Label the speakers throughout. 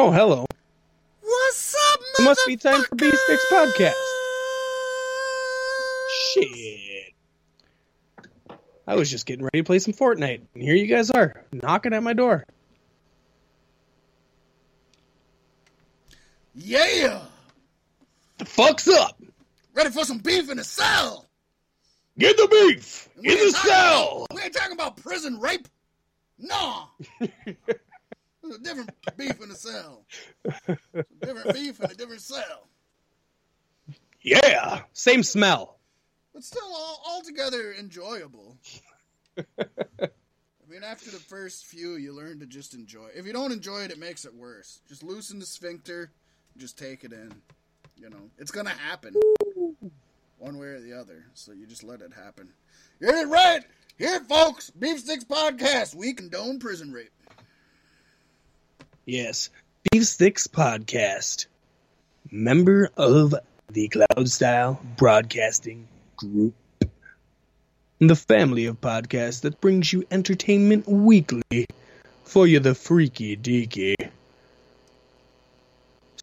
Speaker 1: Oh, hello.
Speaker 2: What's up, man?
Speaker 1: It must be time for Beef Sticks Podcast. Shit. I was just getting ready to play some Fortnite, and here you guys are, knocking at my door.
Speaker 2: Yeah!
Speaker 1: The fuck's up?
Speaker 2: Ready for some beef in the cell!
Speaker 1: Get the beef in the cell.
Speaker 2: About, we ain't talking about prison rape. No! There's a different beef in the cell. Different beef in a different cell.
Speaker 1: Yeah, same smell.
Speaker 2: But still all, altogether enjoyable. I mean, after the first few, you learn to just enjoy. If you don't enjoy it, it makes it worse. Just loosen the sphincter, just take it in. You know, it's gonna happen, one way or the other. So you just let it happen. You heard it right here, folks. Beef Sticks Podcast. We condone prison rape.
Speaker 1: Yes, Beef Sticks Podcast, member of the Cloud Style Broadcasting Group, the family of podcasts that brings you entertainment weekly for you, the freaky deaky.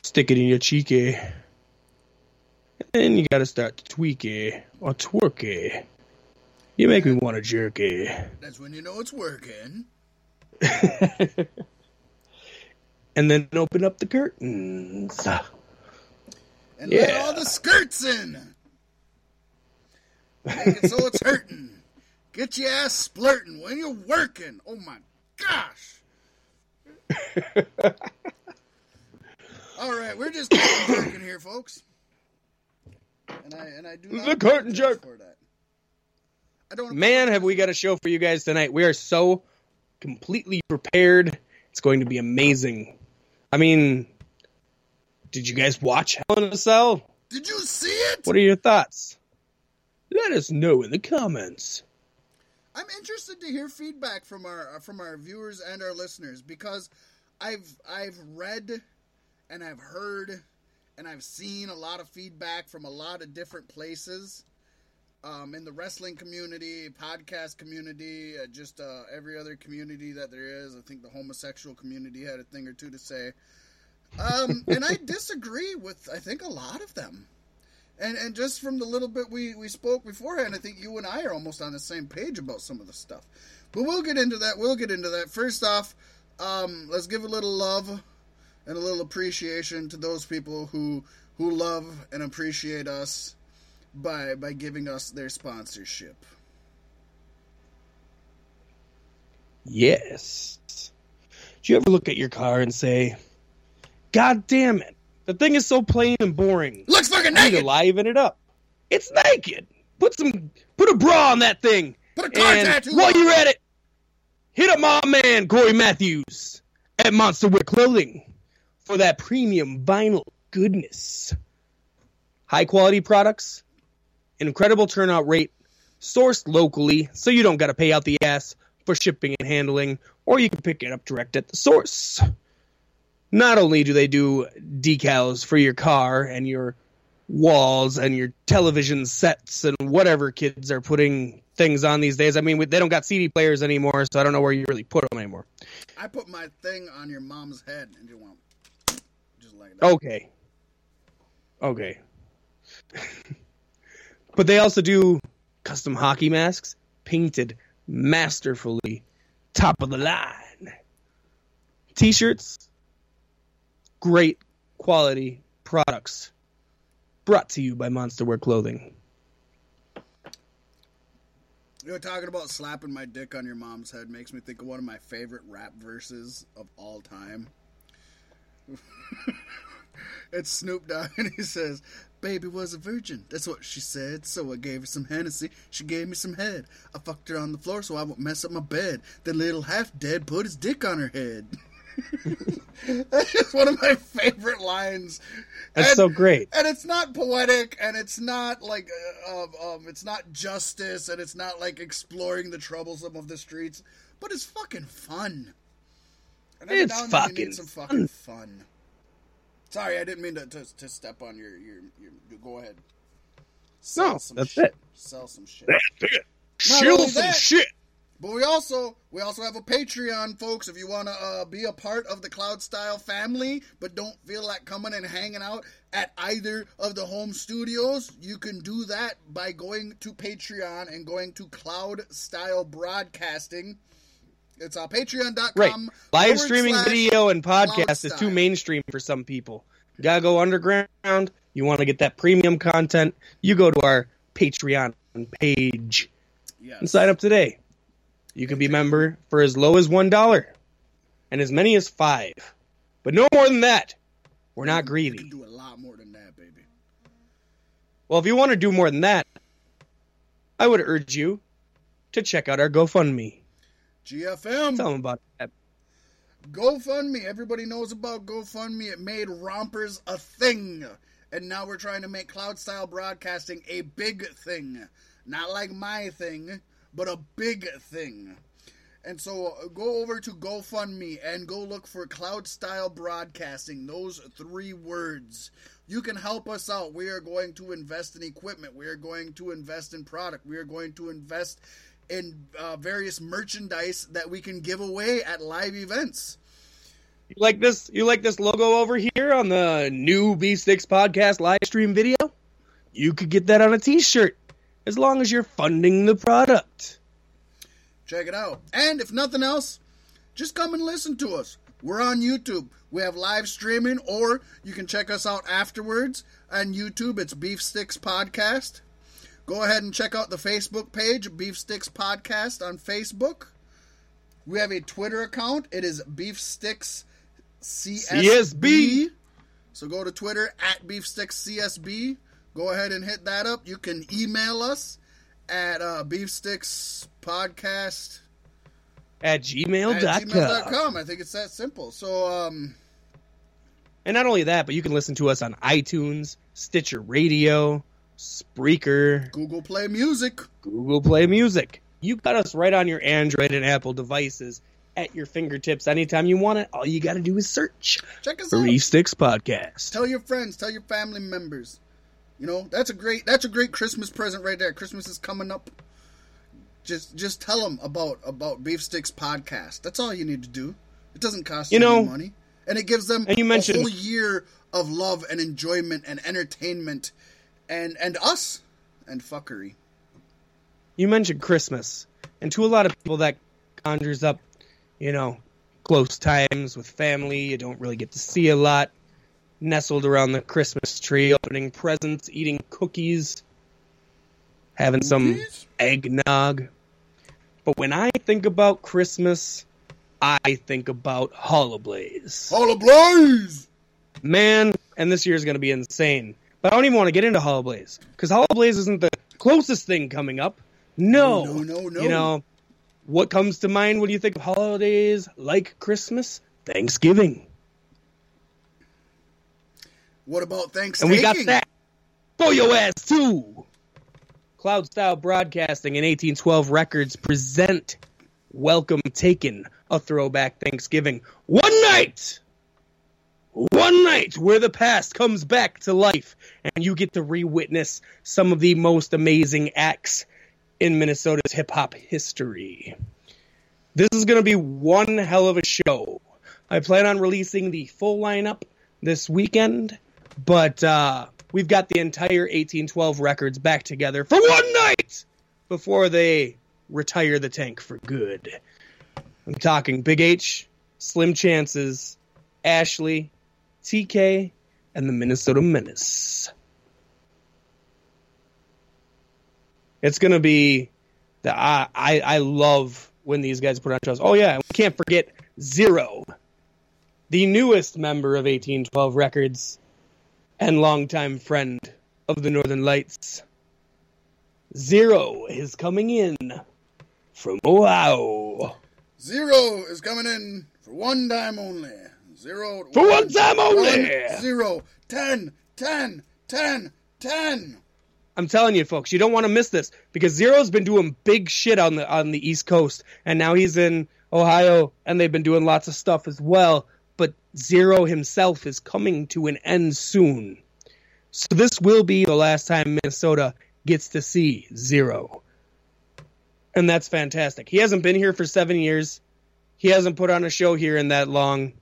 Speaker 1: Stick it in your cheeky. And then you gotta start to tweaky or twerky. You make me want to jerky.
Speaker 2: That's when you know it's working.
Speaker 1: and then open up the curtains.
Speaker 2: And let
Speaker 1: Yeah.
Speaker 2: all the skirts in. Make it so it's hurting. Get your ass splurting when you're working. Oh my gosh. All right, we're just jerking here, folks. And I and I do not
Speaker 1: The curtain jerk.
Speaker 2: for that. I don't
Speaker 1: Man, have we got a show for you guys tonight. We are so completely prepared. It's going to be amazing. I mean, did you guys watch Hell in a Cell?
Speaker 2: Did you see it?
Speaker 1: What are your thoughts? Let us know in the comments.
Speaker 2: I'm interested to hear feedback from our uh, from our viewers and our listeners because I've I've read and I've heard and I've seen a lot of feedback from a lot of different places um, in the wrestling community, podcast community, uh, just uh, every other community that there is. I think the homosexual community had a thing or two to say, um, and I disagree with I think a lot of them. And and just from the little bit we, we spoke beforehand, I think you and I are almost on the same page about some of the stuff. But we'll get into that. We'll get into that. First off, um, let's give a little love and a little appreciation to those people who who love and appreciate us by by giving us their sponsorship.
Speaker 1: Yes. Do you ever look at your car and say, God damn it, the thing is so plain and boring.
Speaker 2: Looks fucking
Speaker 1: I need to
Speaker 2: naked.
Speaker 1: liven it up. It's naked. Put some, put a bra on that thing.
Speaker 2: Put a car
Speaker 1: and
Speaker 2: tattoo.
Speaker 1: while you're at it, hit up my man Corey Matthews at Monster Wear Clothing for that premium vinyl goodness. High quality products, incredible turnout rate, sourced locally, so you don't got to pay out the ass for shipping and handling, or you can pick it up direct at the source. Not only do they do decals for your car and your walls and your television sets and whatever kids are putting things on these days. I mean, they don't got CD players anymore, so I don't know where you really put them anymore.
Speaker 2: I put my thing on your mom's head and you went just like that.
Speaker 1: Okay. Okay. but they also do custom hockey masks, painted masterfully, top of the line. T shirts, great quality products. Brought to you by Monster Wear Clothing.
Speaker 2: You know, talking about slapping my dick on your mom's head makes me think of one of my favorite rap verses of all time. it's Snoop Dogg, and he says, Baby was a virgin. That's what she said. So I gave her some Hennessy. She gave me some head. I fucked her on the floor so I won't mess up my bed. The little half dead put his dick on her head. That's just one of my favorite lines.
Speaker 1: That's
Speaker 2: And-
Speaker 1: so great.
Speaker 2: and it's not poetic and it's not like uh, um, um, it's not justice and it's not like exploring the troublesome of the streets but it's fucking fun and every
Speaker 1: It's
Speaker 2: now and then you
Speaker 1: fucking
Speaker 2: need some fucking fun sorry i didn't mean to, to, to step on your, your your go ahead Sell
Speaker 1: No,
Speaker 2: some
Speaker 1: that's
Speaker 2: shit.
Speaker 1: it.
Speaker 2: sell some shit
Speaker 1: That's it.
Speaker 2: Not
Speaker 1: Shill some
Speaker 2: that-
Speaker 1: shit.
Speaker 2: But we also we also have a Patreon, folks. If you want to uh, be a part of the Cloud Style family, but don't feel like coming and hanging out at either of the home studios, you can do that by going to Patreon and going to Cloud Style Broadcasting. It's uh, patreon.com.
Speaker 1: Right. Live streaming video and podcast is too mainstream for some people. You gotta go underground. You want to get that premium content. You go to our Patreon page and sign up today. You can be a member for as low as one dollar, and as many as five, but no more than that. We're not
Speaker 2: You can
Speaker 1: greedy.
Speaker 2: do a lot more than that, baby.
Speaker 1: Well, if you want to do more than that, I would urge you to check out our GoFundMe.
Speaker 2: GFM.
Speaker 1: Tell them about that.
Speaker 2: GoFundMe. Everybody knows about GoFundMe. It made rompers a thing. And now we're trying to make Cloud Style Broadcasting a big thing. Not like my thing, but a big thing. And so uh, go over to GoFundMe and go look for Cloud Style Broadcasting, those three words. You can help us out. We are going to invest in equipment. We are going to invest in product. We are going to invest in uh, various merchandise that we can give away at live events.
Speaker 1: You like this? You like this logo over here on the new B Sticks podcast live stream video? You could get that on a T-shirt as long as you're funding the product.
Speaker 2: Check it out. And if nothing else, just come and listen to us. We're on YouTube. We have live streaming, or you can check us out afterwards on YouTube. It's Beef Sticks Podcast. Go ahead and check out the Facebook page, Beef Sticks Podcast on Facebook. We have a Twitter account. It is Beef Sticks CSB.
Speaker 1: CSB.
Speaker 2: So go to Twitter at Beef Sticks CSB. Go ahead and hit that up. You can email us at uh, Beef Sticks Podcast
Speaker 1: At gmail.com.
Speaker 2: I think it's that simple. So, um,
Speaker 1: And not only that, but you can listen to us on iTunes, Stitcher Radio, Spreaker,
Speaker 2: Google Play Music.
Speaker 1: Google Play Music. You got us right on your Android and Apple devices at your fingertips anytime you want it. All you got to do is search
Speaker 2: Check us out.
Speaker 1: Sticks Podcast.
Speaker 2: Tell your friends. Tell your family members. You know that's a great that's a great Christmas present right there. Christmas is coming up. Just just tell them about about Beef Sticks podcast. That's all you need to do. It doesn't cost you,
Speaker 1: You know-
Speaker 2: any money, and it gives them
Speaker 1: And you mentioned-
Speaker 2: a whole year of love and enjoyment and entertainment, and and us and fuckery.
Speaker 1: You mentioned Christmas, and to a lot of people that conjures up, you know, close times with family. You don't really get to see a lot. Nestled around the Christmas tree, opening presents, eating cookies, having some
Speaker 2: Cookies?
Speaker 1: eggnog. But when I think about Christmas, I think about Holoblaze.
Speaker 2: All ablaze!
Speaker 1: Man, and this year is going to be insane. But I don't even want to get into Holoblaze because Holoblaze isn't the closest thing coming up. No,
Speaker 2: No, no, no.
Speaker 1: You know what comes to mind when you think of holidays like Christmas? Thanksgiving,
Speaker 2: What about Thanksgiving?
Speaker 1: and we got that for your ass too. Cloud Style Broadcasting and 1812 Records present Welcome Taken, a throwback Thanksgiving. One night! One where the past comes back to life and you get to re-witness some of the most amazing acts in Minnesota's hip hop history. This is going to be one hell of a show. I plan on releasing the full lineup this weekend, but uh, we've got the entire 1812 records back together for one night before they retire the tank for good. I'm talking Big H, Slim Chances, Ashley, TK, and the Minnesota Menace. It's gonna be the I I, I love when these guys put on shows. Oh yeah, we can't forget Zero, the newest member of 1812 Records and longtime friend of the Northern Lights. Zero is coming in from Ohio.
Speaker 2: Zero is coming in for one time only. Zero.
Speaker 1: For one time only.
Speaker 2: One, zero. Ten. Ten. Ten. Ten.
Speaker 1: I'm telling you, folks, you don't want to miss this because Zero's been doing big shit on the on the East Coast, and now he's in Ohio, and they've been doing lots of stuff as well. But Zero himself is coming to an end soon, so this will be the last time Minnesota gets to see Zero. and that's fantastic. He hasn't been here for seven years. He hasn't put on a show here in that long.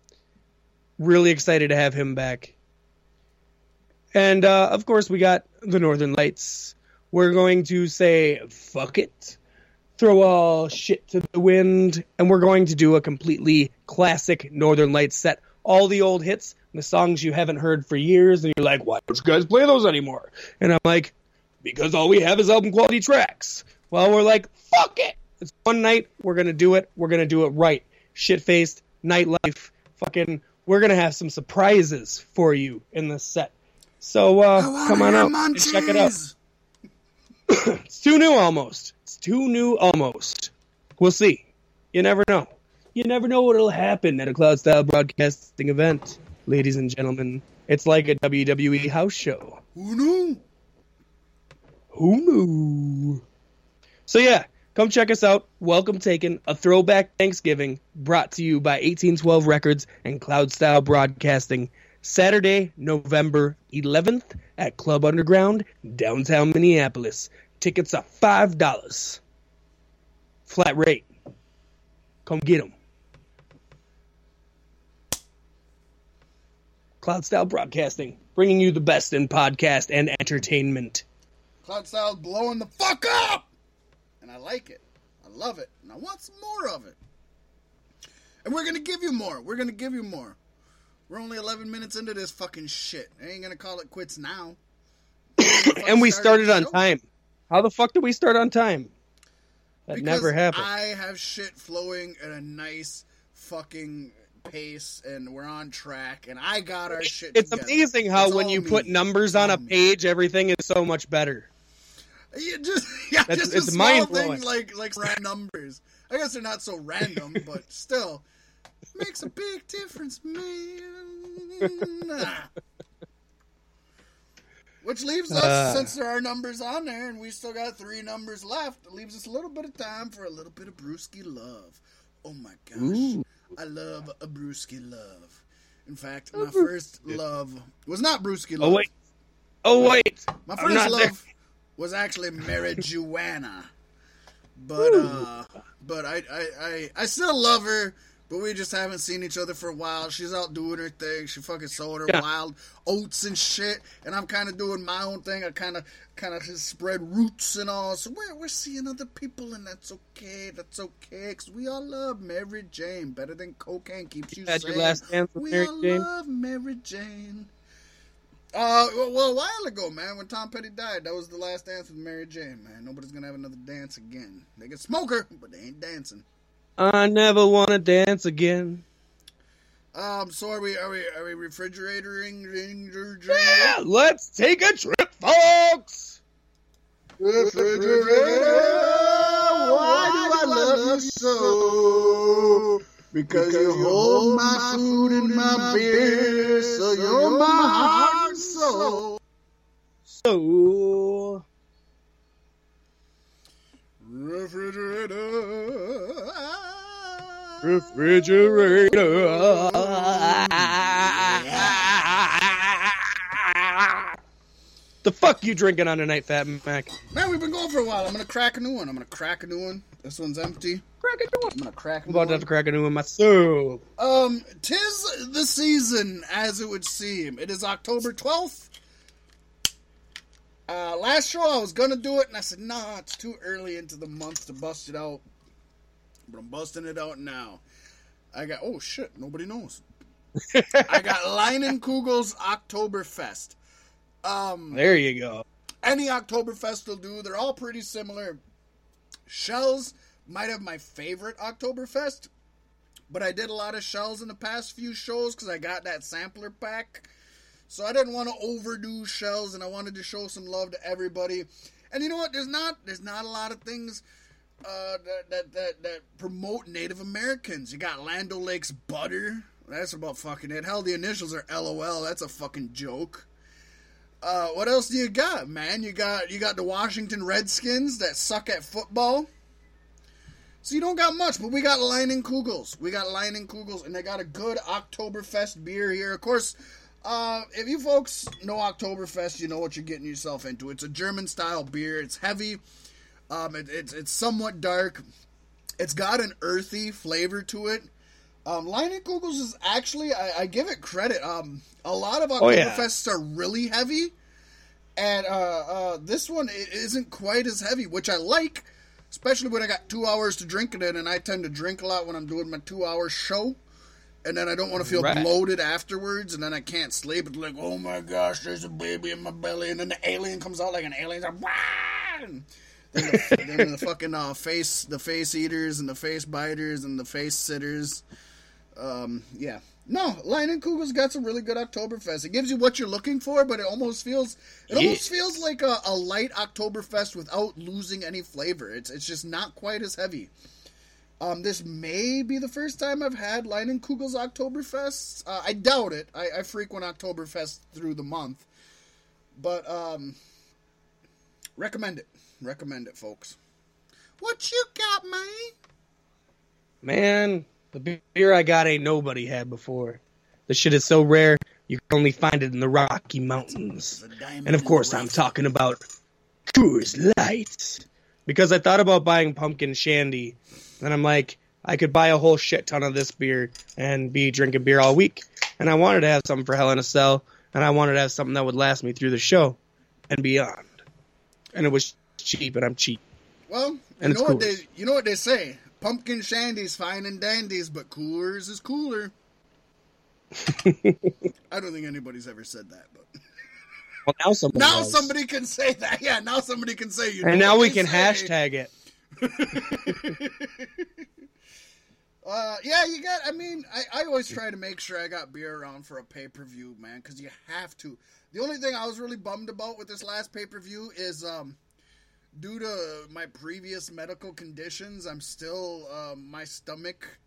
Speaker 1: Really excited to have him back. And uh, of course, we got the Northern Lights. We're going to say fuck it, throw all shit to the wind, and we're going to do a completely classic Northern Lights set. All the old hits, the songs you haven't heard for years, and you're like, why don't you guys play those anymore? And I'm like, because all we have is album quality tracks. Well, we're like, fuck it. It's one night. We're gonna do it. We're gonna do it right. Shit faced nightlife. Fucking. We're gonna have some surprises for you in this set. So uh, come on out and check it out. it's too new almost. It's too new almost. We'll see. You never know. You never know what'll happen at a cloud style broadcasting event, ladies and gentlemen. It's like a WWE house show.
Speaker 2: Who knew?
Speaker 1: Who knew? So yeah, come check us out. Welcome Taken, a throwback Thanksgiving brought to you by 1812 Records and Cloud Style Broadcasting. Saturday, November 11th at Club Underground, downtown Minneapolis. Tickets are $5. Flat rate. Come get them. Cloud Style Broadcasting, bringing you the best in podcast and entertainment.
Speaker 2: Cloud Style's blowing the fuck up! And I like it. I love it. And I want some more of it. And we're gonna give you more. We're gonna give you more. We're only 11 minutes into this fucking shit. I ain't gonna call it quits now.
Speaker 1: and we started on time. How the fuck did we start on time? That
Speaker 2: because
Speaker 1: never happened.
Speaker 2: I have shit flowing at a nice fucking pace, and we're on track, and I got our shit.
Speaker 1: It's
Speaker 2: together.
Speaker 1: amazing how when you
Speaker 2: me.
Speaker 1: put numbers on a page, everything is so much better.
Speaker 2: You just yeah,
Speaker 1: That's-
Speaker 2: just a small thing like like random numbers. I guess they're not so random, but still makes a big difference, man. Ah. Which leaves us,
Speaker 1: Uh.
Speaker 2: since there are numbers on there, and we still got three numbers left, it leaves us a little bit of time for a little bit of brewski love. Oh my gosh,
Speaker 1: Ooh.
Speaker 2: I love a brewski love. In fact, my first love was not brewski love.
Speaker 1: Oh wait. Oh wait.
Speaker 2: My first
Speaker 1: love. there.
Speaker 2: Was actually marijuana, but uh, but I, I I I still love her. But we just haven't seen each other for a while. She's out doing her thing. She fucking sold her
Speaker 1: Yeah.
Speaker 2: wild oats and shit, and I'm kind of doing my own thing. I kind of kind of spread roots and all. So we're we're seeing other people, and that's okay. That's okay, cause we all love Mary Jane better than cocaine keeps you
Speaker 1: Had your last dance with
Speaker 2: we
Speaker 1: Mary
Speaker 2: all
Speaker 1: Jane?
Speaker 2: love Mary Jane. Uh, well, a while ago, man, when Tom Petty died, that was the last dance with Mary Jane, man. Nobody's gonna have another dance again. They can smoke her, but they ain't dancing.
Speaker 1: I never want to dance again.
Speaker 2: Um, so are we? Are we? Are we refrigerating?
Speaker 1: Yeah, let's take a trip, folks.
Speaker 2: Refrigerator, why do I love you so? Because you hold my food and my beer, so you're my heart and soul.
Speaker 1: So,
Speaker 2: Refrigerator.
Speaker 1: refrigerator. The fuck you drinking on tonight, Fat Mac?
Speaker 2: Man, we've been going for a while. I'm gonna crack a new one. I'm gonna crack a new one. This one's empty.
Speaker 1: Crack a new one.
Speaker 2: I'm gonna crack a
Speaker 1: I'm
Speaker 2: new
Speaker 1: about to
Speaker 2: one.
Speaker 1: have to crack a new one myself.
Speaker 2: Um, tis the season, as it would seem. It is October 12th. Uh, last show I was gonna do it, and I said, nah, it's too early into the month to bust it out. But I'm busting it out now. I got, oh shit, nobody knows. I got Leinenkugel's Oktoberfest. Um,
Speaker 1: There you go.
Speaker 2: any Oktoberfest will do. They're all pretty similar. Schell's might have my favorite Oktoberfest, but I did a lot of Schell's in the past few shows because I got that sampler pack. So I didn't want to overdo Schell's, and I wanted to show some love to everybody. And you know what? There's not there's not a lot of things uh, that, that that that promote Native Americans. You got Land O'Lakes butter. That's about fucking it. Hell, the initials are LOL. That's a fucking joke. Uh, what else do you got, man? You got you got the Washington Redskins that suck at football. So you don't got much, but we got Leinenkugel's. We got Leinenkugel's, and they got a good Oktoberfest beer here. Of course, uh, if you folks know Oktoberfest, you know what you're getting yourself into. It's a German style beer. It's heavy. Um, it, it's it's somewhat dark. It's got an earthy flavor to it. Um, Kugels is actually I, I, give it credit. Um, a lot of Oktoberfests oh, yeah. are really heavy, and uh, uh, this one isn't quite as heavy, which I like, especially when I got two hours to drink it in, and I tend to drink a lot when I'm doing my two hour show and then I don't want to feel right. bloated afterwards, and then I can't sleep. It's like, oh my gosh, there's a baby in my belly, and then the alien comes out like an alien. Like, then, the, then the fucking uh, face, the face eaters, and the face biters, and the face sitters. Um, yeah. No, Leinenkugel's got some really good Oktoberfest. It gives you what you're looking for, but it almost feels it almost feels like a, a light Oktoberfest without losing any flavor. It's it's just not quite as heavy. Um, this may be the first time I've had Leinenkugel's Oktoberfest. Uh, I doubt it. I, I frequent Oktoberfest through the month. But, um, recommend it. Recommend it, folks. What you got, man?
Speaker 1: Man, the beer I got ain't nobody had before. The shit is so rare, you can only find it in the Rocky Mountains. And of course, I'm talking about Coors Light. Because I thought about buying pumpkin shandy and I'm like, I could buy a whole shit ton of this beer and be drinking beer all week. And I wanted to have something for Hell in a Cell, and I wanted to have something that would last me through the show and beyond. And it was cheap, and I'm cheap.
Speaker 2: Well, and you know what they you know what they say. Pumpkin shandy's fine and dandies, but Coors is cooler. I don't think anybody's ever said that, but
Speaker 1: well, now somebody
Speaker 2: now somebody can say that. Yeah, now somebody can say you.
Speaker 1: And now we can say. hashtag it.
Speaker 2: uh, yeah, you got. I mean, I, I always try to make sure I got beer around for a pay per view, man, because you have to. The only thing I was really bummed about with this last pay per view is, um, due to my previous medical conditions, I'm still um, my stomach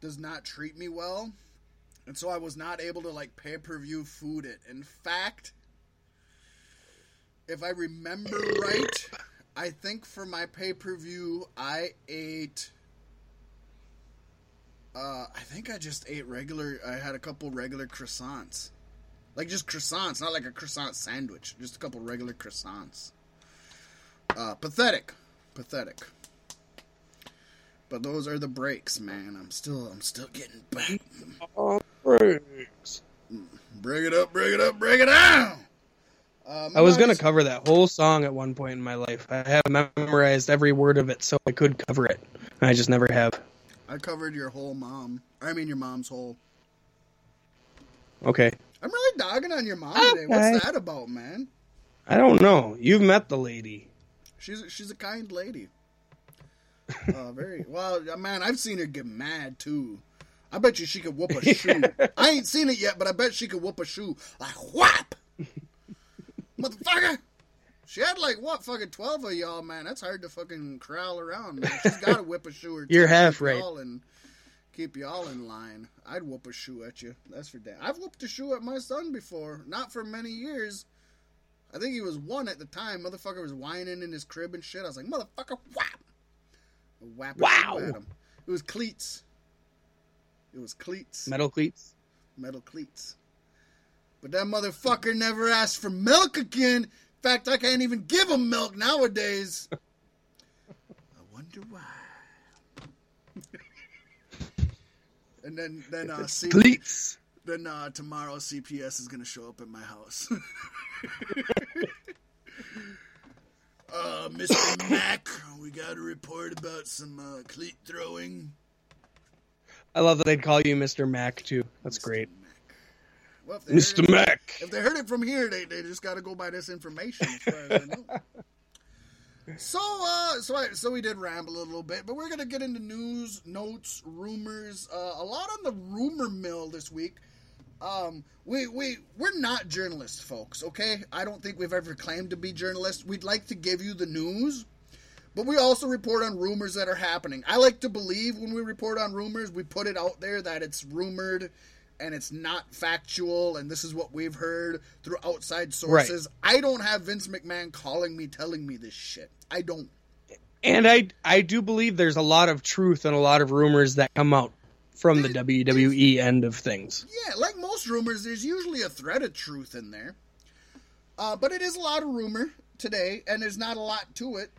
Speaker 2: does not treat me well, and so I was not able to like pay per view food it. In fact, if I remember right, I think for my pay per view, I ate. Uh, I think I just ate regular. I had a couple regular croissants, like just croissants, not like a croissant sandwich. Just a couple regular croissants. Uh, pathetic, pathetic. But those are the breaks, man. I'm still, I'm still getting back. Breaks. Bring it up, bring it up, bring it down.
Speaker 1: Um, I was going to cover that whole song at one point in my life. I have memorized every word of it so I could cover it. I just never have.
Speaker 2: I covered your whole mom. I mean, your mom's whole.
Speaker 1: Okay.
Speaker 2: I'm really dogging on your mom today. What's that about, man?
Speaker 1: I don't know. You've met the lady.
Speaker 2: She's she's a kind lady. uh, very well, man. I've seen her get mad too. I bet you she could whoop a shoe. I ain't seen it yet, but I bet she could whoop a shoe like whap motherfucker. She had like what fucking twelve of y'all, man. That's hard to fucking corral around. Man. She's got to whip a shoe or.
Speaker 1: You're half right.
Speaker 2: And keep y'all in line. I'd whoop a shoe at you. That's for damn. I've whooped a shoe at my son before. Not for many years. I think he was one at the time. Motherfucker was whining in his crib and shit. I was like, motherfucker, whap. Whap wow. at him. It was cleats. It was cleats.
Speaker 1: Metal cleats.
Speaker 2: Metal cleats. But that motherfucker never asked for milk again. In fact, I can't even give him milk nowadays. I wonder why. and then then uh, C-
Speaker 1: Please.
Speaker 2: Then uh, tomorrow CPS is gonna show up at my house. uh, Mr. Mac, we got a report about some uh, cleat throwing.
Speaker 1: I love that they'd call you Mr. Mac too. That's Mr. great. Well, Mr.
Speaker 2: It,
Speaker 1: Mac.
Speaker 2: If they heard it from here, they, they just got to go by this information. so, uh, so I, so we did ramble a little bit, but we're gonna get into news, notes, rumors. Uh, a lot on the rumor mill this week. Um, we we we're not journalists, folks. Okay, I don't think we've ever claimed to be journalists. We'd like to give you the news, but we also report on rumors that are happening. I like to believe when we report on rumors, we put it out there that it's rumored and it's not factual and this is what we've heard through outside sources. Right. I don't have Vince McMahon calling me telling me this shit. I don't.
Speaker 1: And I I do believe there's a lot of truth and a lot of rumors that come out from the WWE end of things.
Speaker 2: Yeah, like most rumors, there's usually a thread of truth in there. Uh, but it is a lot of rumor today, and there's not a lot to it.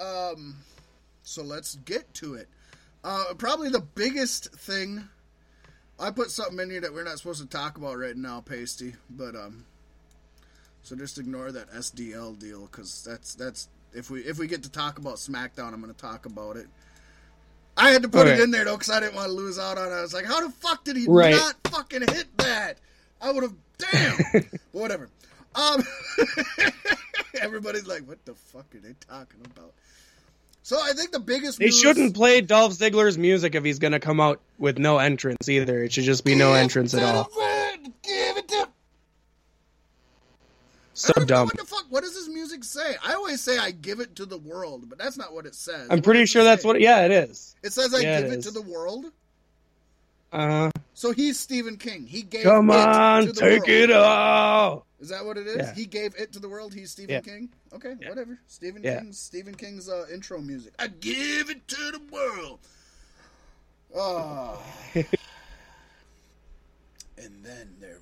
Speaker 2: Um, so let's get to it. Uh, probably the biggest thing. I put something in here that we're not supposed to talk about right now, Pasty. But um, so just ignore that SDL deal because that's that's if we if we get to talk about SmackDown, I'm going to talk about it. I had to put
Speaker 1: Okay.
Speaker 2: it in there though because I didn't want to lose out on it. I was like, how the fuck did he
Speaker 1: Right.
Speaker 2: not fucking hit that? I would have. Damn. Whatever. Um, everybody's like, what the fuck are they talking about? So I think the biggest
Speaker 1: They
Speaker 2: news-
Speaker 1: shouldn't play Dolph Ziggler's music if he's going to come out with no entrance either. It should just be no entrance at all.
Speaker 2: Give it to.
Speaker 1: So
Speaker 2: I don't know
Speaker 1: dumb.
Speaker 2: What the fuck? What does this music say? I always say I give it to the world, but that's not what it says.
Speaker 1: I'm
Speaker 2: What
Speaker 1: pretty sure that's
Speaker 2: say?
Speaker 1: what. Yeah, it is.
Speaker 2: it says. I
Speaker 1: Yeah, it
Speaker 2: give it,
Speaker 1: is.
Speaker 2: to the world.
Speaker 1: Uh,
Speaker 2: So he's Stephen King. He gave
Speaker 1: come
Speaker 2: it
Speaker 1: on,
Speaker 2: to the
Speaker 1: take
Speaker 2: world.
Speaker 1: it all.
Speaker 2: Is that what it is?
Speaker 1: Yeah.
Speaker 2: He gave it to the world. He's Stephen
Speaker 1: Yeah.
Speaker 2: King. Okay, whatever. Stephen. King's Stephen King's uh, intro music. I give it to the world. Oh. and then there.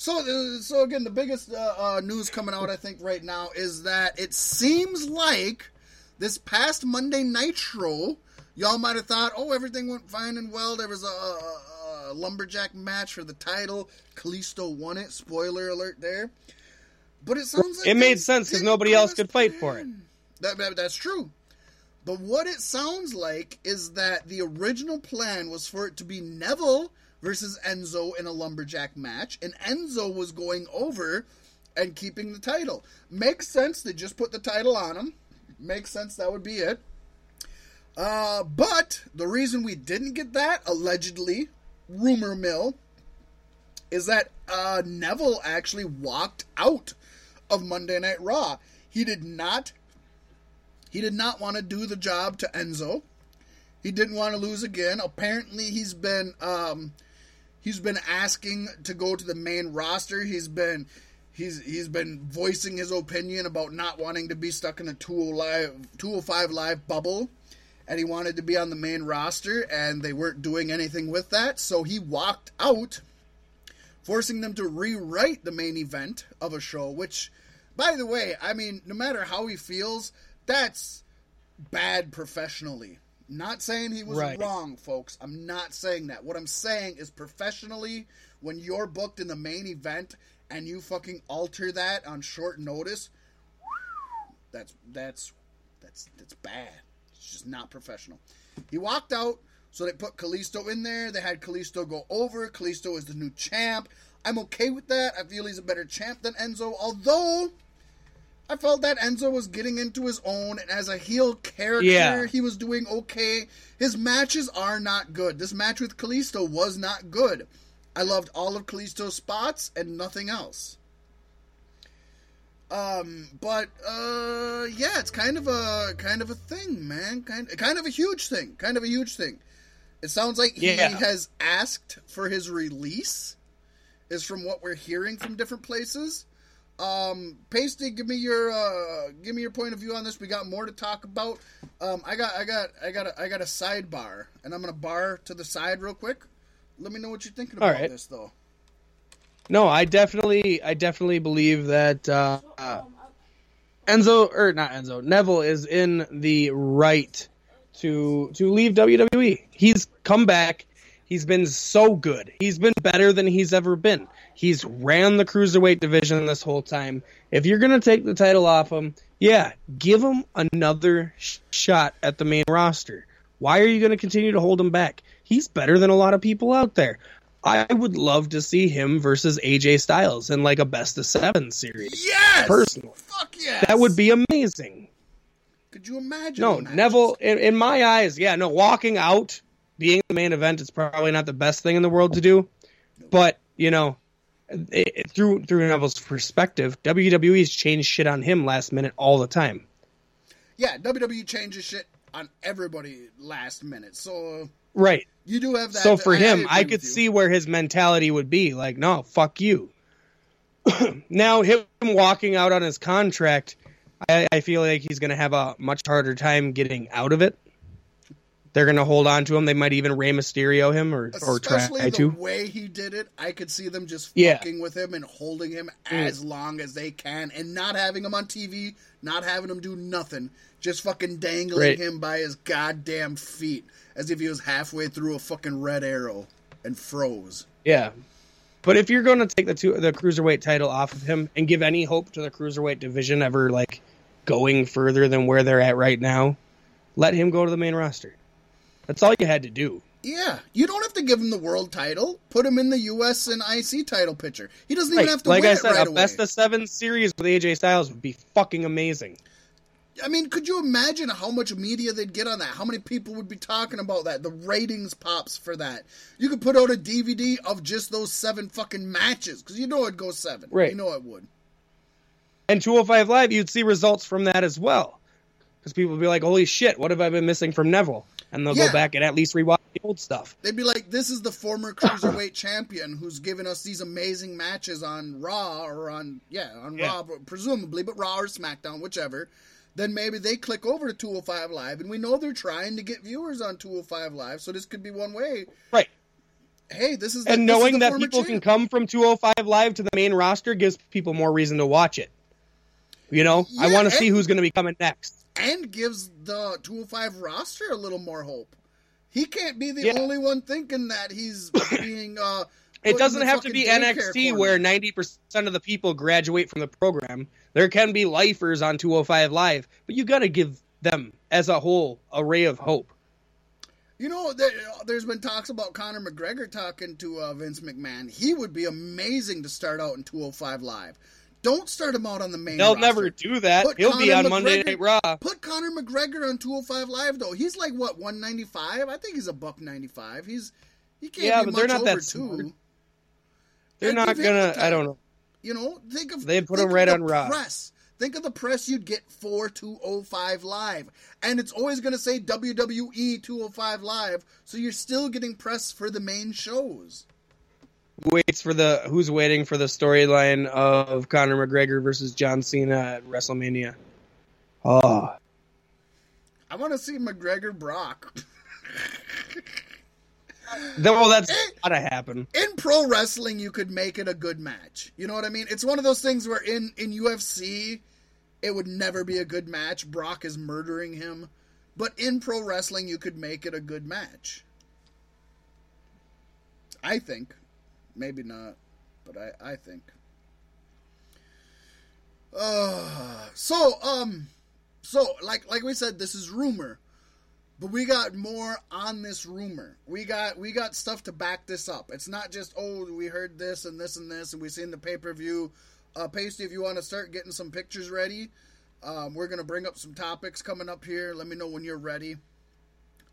Speaker 2: So, uh, so again, the biggest uh, uh, news coming out, I think, right now is that it seems like this past Monday Nitro, y'all might have thought, oh, everything went fine and well. There was a, a, a lumberjack match for the title. Kalisto won it. Spoiler alert there. But it sounds like
Speaker 1: It made sense
Speaker 2: because
Speaker 1: nobody else could fight for it.
Speaker 2: That, that- that's true. But what it sounds like is that the original plan was for it to be Neville versus Enzo in a lumberjack match, and Enzo was going over and keeping the title. Makes sense. They just put the title on him. Makes sense. That would be it. Uh, but the reason we didn't get that, allegedly, rumor mill, is that uh, Neville actually walked out of Monday Night Raw. He did not. He did not want to do the job to Enzo. He didn't want to lose again. Apparently, he's been um, he's been asking to go to the main roster. He's been he's he's been voicing his opinion about not wanting to be stuck in a 20 live 205 live bubble and he wanted to be on the main roster and they weren't doing anything with that. So he walked out forcing them to rewrite the main event of a show, which, by the way, I mean, no matter how he feels, that's bad professionally. Not saying he was
Speaker 1: Right.
Speaker 2: wrong, folks. I'm not saying that. What I'm saying is professionally, when you're booked in the main event and you fucking alter that on short notice, that's that's that's that's bad. It's just not professional. He walked out, so they put Kalisto in there. They had Kalisto go over. Kalisto is the new champ. I'm okay with that. I feel he's a better champ than Enzo, although I felt that Enzo was getting into his own, and as a heel character,
Speaker 1: Yeah.
Speaker 2: he was doing okay. His matches are not good. This match with Kalisto was not good. I loved all of Kalisto's spots and nothing else. Um, but uh, yeah, it's kind of a kind of a thing, man. Kind kind of a huge thing. Kind of a huge thing. It sounds like he
Speaker 1: Yeah.
Speaker 2: has asked for his release. Is from what we're hearing from different places. Um, Pasty, give me your uh, give me your point of view on this. We got more to talk about. Um, I got I got I got a, I got a sidebar, and I'm gonna bar to the side real quick. Let me know what you're thinking about
Speaker 1: right.
Speaker 2: this, though.
Speaker 1: No, I definitely, I definitely believe that uh, uh, Enzo or not Enzo, Neville is in the right to to leave WWE. He's come back. He's been so good. He's been better than he's ever been. He's ran the cruiserweight division this whole time. If you're gonna take the title off him, yeah, give him another sh- shot at the main roster. Why are you gonna continue to hold him back? He's better than a lot of people out there. I would love to see him versus AJ Styles in like a best of seven series.
Speaker 2: Yes,
Speaker 1: Personally.
Speaker 2: fuck yes.
Speaker 1: That would be amazing.
Speaker 2: Could you imagine?
Speaker 1: No? Neville, in, in my eyes, yeah, no, walking out, being the main event is probably not the best thing in the world to do. But, you know, it, it- through through Neville's perspective, WWE's changed shit on him last minute all the time.
Speaker 2: Yeah, WWE changes shit on everybody last minute, so
Speaker 1: Right.
Speaker 2: you do have that.
Speaker 1: So for him,
Speaker 2: agree
Speaker 1: I could see where his mentality would be like, no, fuck you. now, him walking out on his contract, I, I feel like he's going to have a much harder time getting out of it they're gonna hold on to him. They might even Rey Mysterio him or or try
Speaker 2: the
Speaker 1: to.
Speaker 2: way he did it, I could see them just
Speaker 1: Yeah. Mm.
Speaker 2: fucking with him and holding him as long as they can, and not having him on TV, not having him do nothing, just fucking dangling
Speaker 1: Right.
Speaker 2: him by his goddamn feet as if he was halfway through a fucking red arrow and froze.
Speaker 1: Yeah. But if you're going to take the two, the cruiserweight title off of him and give any hope to the cruiserweight division ever like going further than where they're at right now, let him go to the main roster. That's all you had to do.
Speaker 2: Yeah, you don't have to give him the world title. Put him in the U.S. and IC title picture. He doesn't even have to
Speaker 1: Like
Speaker 2: win
Speaker 1: I said,
Speaker 2: right
Speaker 1: a
Speaker 2: away.
Speaker 1: best of seven series with AJ Styles would be fucking amazing.
Speaker 2: I mean, could you imagine how much media they'd get on that? How many people would be talking about that? The ratings pops for that. You could put out a DVD of just those seven fucking matches because you know it'd go seven.
Speaker 1: Right.
Speaker 2: You know it would.
Speaker 1: And 205 Live, you'd see results from that as well. Because people would be like, holy shit, what have I been missing from Neville? And they'll
Speaker 2: Yeah.
Speaker 1: go back and at least rewatch the old stuff.
Speaker 2: They'd be like, "This is the former cruiserweight champion who's given us these amazing matches on Raw or on yeah on
Speaker 1: Yeah.
Speaker 2: Raw, presumably, but Raw or SmackDown, whichever." Then maybe they click over to 205 Live, and we know they're trying to get viewers on 205 Live, so this could be one way.
Speaker 1: Right.
Speaker 2: Hey, this is the,
Speaker 1: And
Speaker 2: this is
Speaker 1: knowing
Speaker 2: the
Speaker 1: that
Speaker 2: former
Speaker 1: people can come from 205 Live to the main roster gives people more reason to watch it. You know, I want to see who's going to be coming next.
Speaker 2: And gives the 205 roster a little more hope. He can't be the
Speaker 1: Yeah.
Speaker 2: only one thinking that he's being. Uh,
Speaker 1: It doesn't have to be NXT
Speaker 2: corner.
Speaker 1: where 90% of the people graduate from the program. There can be lifers on 205 Live, but you got to give them as a whole a ray of hope.
Speaker 2: You know, there, there's been talks about Conor McGregor talking to uh, Vince McMahon. He would be amazing to start out in 205 Live. Don't start him out on the main.
Speaker 1: They'll
Speaker 2: roster.
Speaker 1: never do that.
Speaker 2: Put
Speaker 1: He'll be on Monday Night Raw.
Speaker 2: Put Conor McGregor on 205 Live though. He's like what 195. I think he's a buck 95. He's he can't
Speaker 1: Yeah,
Speaker 2: be
Speaker 1: but they're
Speaker 2: much
Speaker 1: not that
Speaker 2: over
Speaker 1: smart.
Speaker 2: two.
Speaker 1: They're not
Speaker 2: give him the
Speaker 1: gonna. I don't know.
Speaker 2: You know, think of
Speaker 1: They'd put him right on Raw.
Speaker 2: Press. Think of the press you'd get for 205 Live, and it's always going to say WWE 205 Live, so you're still getting press for the main shows.
Speaker 1: Waits for the who's waiting for the storyline of Conor McGregor versus John Cena at WrestleMania. Oh,
Speaker 2: I want to see McGregor Brock.
Speaker 1: Then, well, that's gotta happen.
Speaker 2: in pro wrestling you could make it a good match. You know what I mean? It's one of those things where in in UFC it would never be a good match. Brock is murdering him. But in pro wrestling you could make it a good match. I think. Maybe not, but I I think. Uh so um so like like we said this is rumor. But we got more on this rumor. We got we got stuff to back this up. It's not just oh we heard this and this and this and we seen the pay per view. Uh, Pasty, if you want to start getting some pictures ready, um, we're gonna bring up some topics coming up here. Let me know when you're ready.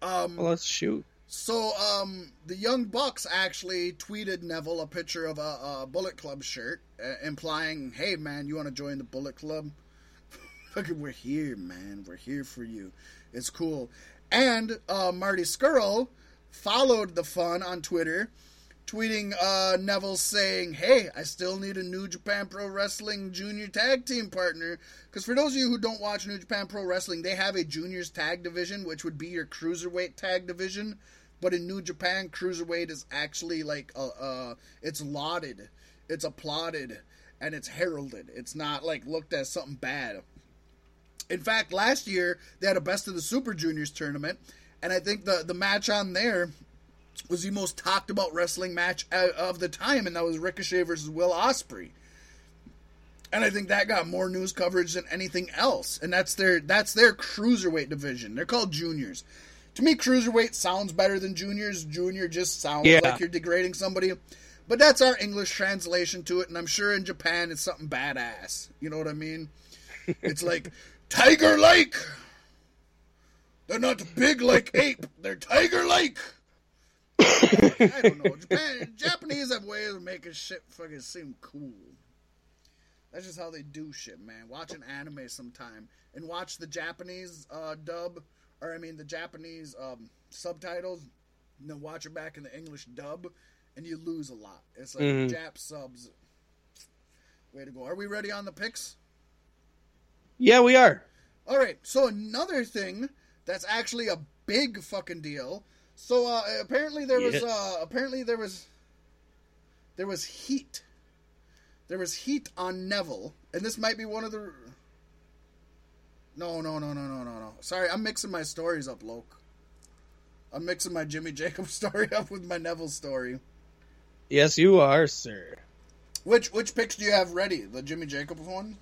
Speaker 2: Um,
Speaker 1: Well, let's shoot.
Speaker 2: So um, the Young Bucks actually tweeted Neville a picture of a, a Bullet Club shirt, uh, implying, "Hey man, you want to join the Bullet Club? Fucking, we're here, man. We're here for you. It's cool." And uh, Marty Scurll followed the fun on Twitter, tweeting uh, Neville saying, "Hey, I still need a New Japan Pro Wrestling Junior Tag Team partner." Because for those of you who don't watch New Japan Pro Wrestling, they have a Juniors Tag Division, which would be your Cruiserweight Tag Division. But in New Japan, Cruiserweight is actually like uh it's lauded, it's applauded, and it's heralded. It's not like looked at something bad. In fact, last year they had a Best of the Super Juniors tournament, and I think the the match on there was the most talked about wrestling match of the time, and that was Ricochet versus Will Ospreay. And I think that got more news coverage than anything else. And that's their that's their cruiserweight division. They're called juniors. To me, cruiserweight sounds better than juniors. Junior just sounds
Speaker 1: Yeah.
Speaker 2: like you're degrading somebody. But that's our English translation to it, and I'm sure in Japan it's something badass. You know what I mean? It's like Tiger Lake. They're not big like ape. They're Tiger Lake. I don't know. Japan, Japanese have ways of making shit fucking seem cool. That's just how they do shit, man. Watch an anime sometime and watch the Japanese uh, dub, or I mean the Japanese um, subtitles, and then watch it back in the English dub, and you lose a lot. It's like
Speaker 1: Mhm.
Speaker 2: Jap subs. Way to go. Are we ready on the picks?
Speaker 1: Yeah, we are.
Speaker 2: All right. So another thing That's actually a big fucking deal. So uh, apparently there was uh, apparently there was there was heat. There was heat on Neville, and this might be one of the. No, no, no, no, no, no, no. Sorry, I'm mixing my stories up, Loke. I'm mixing my Jimmy Jacobs story up with my Neville story.
Speaker 1: Yes, you are, sir.
Speaker 2: Which which picks do you have ready? The Jimmy Jacobs one?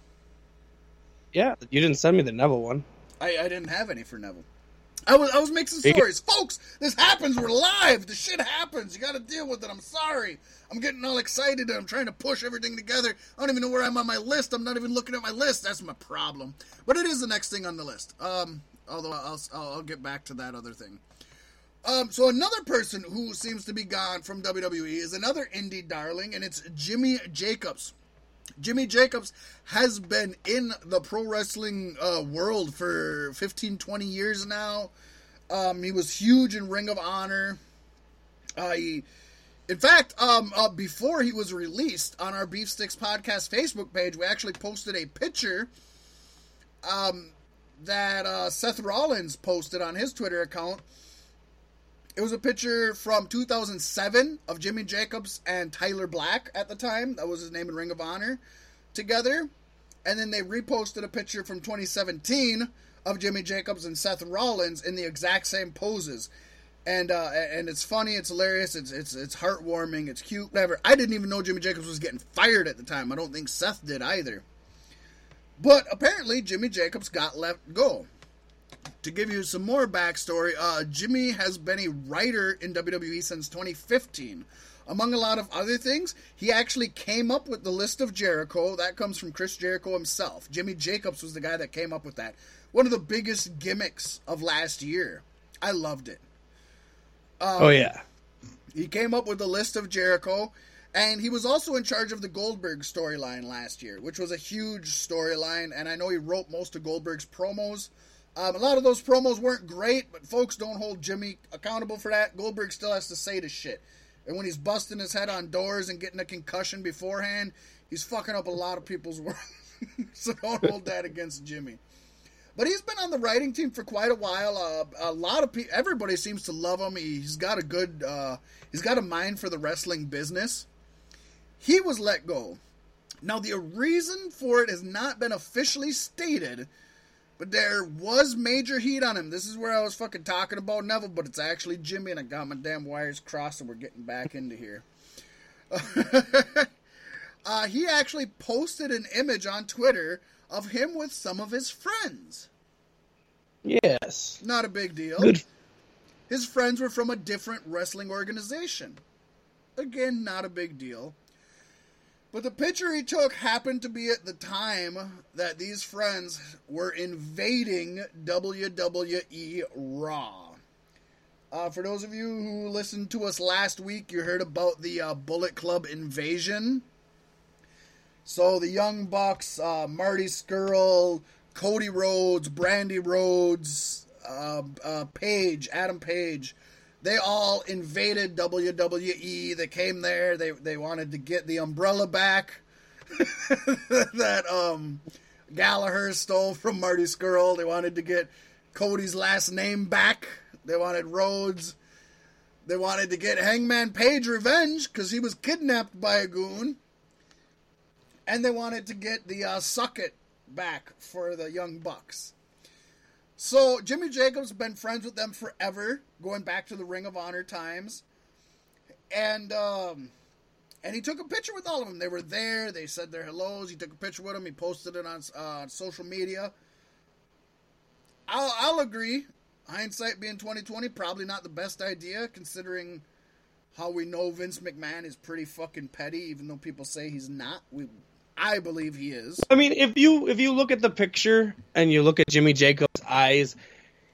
Speaker 1: Yeah, you didn't send me the Neville one.
Speaker 2: I, I didn't have any for Neville. I was I was mixing
Speaker 1: get-
Speaker 2: stories, folks. This happens. We're live. The shit happens. You got to deal with it. I'm sorry. I'm getting all excited and I'm trying to push everything together. I don't even know where I'm on my list. I'm not even looking at my list. That's my problem. But it is the next thing on the list. Um, although I'll I'll, I'll get back to that other thing. Um, so another person who seems to be gone from WWE is another indie darling, and it's Jimmy Jacobs. Jimmy Jacobs has been in the pro wrestling uh, world for 15, 20 years now. Um, he was huge in Ring of Honor. Uh, he, in fact, um, uh, before he was released on our Beef Sticks podcast Facebook page, we actually posted a picture um, that uh, Seth Rollins posted on his Twitter account. It was a picture from 2007 of Jimmy Jacobs and Tyler Black at the time. That was his name in Ring of Honor together. And then they reposted a picture from 2017 of Jimmy Jacobs and Seth Rollins in the exact same poses. And uh, and it's funny, it's hilarious, it's it's it's heartwarming, it's cute, whatever. I didn't even know Jimmy Jacobs was getting fired at the time. I don't think Seth did either. But apparently Jimmy Jacobs got let go to give you some more backstory, uh, Jimmy has been a writer in WWE since 2015. Among a lot of other things, he actually came up with the list of Jericho. That comes from Chris Jericho himself. Jimmy Jacobs was the guy that came up with that. One of the biggest gimmicks of last year. I loved it.
Speaker 1: oh yeah.
Speaker 2: He came up with the list of Jericho, and he was also in charge of the Goldberg storyline last year, which was a huge storyline. And I know he wrote most of Goldberg's promos. Um, a lot of those promos weren't great, but folks don't hold Jimmy accountable for that. Goldberg still has to say the shit. And when he's busting his head on doors and getting a concussion beforehand, he's fucking up a lot of people's work. so don't hold that against Jimmy. But he's been on the writing team for quite a while. Uh, a lot of people, everybody seems to love him. He's got a good, uh, he's got a mind for the wrestling business. He was let go. Now the reason for it has not been officially stated, but there was major heat on him. This is where I was fucking talking about Neville, but it's actually Jimmy, and I got my damn wires crossed, and we're getting back into here. uh, he actually posted an image on Twitter of him with some of his friends.
Speaker 1: Yes.
Speaker 2: Not a big deal.
Speaker 1: Good.
Speaker 2: His friends were from a different wrestling organization. Again, not a big deal. But the picture he took happened to be at the time that these friends were invading WWE Raw. Uh, for those of you who listened to us last week, you heard about the uh, Bullet Club invasion. So the Young Bucks, uh, Marty Scurll, Cody Rhodes, Brandi Rhodes, uh, uh, Page, Adam Page, they all invaded WWE. They came there. They they wanted to get the umbrella back that um, Gallagher stole from Marty Scurll. They wanted to get Cody's last name back. They wanted Rhodes. They wanted to get Hangman Page revenge because he was kidnapped by a goon. And they wanted to get the uh, back for the Young Bucks. So Jimmy Jacobs has been friends with them forever, going back to the Ring of Honor times. And um, and he took a picture with all of them. They were there. They said their hellos. He took a picture with them. He posted it on uh, social media. I'll, I'll agree. Hindsight being 2020, probably not the best idea, considering how we know Vince McMahon is pretty fucking petty, even though people say he's not. We, I believe he is.
Speaker 1: I mean, if you if you look at the picture and you look at Jimmy Jacobs' eyes,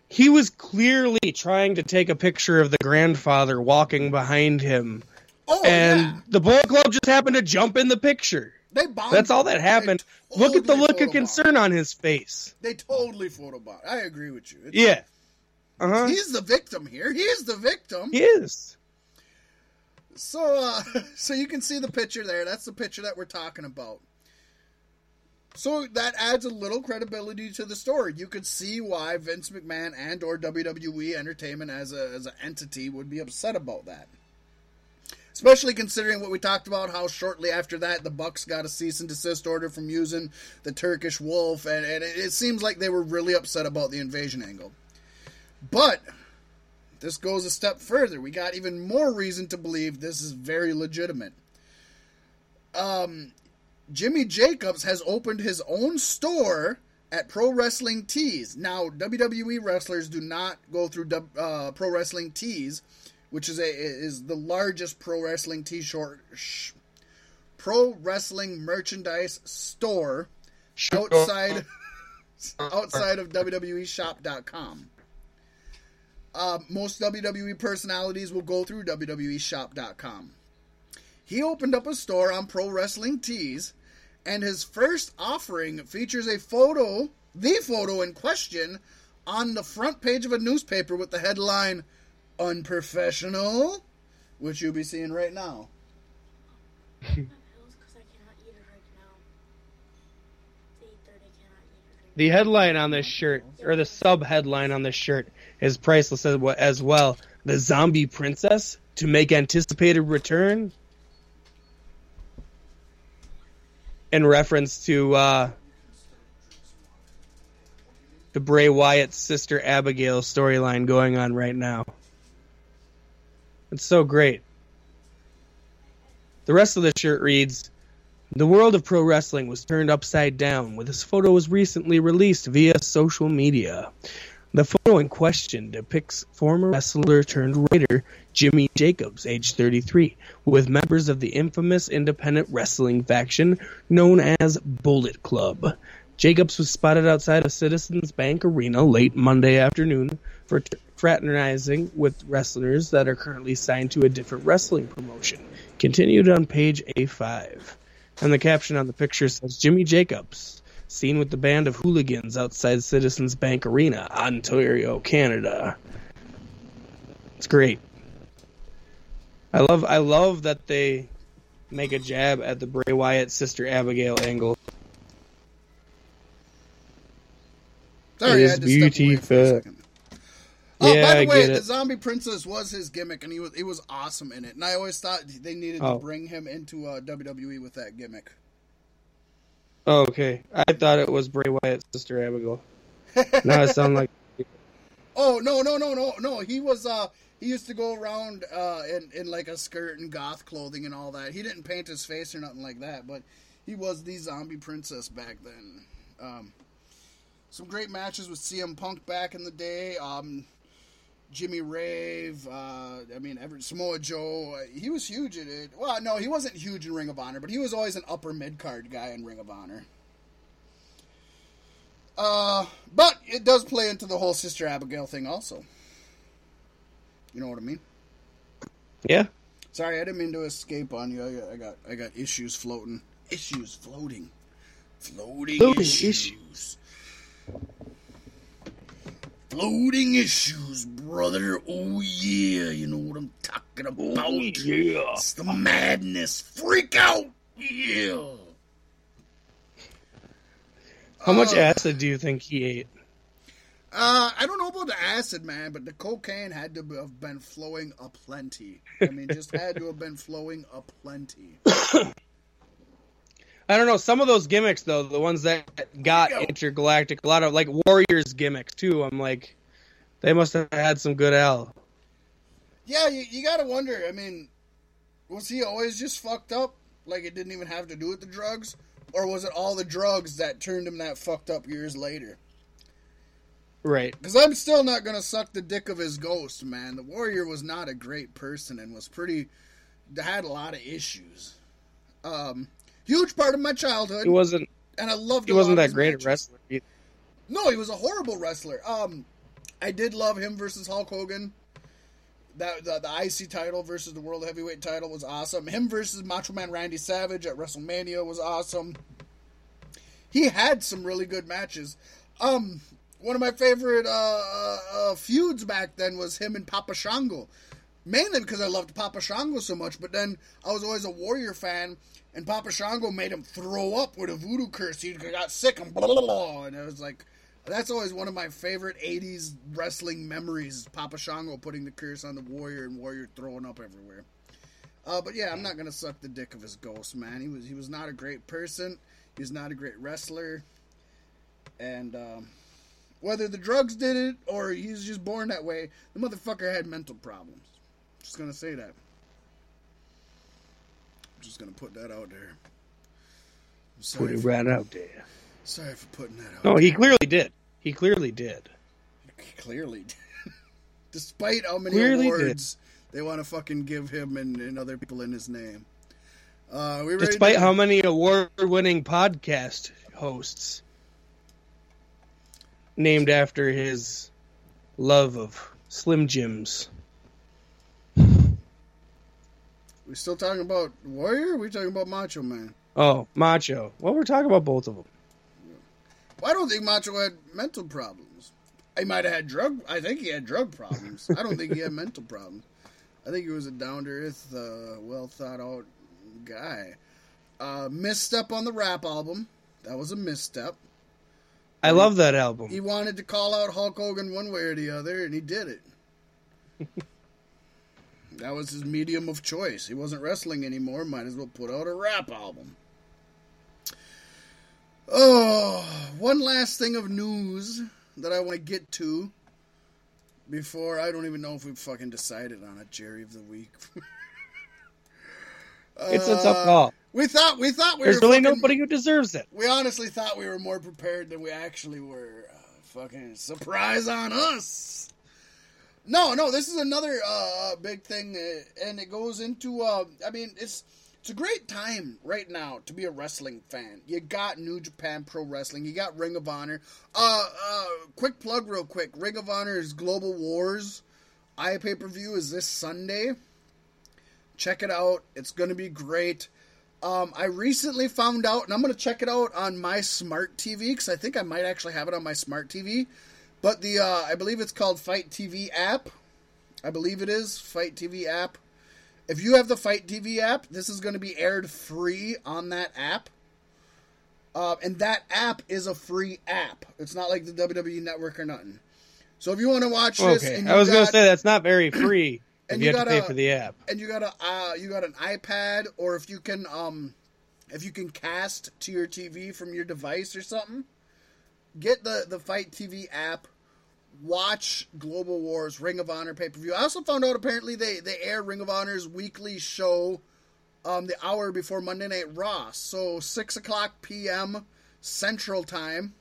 Speaker 1: he was clearly trying to take a picture of the grandfather walking behind him,
Speaker 2: Oh
Speaker 1: and
Speaker 2: yeah,
Speaker 1: the Bullet Club just happened to jump in the picture.
Speaker 2: they bombed.
Speaker 1: That's all that happened.
Speaker 2: They
Speaker 1: Look at the look of concern on his face.
Speaker 2: They totally photobombed. I agree with you. It's-
Speaker 1: Yeah. Uh huh.
Speaker 2: He's the victim here. He's the victim.
Speaker 1: He is.
Speaker 2: So, uh, so you can see the picture there. That's the picture that we're talking about. So that adds a little credibility to the story. You could see why Vince McMahon and or WWE Entertainment as a as an entity would be upset about that. Especially considering what we talked about, how shortly after that the Bucks got a cease and desist order from using the Turkish Wolf, and, and it, it seems like they were really upset about the invasion angle. But this goes a step further. We got even more reason to believe this is very legitimate. Um, Jimmy Jacobs has opened his own store at Pro Wrestling Tees. Now, WWE wrestlers do not go through uh, Pro Wrestling Tees which is a is the largest pro wrestling t-shirt sh- pro wrestling merchandise store outside outside of WWEshop.com. Uh, most WWE personalities will go through WWEshop.com. He opened up a store on Pro Wrestling Tees, and his first offering features a photo, the photo in question, on the front page of a newspaper with the headline unprofessional, which you'll be seeing right now.
Speaker 1: the headline on this shirt, or the sub headline on this shirt, is priceless as well. The zombie princess to make anticipated return. In reference to uh, the Bray Wyatt's sister Abigail storyline going on right now. It's so great. The rest of the shirt reads The world of pro wrestling was turned upside down when this photo was recently released via social media. The photo in question depicts former wrestler turned writer Jimmy Jacobs, age 33, with members of the infamous independent wrestling faction known as Bullet Club. Jacobs was spotted outside of Citizens Bank Arena late Monday afternoon for fraternizing with wrestlers that are currently signed to a different wrestling promotion. Continued on page A5. And the caption on the picture says Jimmy Jacobs, seen with the band of hooligans outside Citizens Bank Arena, Ontario, Canada. It's great. I love I love that they make a jab at the Bray Wyatt sister Abigail angle.
Speaker 2: Sorry, it is beautiful. Oh, yeah, by the way, the zombie princess was his gimmick, and he was he was awesome in it. And I always thought they needed oh. to bring him into uh, WWE with that gimmick.
Speaker 1: Oh, okay. I thought it was Bray Wyatt's sister Abigail. now it sounds like.
Speaker 2: Oh no no no no no! He was uh he used to go around uh in in like a skirt and goth clothing and all that. He didn't paint his face or nothing like that, but he was the zombie princess back then. Um, some great matches with CM Punk back in the day. Um, Jimmy Rave, uh, I mean, Everett, Samoa Joe, uh, he was huge in it. Well, no, he wasn't huge in Ring of Honor, but he was always an upper mid card guy in Ring of Honor. Uh, but it does play into the whole Sister Abigail thing, also. You know what I mean?
Speaker 1: Yeah.
Speaker 2: Sorry, I didn't mean to escape on you. I got, I got, I got issues floating. Issues floating. Floating, floating issues. issues. Floating issues, brother. Oh yeah, you know what I'm talking about. Oh, yeah. It's the madness. Freak out. Yeah.
Speaker 1: How much uh, acid do you think he ate?
Speaker 2: Uh, I don't know about the acid, man, but the cocaine had to have been flowing a plenty. I mean, just had to have been flowing a plenty.
Speaker 1: I don't know. Some of those gimmicks, though, the ones that got intergalactic, a lot of like Warriors gimmicks too. I'm like, they must have had some good L.
Speaker 2: Yeah, you, you gotta wonder. I mean, was he always just fucked up? Like it didn't even have to do with the drugs, or was it all the drugs that turned him that fucked up years later?
Speaker 1: Right.
Speaker 2: Because I'm still not gonna suck the dick of his ghost, man. The Warrior was not a great person and was pretty had a lot of issues. Um, Huge part of my childhood.
Speaker 1: He wasn't.
Speaker 2: And I loved.
Speaker 1: He wasn't that great matches. a wrestler. Either.
Speaker 2: No, he was a horrible wrestler. Um, I did love him versus Hulk Hogan. That the, the IC title versus the World Heavyweight title was awesome. Him versus Macho Man Randy Savage at WrestleMania was awesome. He had some really good matches. Um, one of my favorite uh, uh, uh, feuds back then was him and Papa Shango. mainly because I loved Papa Shango so much. But then I was always a Warrior fan, and Papa Shango made him throw up with a voodoo curse. He got sick and blah blah blah, and it was like. That's always one of my favorite '80s wrestling memories. Papa Shango putting the curse on the Warrior and Warrior throwing up everywhere. Uh, but yeah, I'm not gonna suck the dick of his ghost, man. He was he was not a great person. He was not a great wrestler, and um, whether the drugs did it or he's just born that way, the motherfucker had mental problems. Just gonna say that. I'm just gonna put that out there.
Speaker 1: Put it
Speaker 2: for,
Speaker 1: right out there.
Speaker 2: sorry for putting that out.
Speaker 1: No,
Speaker 2: there.
Speaker 1: he clearly did. He clearly did.
Speaker 2: clearly, despite how many
Speaker 1: Clearly
Speaker 2: awards they want to fucking give him and, and other people in his name. Uh, we
Speaker 1: Despite
Speaker 2: to-
Speaker 1: how many award-winning podcast hosts named after his love of Slim Jims.
Speaker 2: We still talking about Warrior. Or we talking about Macho Man.
Speaker 1: Oh, Macho. Well, we're talking about both of them.
Speaker 2: Well, I don't think Macho had mental problems. He might have had drug. I think he had drug problems. I don't think he had mental problems. I think he was a down to earth, uh, well thought out guy. Uh, misstep on the rap album. That was a misstep.
Speaker 1: I love that album.
Speaker 2: He wanted to call out Hulk Hogan one way or the other, and he did it. that was his medium of choice. He wasn't wrestling anymore. Might as well put out a rap album. Oh, one last thing of news that I want to get to before I don't even know if we've fucking decided on a Jerry of the week.
Speaker 1: It's a tough
Speaker 2: Uh,
Speaker 1: call.
Speaker 2: We thought we thought we were
Speaker 1: There's
Speaker 2: were
Speaker 1: really
Speaker 2: fucking-
Speaker 1: nobody who deserves it.
Speaker 2: we honestly thought we were more prepared than we actually were. Uh, fucking surprise on us. No, no, this is another uh, big thing, uh, and it goes into. Uh, I mean, it's it's a great time right now to be a wrestling fan. You got New Japan Pro Wrestling, you got Ring of Honor. Uh, uh, quick plug, real quick. Ring of Honor's Global Wars i pay per view is this Sunday. Check it out. It's going to be great. Um, I recently found out, and I'm going to check it out on my smart TV because I think I might actually have it on my smart TV. But the uh, I believe it's called Fight TV app. I believe it is Fight TV app. If you have the Fight TV app, this is going to be aired free on that app. Uh, and that app is a free app. It's not like the WWE Network or nothing. So if you want to watch this,
Speaker 1: Okay, I was gonna say that's not very free. if
Speaker 2: And
Speaker 1: you,
Speaker 2: you
Speaker 1: have to pay
Speaker 2: gotta-
Speaker 1: for the app.
Speaker 2: and you got a uh, you got an iPad or if you can um if you can cast to your TV from your device or something, get the the Fight TV app. Watch Global Wars Ring of Honor pay per view. I also found out apparently they they air Ring of Honor's weekly show, um the hour before Monday Night Raw. So six o'clock p.m. Central Time,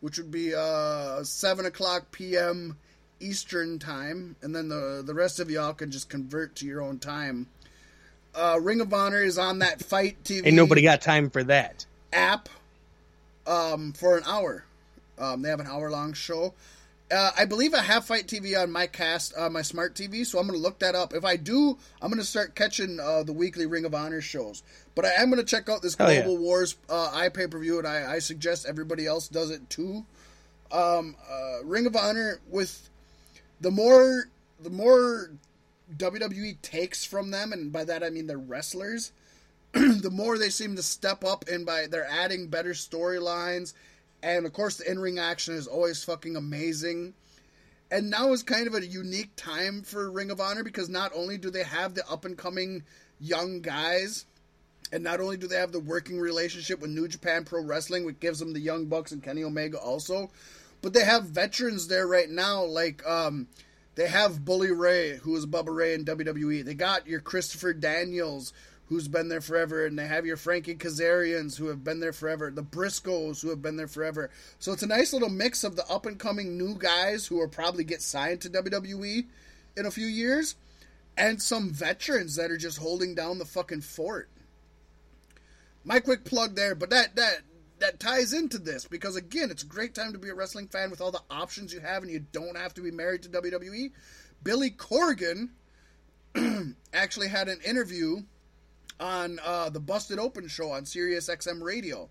Speaker 2: which would be uh seven o'clock p.m. Eastern time, and then the the rest of y'all can just convert to your own time. Uh, Ring of Honor is on that Fight TV
Speaker 1: And nobody got time for that.
Speaker 2: app um, for an hour. Um, they have an hour long show. Uh, I believe I have Fight TV on my cast, uh, my smart TV, so I'm going to look that up. If I do, I'm going to start catching uh, the weekly Ring of Honor shows. But I am going to check out this
Speaker 1: Hell yeah.
Speaker 2: Global Wars uh, pay-per-view, and I, I suggest everybody else does it too. Um, uh, Ring of Honor with the more the more WWE takes from them, and by that I mean their wrestlers, the more they seem to step up, and by they're adding better storylines, and of course the in-ring action is always fucking amazing. And now is kind of a unique time for Ring of Honor because not only do they have the up and coming young guys, and not only do they have the working relationship with New Japan Pro Wrestling, which gives them the Young Bucks and Kenny Omega also, but they have veterans there right now. Like um, they have Bully Ray, who is Bubba Ray in WWE. They got your Christopher Daniels, who's been there forever, and they have your Frankie Kazarians, who have been there forever. The Briscoes, who have been there forever. So it's a nice little mix of the up and coming new guys who will probably get signed to WWE in a few years, and some veterans that are just holding down the fucking fort my quick plug there, but that that that ties into this because again, it's a great time to be a wrestling fan with all the options you have, and you don't have to be married to WWE. Billy Corgan actually had an interview on uh, the Busted Open show on Sirius XM Radio.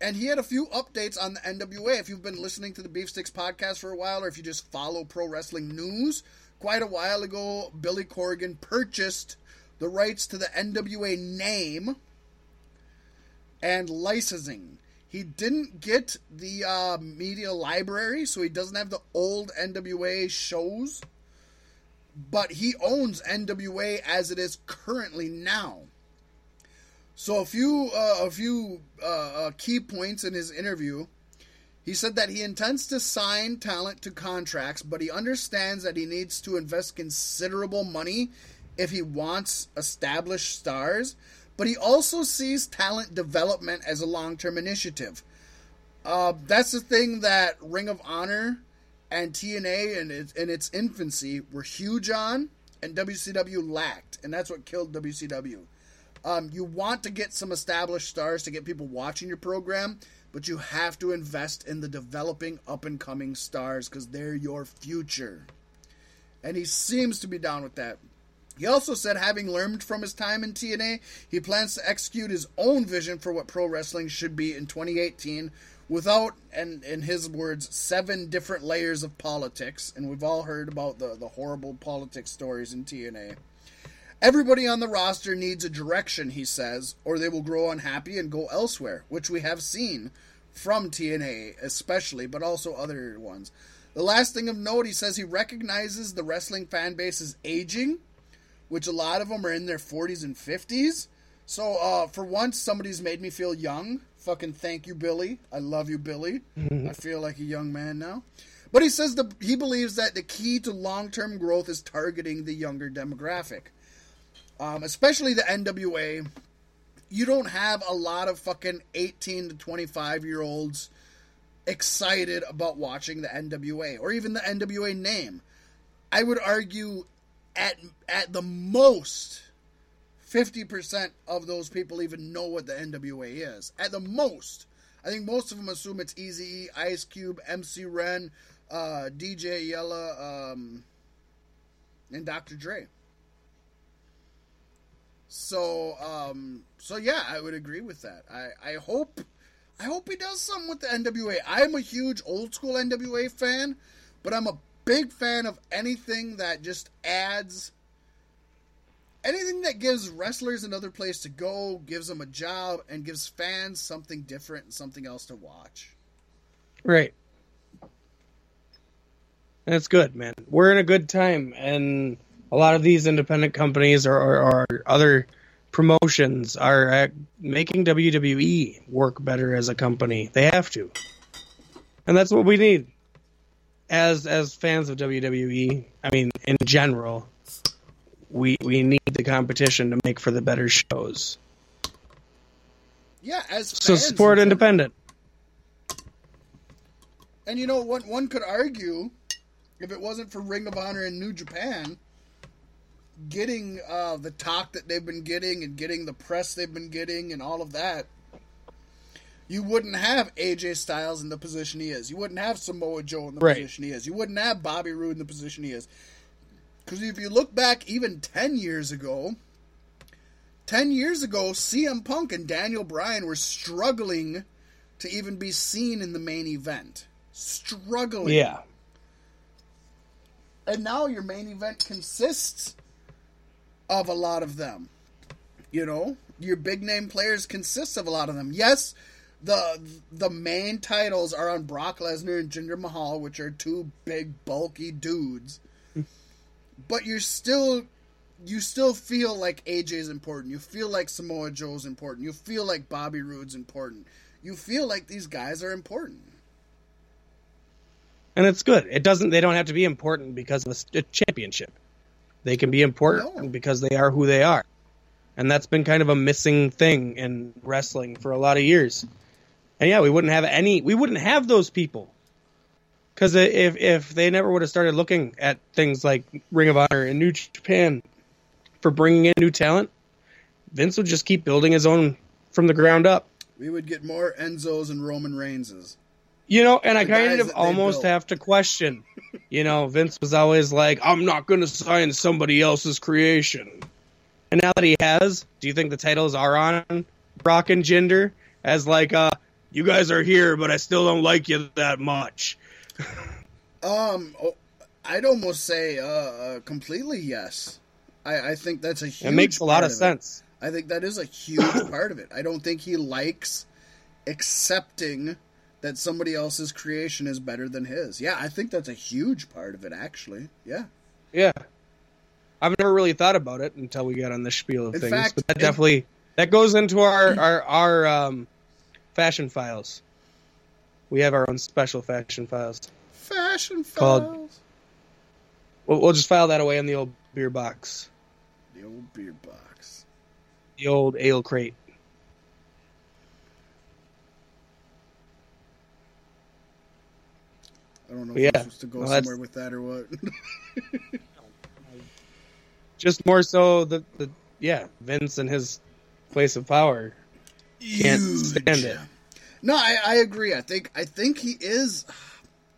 Speaker 2: And he had a few updates on the NWA. If you've been listening to the Beefsticks podcast for a while, or if you just follow pro wrestling news, quite a while ago, Billy Corgan purchased the rights to the NWA name and licensing. He didn't get the uh, media library, so he doesn't have the old NWA shows. But he owns NWA as it is currently now. So a few uh, a few uh, uh key points in his interview. He said that he intends to sign talent to contracts, but he understands that he needs to invest considerable money if he wants established stars. But he also sees talent development as a long term initiative. Uh, that's the thing that Ring of Honor and TNA in its, in its infancy were huge on, and WCW lacked, and that's what killed WCW. Um, you want to get some established stars to get people watching your program, but you have to invest in the developing up and coming stars because they're your future. And he seems to be down with that. He also said, having learned from his time in TNA, he plans to execute his own vision for what pro wrestling should be in 2018 without, and in his words, seven different layers of politics. And we've all heard about the, the horrible politics stories in TNA. Everybody on the roster needs a direction, he says, or they will grow unhappy and go elsewhere, which we have seen from TNA, especially, but also other ones. The last thing of note, he says he recognizes the wrestling fan base is aging, which a lot of them are in their 40s and 50s. So, uh, for once, somebody's made me feel young. Fucking thank you, Billy. I love you, Billy. I feel like a young man now. But he says the, he believes that the key to long term growth is targeting the younger demographic um, especially the NWA, you don't have a lot of fucking 18 to 25 year olds excited about watching the NWA or even the NWA name. I would argue at at the most 50% of those people even know what the NWA is. At the most. I think most of them assume it's Eazy-E Ice Cube, MC Ren, uh, DJ Yella, um, and Dr. Dre. So, um, so yeah, I would agree with that. I, I hope, I hope he does something with the NWA. I'm a huge old school NWA fan, but I'm a big fan of anything that just adds, anything that gives wrestlers another place to go, gives them a job, and gives fans something different and something else to watch.
Speaker 1: Right. That's good, man. We're in a good time, and a lot of these independent companies or, or, or other promotions are uh, making WWE work better as a company. They have to, and that's what we need as as fans of WWE. I mean, in general, we we need the competition to make for the better shows.
Speaker 2: Yeah, as
Speaker 1: so support independent.
Speaker 2: And you know what? One could argue, if it wasn't for Ring of Honor and New Japan, getting uh, the talk that they've been getting and getting the press they've been getting and all of that, you wouldn't have AJ Styles in the position he is. You wouldn't have Samoa Joe in the right. position he is. You wouldn't have Bobby Roode in the position he is. Because if you look back even 10 years ago, 10 years ago, CM Punk and Daniel Bryan were struggling to even be seen in the main event. Struggling.
Speaker 1: Yeah.
Speaker 2: And now your main event consists of a lot of them. You know, your big name players consist of a lot of them. Yes, the the main titles are on Brock Lesnar and Jinder Mahal, which are two big bulky dudes. but you're still you still feel like AJ is important. You feel like Samoa Joe's important. You feel like Bobby Roode's important. You feel like these guys are important.
Speaker 1: And it's good. It doesn't they don't have to be important because of a championship. They can be important no. because they are who they are. And that's been kind of a missing thing in wrestling for a lot of years. And yeah, we wouldn't have any we wouldn't have those people. Cuz if if they never would have started looking at things like Ring of Honor and New Japan for bringing in new talent, Vince would just keep building his own from the ground up.
Speaker 2: We would get more Enzos and Roman Reignses.
Speaker 1: You know, and I kind of almost have to question. You know, Vince was always like, "I'm not going to sign somebody else's creation." And now that he has, do you think the titles are on Brock and Jinder as like, uh, "You guys are here, but I still don't like you that much"?
Speaker 2: um, oh, I'd almost say uh, uh, completely yes. I, I think that's a huge.
Speaker 1: It makes a lot of
Speaker 2: it.
Speaker 1: sense.
Speaker 2: I think that is a huge part of it. I don't think he likes accepting that somebody else's creation is better than his. Yeah, I think that's a huge part of it. Actually, yeah.
Speaker 1: Yeah. I've never really thought about it until we got on the spiel of
Speaker 2: In
Speaker 1: things.
Speaker 2: fact,
Speaker 1: but that
Speaker 2: it-
Speaker 1: definitely that goes into our our our um, fashion files. We have our own special fashion files.
Speaker 2: Fashion
Speaker 1: Called-
Speaker 2: files.
Speaker 1: We'll, we'll just file that away in the old beer box,
Speaker 2: The old beer box.
Speaker 1: the old ale crate.
Speaker 2: I don't know
Speaker 1: But
Speaker 2: if
Speaker 1: yeah,
Speaker 2: I'm supposed to go
Speaker 1: that's-
Speaker 2: somewhere with that or what.
Speaker 1: Just more so the the yeah Vince and his place of power. Can't
Speaker 2: Huge.
Speaker 1: stand it.
Speaker 2: No, I, I agree. I think I think he is,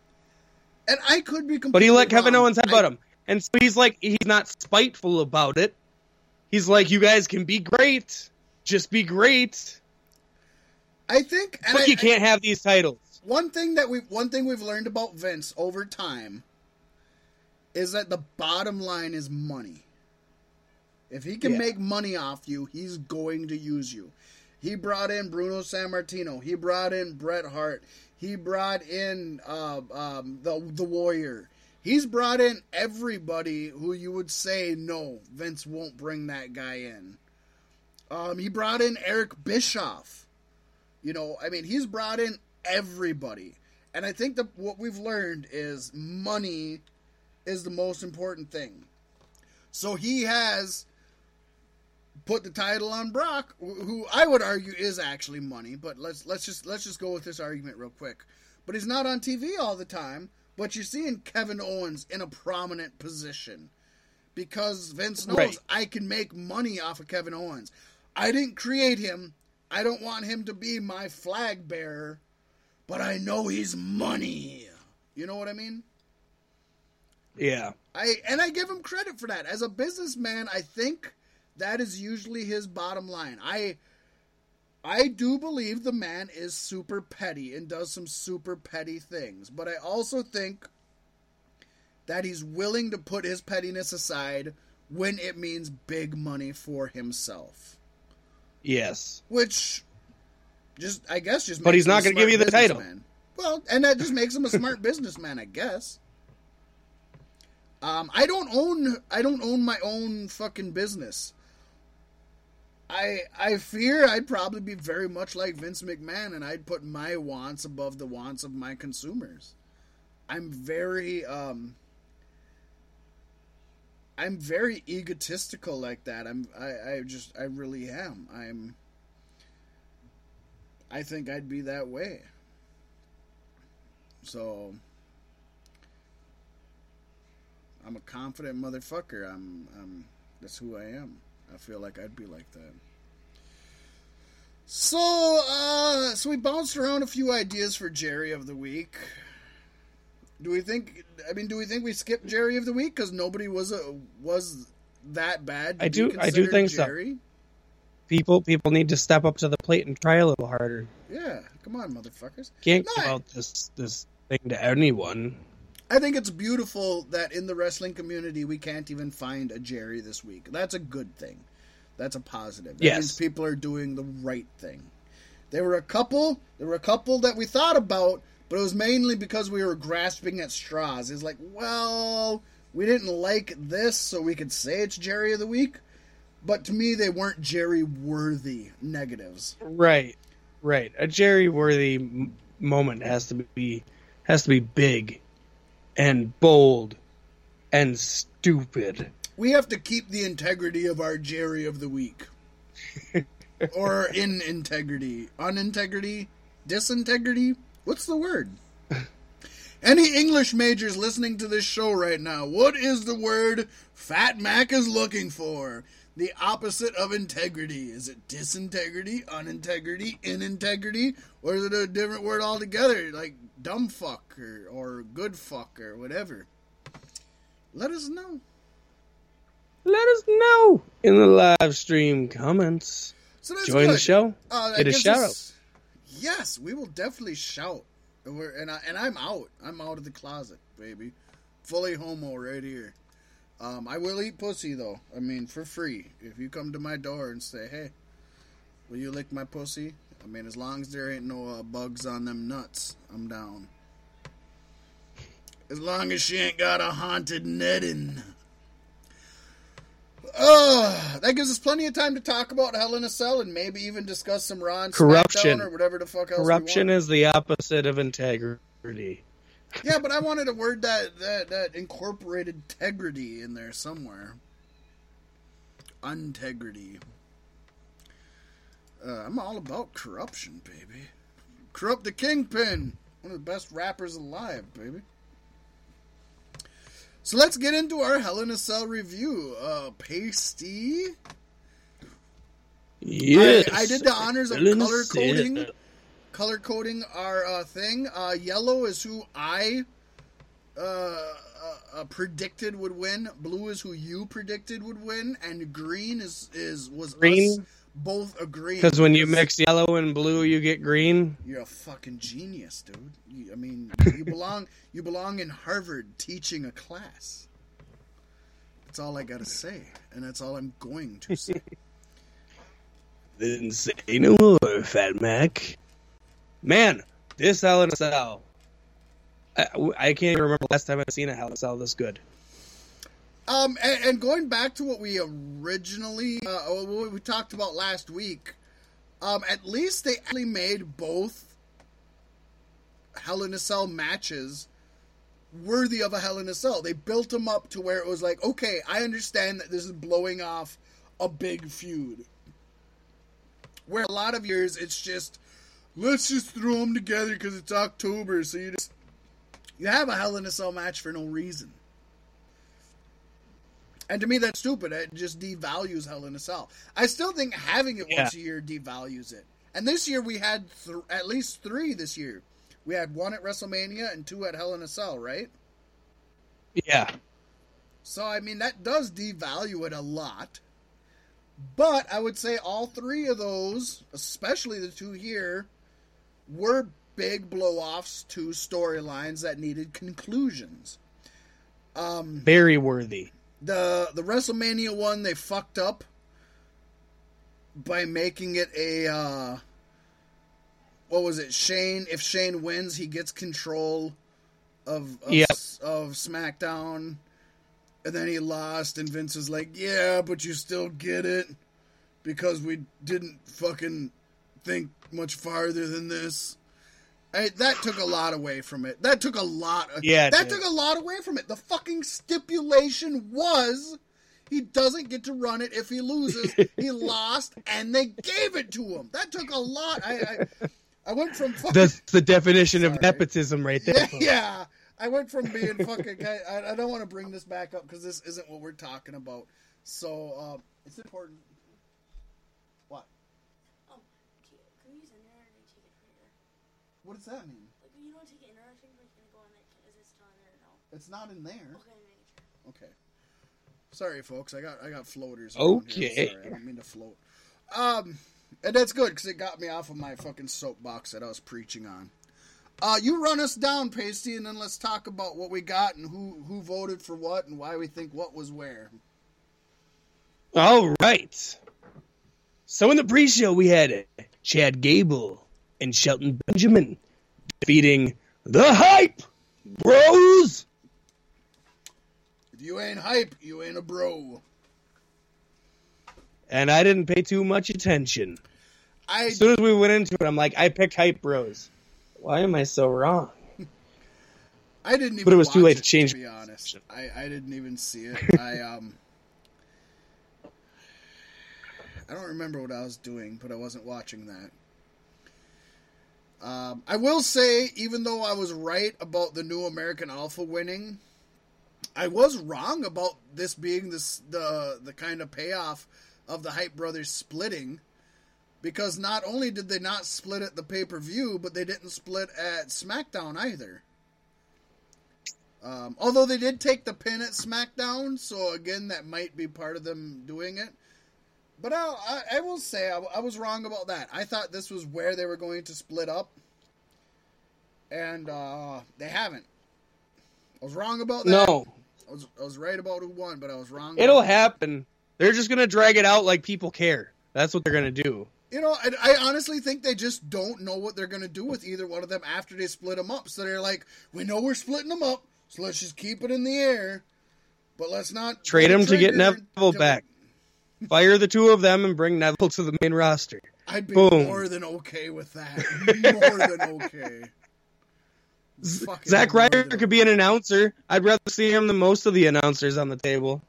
Speaker 2: and I could be completely.
Speaker 1: But he let Kevin
Speaker 2: wrong.
Speaker 1: Owens headbutt
Speaker 2: I-
Speaker 1: him, and so he's like he's not spiteful about it. He's like, you guys can be great, just be great,
Speaker 2: I think, and
Speaker 1: but
Speaker 2: I,
Speaker 1: you can't have these titles.
Speaker 2: One thing that we one thing we've learned about Vince over time is that the bottom line is money. If he can
Speaker 1: Yeah.
Speaker 2: make money off you, he's going to use you. He brought in Bruno Sammartino. He brought in Bret Hart. He brought in uh, um, the the Warrior. He's brought in everybody who you would say no, Vince won't bring that guy in. Um, he brought in Eric Bischoff. You know, I mean, he's brought in everybody, and I think that what we've learned is money is the most important thing. So he has put the title on Brock, who I would argue is actually money. But let's let's just let's just go with this argument real quick. But he's not on TV all the time. But you're seeing Kevin Owens in a prominent position because Vince knows
Speaker 1: Right.
Speaker 2: I can make money off of Kevin Owens. I didn't create him. I don't want him to be my flag bearer, but I know he's money. You know what I mean?
Speaker 1: Yeah,
Speaker 2: I and I give him credit for that. As a businessman, I think that is usually his bottom line. I I do believe the man is super petty and does some super petty things, but I also think that he's willing to put his pettiness aside when it means big money for himself.
Speaker 1: yes,
Speaker 2: Which just I guess just
Speaker 1: But
Speaker 2: makes
Speaker 1: he's not gonna give you the title.
Speaker 2: Well, and that just makes him a smart businessman, I guess. Um, I don't own I don't own my own fucking business. I I fear I'd probably be very much like Vince McMahon and I'd put my wants above the wants of my consumers. I'm very um I'm very egotistical like that. I'm I, I just I really am. I'm I think I'd be that way. So I'm a confident motherfucker. I'm I'm that's who I am. I feel like I'd be like that. So uh so we bounced around a few ideas for Jerry of the week. Do we think I mean do we think we skipped Jerry of the week cuz nobody was a was that bad?
Speaker 1: I do- I do think so. People people need to step up to the plate and try a little harder.
Speaker 2: Yeah, come on motherfuckers.
Speaker 1: Can't
Speaker 2: No,
Speaker 1: give out this this thing to anyone.
Speaker 2: I think it's beautiful that in the wrestling community we can't even find a Jerry this week. That's a good thing. That's a positive. That
Speaker 1: Yes.
Speaker 2: means people are doing the right thing. There were a couple. There were a couple that we thought about, but it was mainly because we were grasping at straws. It's like, well, we didn't like this, so we could say it's Jerry of the week. But to me, they weren't Jerry worthy negatives.
Speaker 1: Right, right. A Jerry worthy m- moment has to be has to be big and bold and stupid.
Speaker 2: We have to keep the integrity of our Jerry of the week. or in integrity, unintegrity, disintegrity. What's the word? Any English majors listening to this show right now, what is the word Fat Mac is looking for? The opposite of integrity. Is it disintegrity, unintegrity, inintegrity, or is it a different word altogether, like dumb fuck or, or good fuck or whatever? Let us know.
Speaker 1: Let us know in the live stream comments.
Speaker 2: So
Speaker 1: Join the show.
Speaker 2: Uh,
Speaker 1: Get a shout
Speaker 2: us- Yes, we will definitely shout. And, we're, and, I, and I'm out. I'm out of the closet, baby. fully homo right here. Um, I will eat pussy though. I mean, for free. If you come to my door and say, "Hey, will you lick my pussy?" I mean, as long as there ain't no uh, bugs on them nuts, I'm down. As long as she ain't got a haunted netting. Oh, that gives us plenty of time to talk about Hell in a Cell and maybe even discuss some and
Speaker 1: Corruption.
Speaker 2: SmackDown or whatever the fuck else. we
Speaker 1: Corruption is the opposite of integrity.
Speaker 2: Yeah, but I wanted a word that that, that incorporated integrity in there somewhere. Integrity. Uh, I'm all about corruption, baby. Corrupt the Kingpin, one of the best rappers alive, baby. So let's get into our Hell in a Cell review. Uh, Pasty.
Speaker 1: Yes.
Speaker 2: I did the honors of color coding. Color coding our uh, thing. Uh, yellow is who I uh, uh, uh, predicted would win. Blue is who you predicted would win, and green is is was
Speaker 1: Green?
Speaker 2: us both agreeing.
Speaker 1: Because when you mix yellow and blue, you get green.
Speaker 2: you're a fucking genius, dude. You, I mean, you belong you belong in Harvard teaching a class. That's all I gotta say, and that's all I'm going to say.
Speaker 1: Then say no more, Fat Mac. Man, this Hell in a Cell. I, I can't even remember last time I've seen a Hell in a Cell this good.
Speaker 2: Um, and, and going back to what we originally, uh, what we talked about last week, um, at least they actually made both Hell in a Cell matches worthy of a Hell in a Cell. They built them up to where it was like, okay, I understand that this is blowing off a big feud. Where a lot of years it's just, let's just throw them together because it's October, so you just you have a Hell in a Cell match for no reason. And to me, that's stupid. It just devalues Hell in a Cell. I still think having it once a year devalues it. And this year we had th- at least three. This year we had one at WrestleMania and two at Hell in a Cell, right?
Speaker 1: Yeah.
Speaker 2: So I mean that does devalue it a lot. But I would say all three of those, especially the two here, were big blow-offs to storylines that needed conclusions. Um,
Speaker 1: Very worthy.
Speaker 2: the the WrestleMania one they fucked up by making it a uh, what was it? Shane. If Shane wins, he gets control of of,
Speaker 1: Yep.
Speaker 2: of SmackDown, and then he lost, and Vince was like, "Yeah, but you still get it because we didn't fucking think much farther than this." I, that took a lot away from it. That took a lot. Of,
Speaker 1: Yeah,
Speaker 2: that
Speaker 1: did.
Speaker 2: took a lot away from it. The fucking stipulation was he doesn't get to run it if he loses. he lost, and they gave it to him. That took a lot. I I, I went from fucking
Speaker 1: That's the definition of nepotism right there.
Speaker 2: yeah, yeah. I went from being fucking. I, I don't want to bring this back up because this isn't what we're talking about. So um, it's important. What?
Speaker 3: Oh, can you, can you use internet or take it from here?
Speaker 2: What does that mean?
Speaker 3: Like, you don't take internet thing, but it's gonna go on that. Is it still on there or no?
Speaker 2: It's not in there.
Speaker 3: Okay, I'm making sure.
Speaker 2: Okay. Sorry, folks. I got I got floaters. around here.
Speaker 1: Okay.
Speaker 2: Sorry, I don't mean to float. Um, and that's good because it got me off of my fucking soapbox that I was preaching on. Uh, you run us down, Pasty, and then let's talk about what we got and who who voted for what and why we think what was where.
Speaker 1: All right. So in the pre-show, we had Chad Gable and Shelton Benjamin defeating the Hype Bros.
Speaker 2: If you ain't hype, you ain't a bro.
Speaker 1: And I didn't pay too much attention.
Speaker 2: I
Speaker 1: As soon as we went into it, I'm like, I picked Hype Bros. Why am I so wrong?
Speaker 2: I didn't even.
Speaker 1: But it was too late to change
Speaker 2: To be honest, I, I didn't even see it. I um. I don't remember what I was doing, but I wasn't watching that. Um, I will say, even though I was right about the new American Alpha winning, I was wrong about this being this the the kind of payoff of the Hype Brothers splitting, because not only did they not split at the pay per view, but they didn't split at SmackDown either. Um, although they did take the pin at SmackDown, so again, that might be part of them doing it. But I, I, I will say I, I was wrong about that. I thought this was where they were going to split up, and uh, they haven't. I was wrong about that.
Speaker 1: No,
Speaker 2: I was I was right about who won, but I was wrong.
Speaker 1: it'll happen. They're just gonna drag it out like people care. That's what they're gonna do.
Speaker 2: You know, I, I honestly think they just don't know what they're going to do with either one of them after they split them up. So they're like, we know we're splitting them up, so let's just keep it in the air, but let's not
Speaker 1: Trade him to get Neville back. Fire the two of them and bring Neville to the main roster.
Speaker 2: I'd be
Speaker 1: Boom.
Speaker 2: more than okay with that. more than okay. Fucking Zack
Speaker 1: Ryder could be an announcer. I'd rather see him than most of the announcers on the table.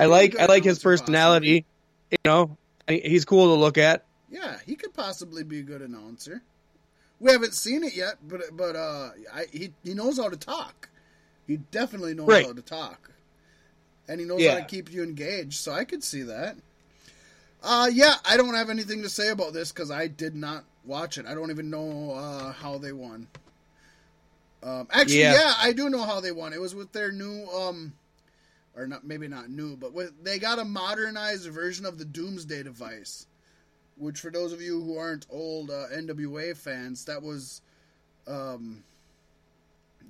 Speaker 1: I like I like his personality. You know, he's cool to look at.
Speaker 2: Yeah, he could possibly be a good announcer. We haven't seen it yet, but but uh, I, he he knows how to talk. He definitely knows
Speaker 1: Right.
Speaker 2: how to talk, and he knows
Speaker 1: Yeah.
Speaker 2: how to keep you engaged. So I could see that. Uh, yeah, I don't have anything to say about this because I did not watch it. I don't even know uh, how they won. Um, actually,
Speaker 1: Yeah.
Speaker 2: yeah. I do know how they won. It was with their new, um, or not maybe not new, but with, they got a modernized version of the Doomsday device. Which, for those of you who aren't old uh, NWA fans, that was um,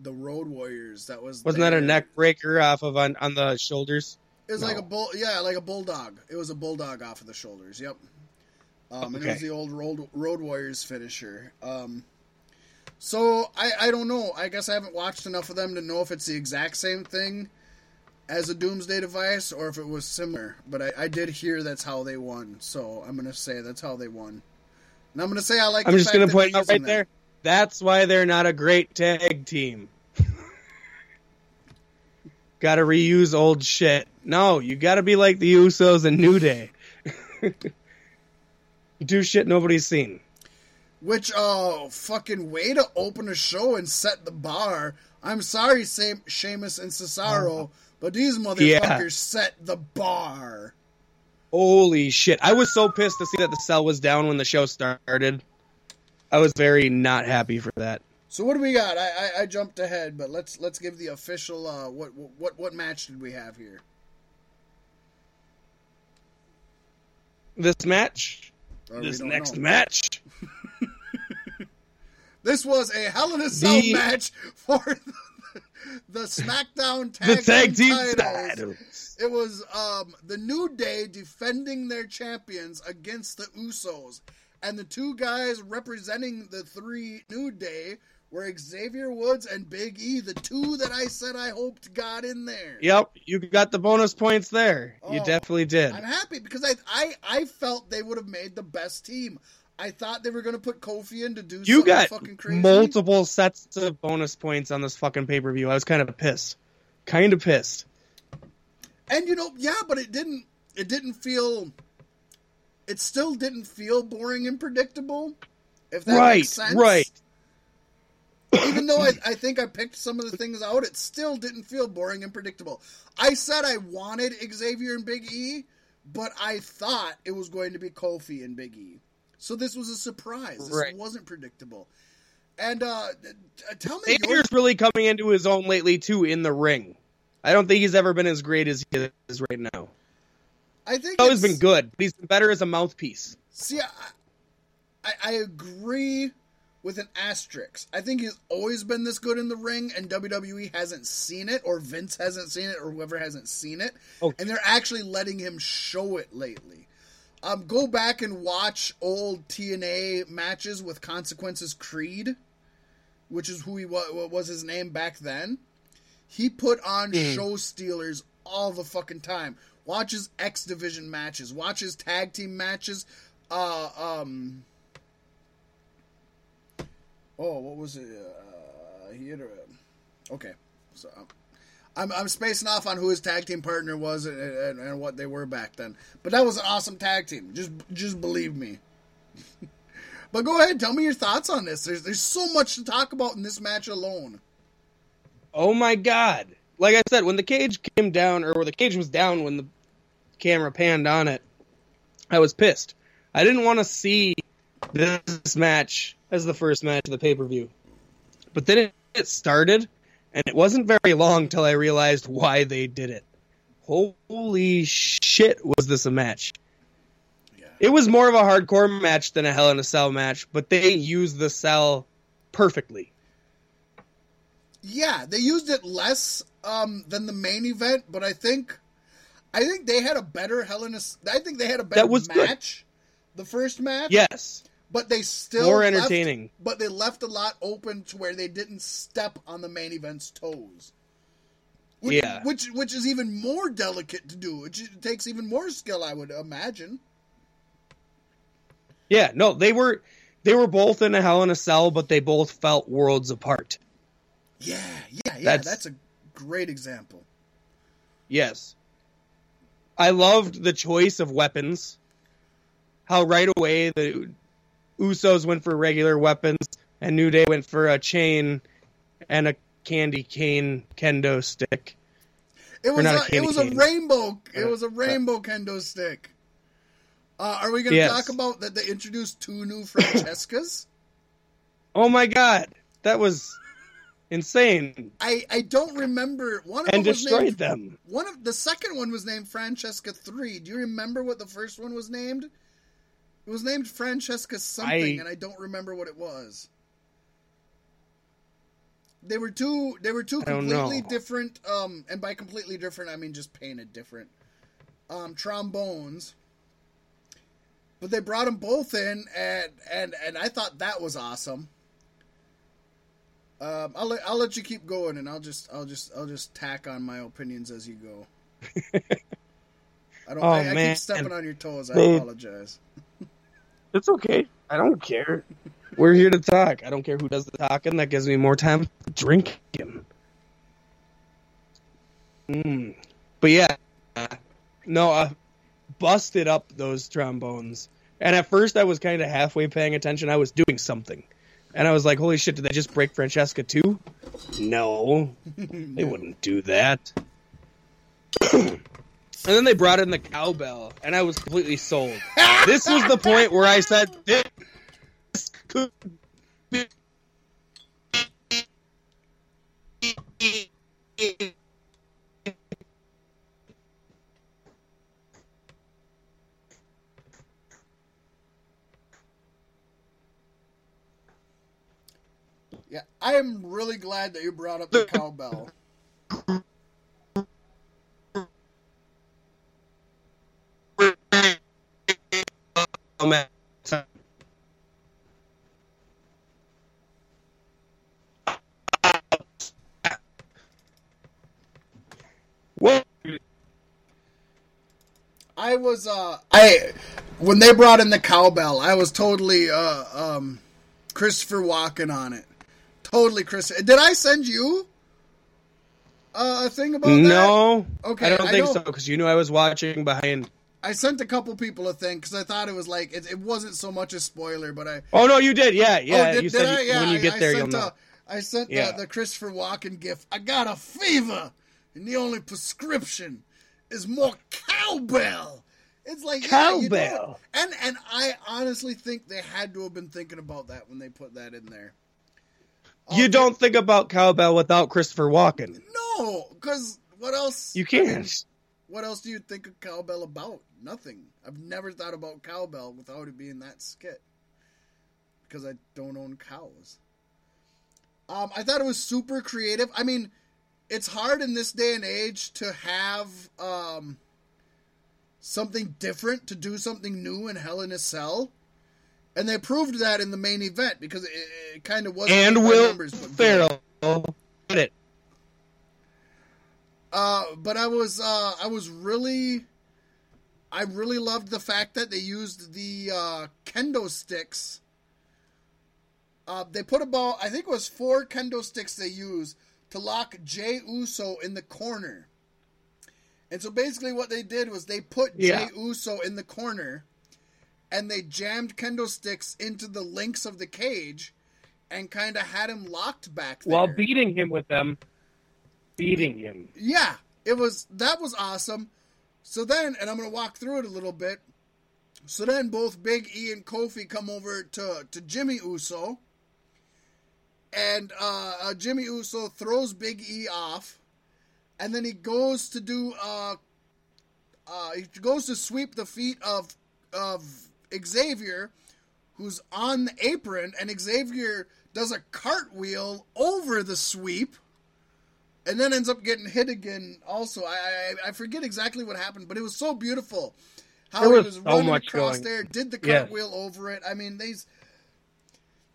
Speaker 2: the Road Warriors. That was
Speaker 1: Wasn't that a neck breaker off of on, on the shoulders?
Speaker 2: it was like a bull, yeah, like a bulldog. It was a bulldog off of the shoulders. Yep. Um, and it was the old Road, Road Warriors finisher. Um, so I, I don't know. I guess I haven't watched enough of them to know if it's the exact same thing as a Doomsday device or if it was similar. But I, I did hear that's how they won. So I'm gonna say that's how they won. And I'm gonna say I like.
Speaker 1: I'm just gonna
Speaker 2: that
Speaker 1: point out right there.
Speaker 2: That.
Speaker 1: That's why they're not a great tag team. got to reuse old shit. No, you got to be like the Usos and New Day. Do shit nobody's seen.
Speaker 2: Which oh fucking way to open a show and set the bar. I'm sorry, Sam, Sheamus and Cesaro, uh-huh. but these motherfuckers
Speaker 1: Yeah.
Speaker 2: set the bar.
Speaker 1: Holy shit! I was so pissed to see that the cell was down when the show started. I was very not happy for that.
Speaker 2: So what do we got? I, I, I jumped ahead, but let's let's give the official. Uh, what what what match did we have here?
Speaker 1: This match,
Speaker 2: Or
Speaker 1: this next
Speaker 2: know.
Speaker 1: match,
Speaker 2: This was a Hell in a Cell
Speaker 1: The-
Speaker 2: match for the, the SmackDown
Speaker 1: the
Speaker 2: Tag,
Speaker 1: tag team
Speaker 2: titles.
Speaker 1: titles.
Speaker 2: It was um, the New Day defending their champions against the Usos. And the two guys representing the three New Day were Xavier Woods and Big E, the two that I said I hoped got in there.
Speaker 1: Yep, you got the bonus points there. You
Speaker 2: Oh,
Speaker 1: definitely did.
Speaker 2: I'm happy because I, I I felt they would have made the best team. I thought they were going to put Kofi in to do
Speaker 1: You
Speaker 2: something
Speaker 1: got
Speaker 2: fucking crazy.
Speaker 1: multiple sets of bonus points on this fucking pay per view. I was kind of pissed. Kind of pissed.
Speaker 2: And you know, yeah, but it didn't. It didn't feel. It still didn't feel boring and predictable. If that
Speaker 1: Right,
Speaker 2: makes sense.
Speaker 1: right.
Speaker 2: Even though I, I think I picked some of the things out, it still didn't feel boring and predictable. I said I wanted Xavier and Big E, but I thought it was going to be Kofi and Big E. So this was a surprise. This
Speaker 1: Right.
Speaker 2: wasn't predictable. And uh, tell me your
Speaker 1: Xavier's really coming into his own lately too in the ring. I don't think he's ever been as great as he is right now.
Speaker 2: I think
Speaker 1: He's always been good, but he's been better as a mouthpiece.
Speaker 2: See, I, I, I agree with an asterisk. I think he's always been this good in the ring, and WWE hasn't seen it, or Vince hasn't seen it, or whoever hasn't seen it,
Speaker 1: Oh.
Speaker 2: and they're actually letting him show it lately. Um, go back and watch old TNA matches with Consequences Creed, which is who he was, what was his name back then. He put on
Speaker 1: Mhm.
Speaker 2: show stealers all the fucking time. Watch his X Division matches. watches tag team matches. Uh, um. Oh, what was it? Uh, he had a. Okay, so um, I'm I'm spacing off on who his tag team partner was and, and, and what they were back then. But that was an awesome tag team. Just just believe me. but go ahead, tell me your thoughts on this. There's there's so much to talk about in this match alone.
Speaker 1: Oh my god. Like I said, when the cage came down, or the cage was down when the camera panned on it, I was pissed. I didn't want to see this match as the first match of the pay per view. But then it, it started, and it wasn't very long till I realized why they did it. Holy shit, was this a match?
Speaker 2: Yeah.
Speaker 1: It was more of a hardcore match than a Hell in a Cell match, but they used the cell perfectly.
Speaker 2: Yeah, they used it less um, than the main event, but I think I think they had a better Hell in a S- I think they had a better
Speaker 1: That was good.
Speaker 2: match. The first match,
Speaker 1: Yes.
Speaker 2: but they still
Speaker 1: More
Speaker 2: left-
Speaker 1: entertaining.
Speaker 2: but they left a lot open to where they didn't step on the main event's toes. Which,
Speaker 1: Yeah.
Speaker 2: which which is even more delicate to do. It takes even more skill, I would imagine.
Speaker 1: Yeah, no, they were they were both in a Hell in a Cell, but they both felt worlds apart.
Speaker 2: Yeah, yeah, yeah.
Speaker 1: That's-
Speaker 2: That's, a great example.
Speaker 1: Yes. I loved the choice of weapons. How right away the Usos went for regular weapons and New Day went for a chain and a candy cane kendo stick.
Speaker 2: It was
Speaker 1: a
Speaker 2: a, it was a rainbow. It
Speaker 1: Uh,
Speaker 2: was a rainbow kendo stick. Uh, are we going to
Speaker 1: Yes.
Speaker 2: talk about that? They introduced two new Francescas.
Speaker 1: Oh my god, that was insane
Speaker 2: I I don't remember one of
Speaker 1: and
Speaker 2: them
Speaker 1: destroyed
Speaker 2: named,
Speaker 1: them.
Speaker 2: One of the second one was named Francesca Three. Do you remember what the first one was named? It was named Francesca something,
Speaker 1: I-
Speaker 2: and I don't remember what it was. They were two. They were two completely different. Um, and by completely different, I mean just painted different. Um, trombones. But they brought them both in, and and and I thought that was awesome. Um, I'll let I'll let you keep going, and I'll just I'll just I'll just tack on my opinions as you go. I don't.
Speaker 1: Oh,
Speaker 2: I, I
Speaker 1: man.
Speaker 2: keep stepping on your toes. I
Speaker 1: They-
Speaker 2: apologize.
Speaker 1: It's okay. I don't care. We're here to talk. I don't care who does the talking. That gives me more time to drink him. Mm. But yeah, no, I busted up those trombones. And at first, I was kind of halfway paying attention. I was doing something, and I was like, "Holy shit! Did they just break Francesca too?" No, they wouldn't do that. And then they brought in the cowbell, and I was completely sold. this was the point where I said, "This could be."
Speaker 2: Yeah, I am really glad that you brought up the cowbell.
Speaker 1: What?
Speaker 2: I was uh I when they brought in the cowbell, I was totally uh um Christopher Walken on it. Totally Chris. Did I send you uh, a thing about that?
Speaker 1: No.
Speaker 2: Okay,
Speaker 1: I don't
Speaker 2: I
Speaker 1: think
Speaker 2: know-
Speaker 1: so because you knew I was watching behind.
Speaker 2: I sent a couple people a thing because I thought it was like it, it wasn't so much a spoiler, but I
Speaker 1: Oh no, you did. Yeah, yeah.
Speaker 2: oh, did,
Speaker 1: you said
Speaker 2: I? Yeah,
Speaker 1: when you get
Speaker 2: I
Speaker 1: there, you'll
Speaker 2: sent
Speaker 1: know.
Speaker 2: I sent
Speaker 1: Yeah.
Speaker 2: the, the Christopher Walken gift. I got a fever, and the only prescription is more cowbell. It's like yeah, you know?
Speaker 1: Cowbell.
Speaker 2: and and I honestly think they had to have been thinking about that when they put that in there.
Speaker 1: You
Speaker 2: Um,
Speaker 1: don't think about cowbell without Christopher Walken.
Speaker 2: No, because what else?
Speaker 1: You can't.
Speaker 2: What else do you think of cowbell about? Nothing. I've never thought about cowbell without it being that skit. Because I don't own cows. Um, I thought it was super creative. I mean, it's hard in this day and age to have um, something different, to do something new in Hell in a Cell. And they proved that in the main event because it, it kind of wasn't
Speaker 1: And Will
Speaker 2: numbers.
Speaker 1: Ferrell did it.
Speaker 2: Uh, but I was uh, I was really I really loved the fact that they used the uh, kendo sticks. Uh, they put about I think it was four kendo sticks they used to lock Jay Uso in the corner. And so basically what they did was they put
Speaker 1: Yeah.
Speaker 2: Jay Uso in the corner and they jammed kendo sticks into the links of the cage and kind of had him locked back there.
Speaker 1: While beating him with them. Beating him.
Speaker 2: yeah, it was that was awesome. So then, and I'm gonna walk through it a little bit. So then, both Big E and Kofi come over to to Jimmy Uso, and uh, uh, Jimmy Uso throws Big E off, and then he goes to do uh, uh, he goes to sweep the feet of of Xavier, who's on the apron, and Xavier does a cartwheel over the sweep and then ends up getting hit again. Also, I I, I forget exactly what happened, but it was so beautiful how
Speaker 1: There
Speaker 2: he
Speaker 1: was
Speaker 2: was
Speaker 1: so
Speaker 2: running across
Speaker 1: going.
Speaker 2: there, did the cartwheel over it. I mean, these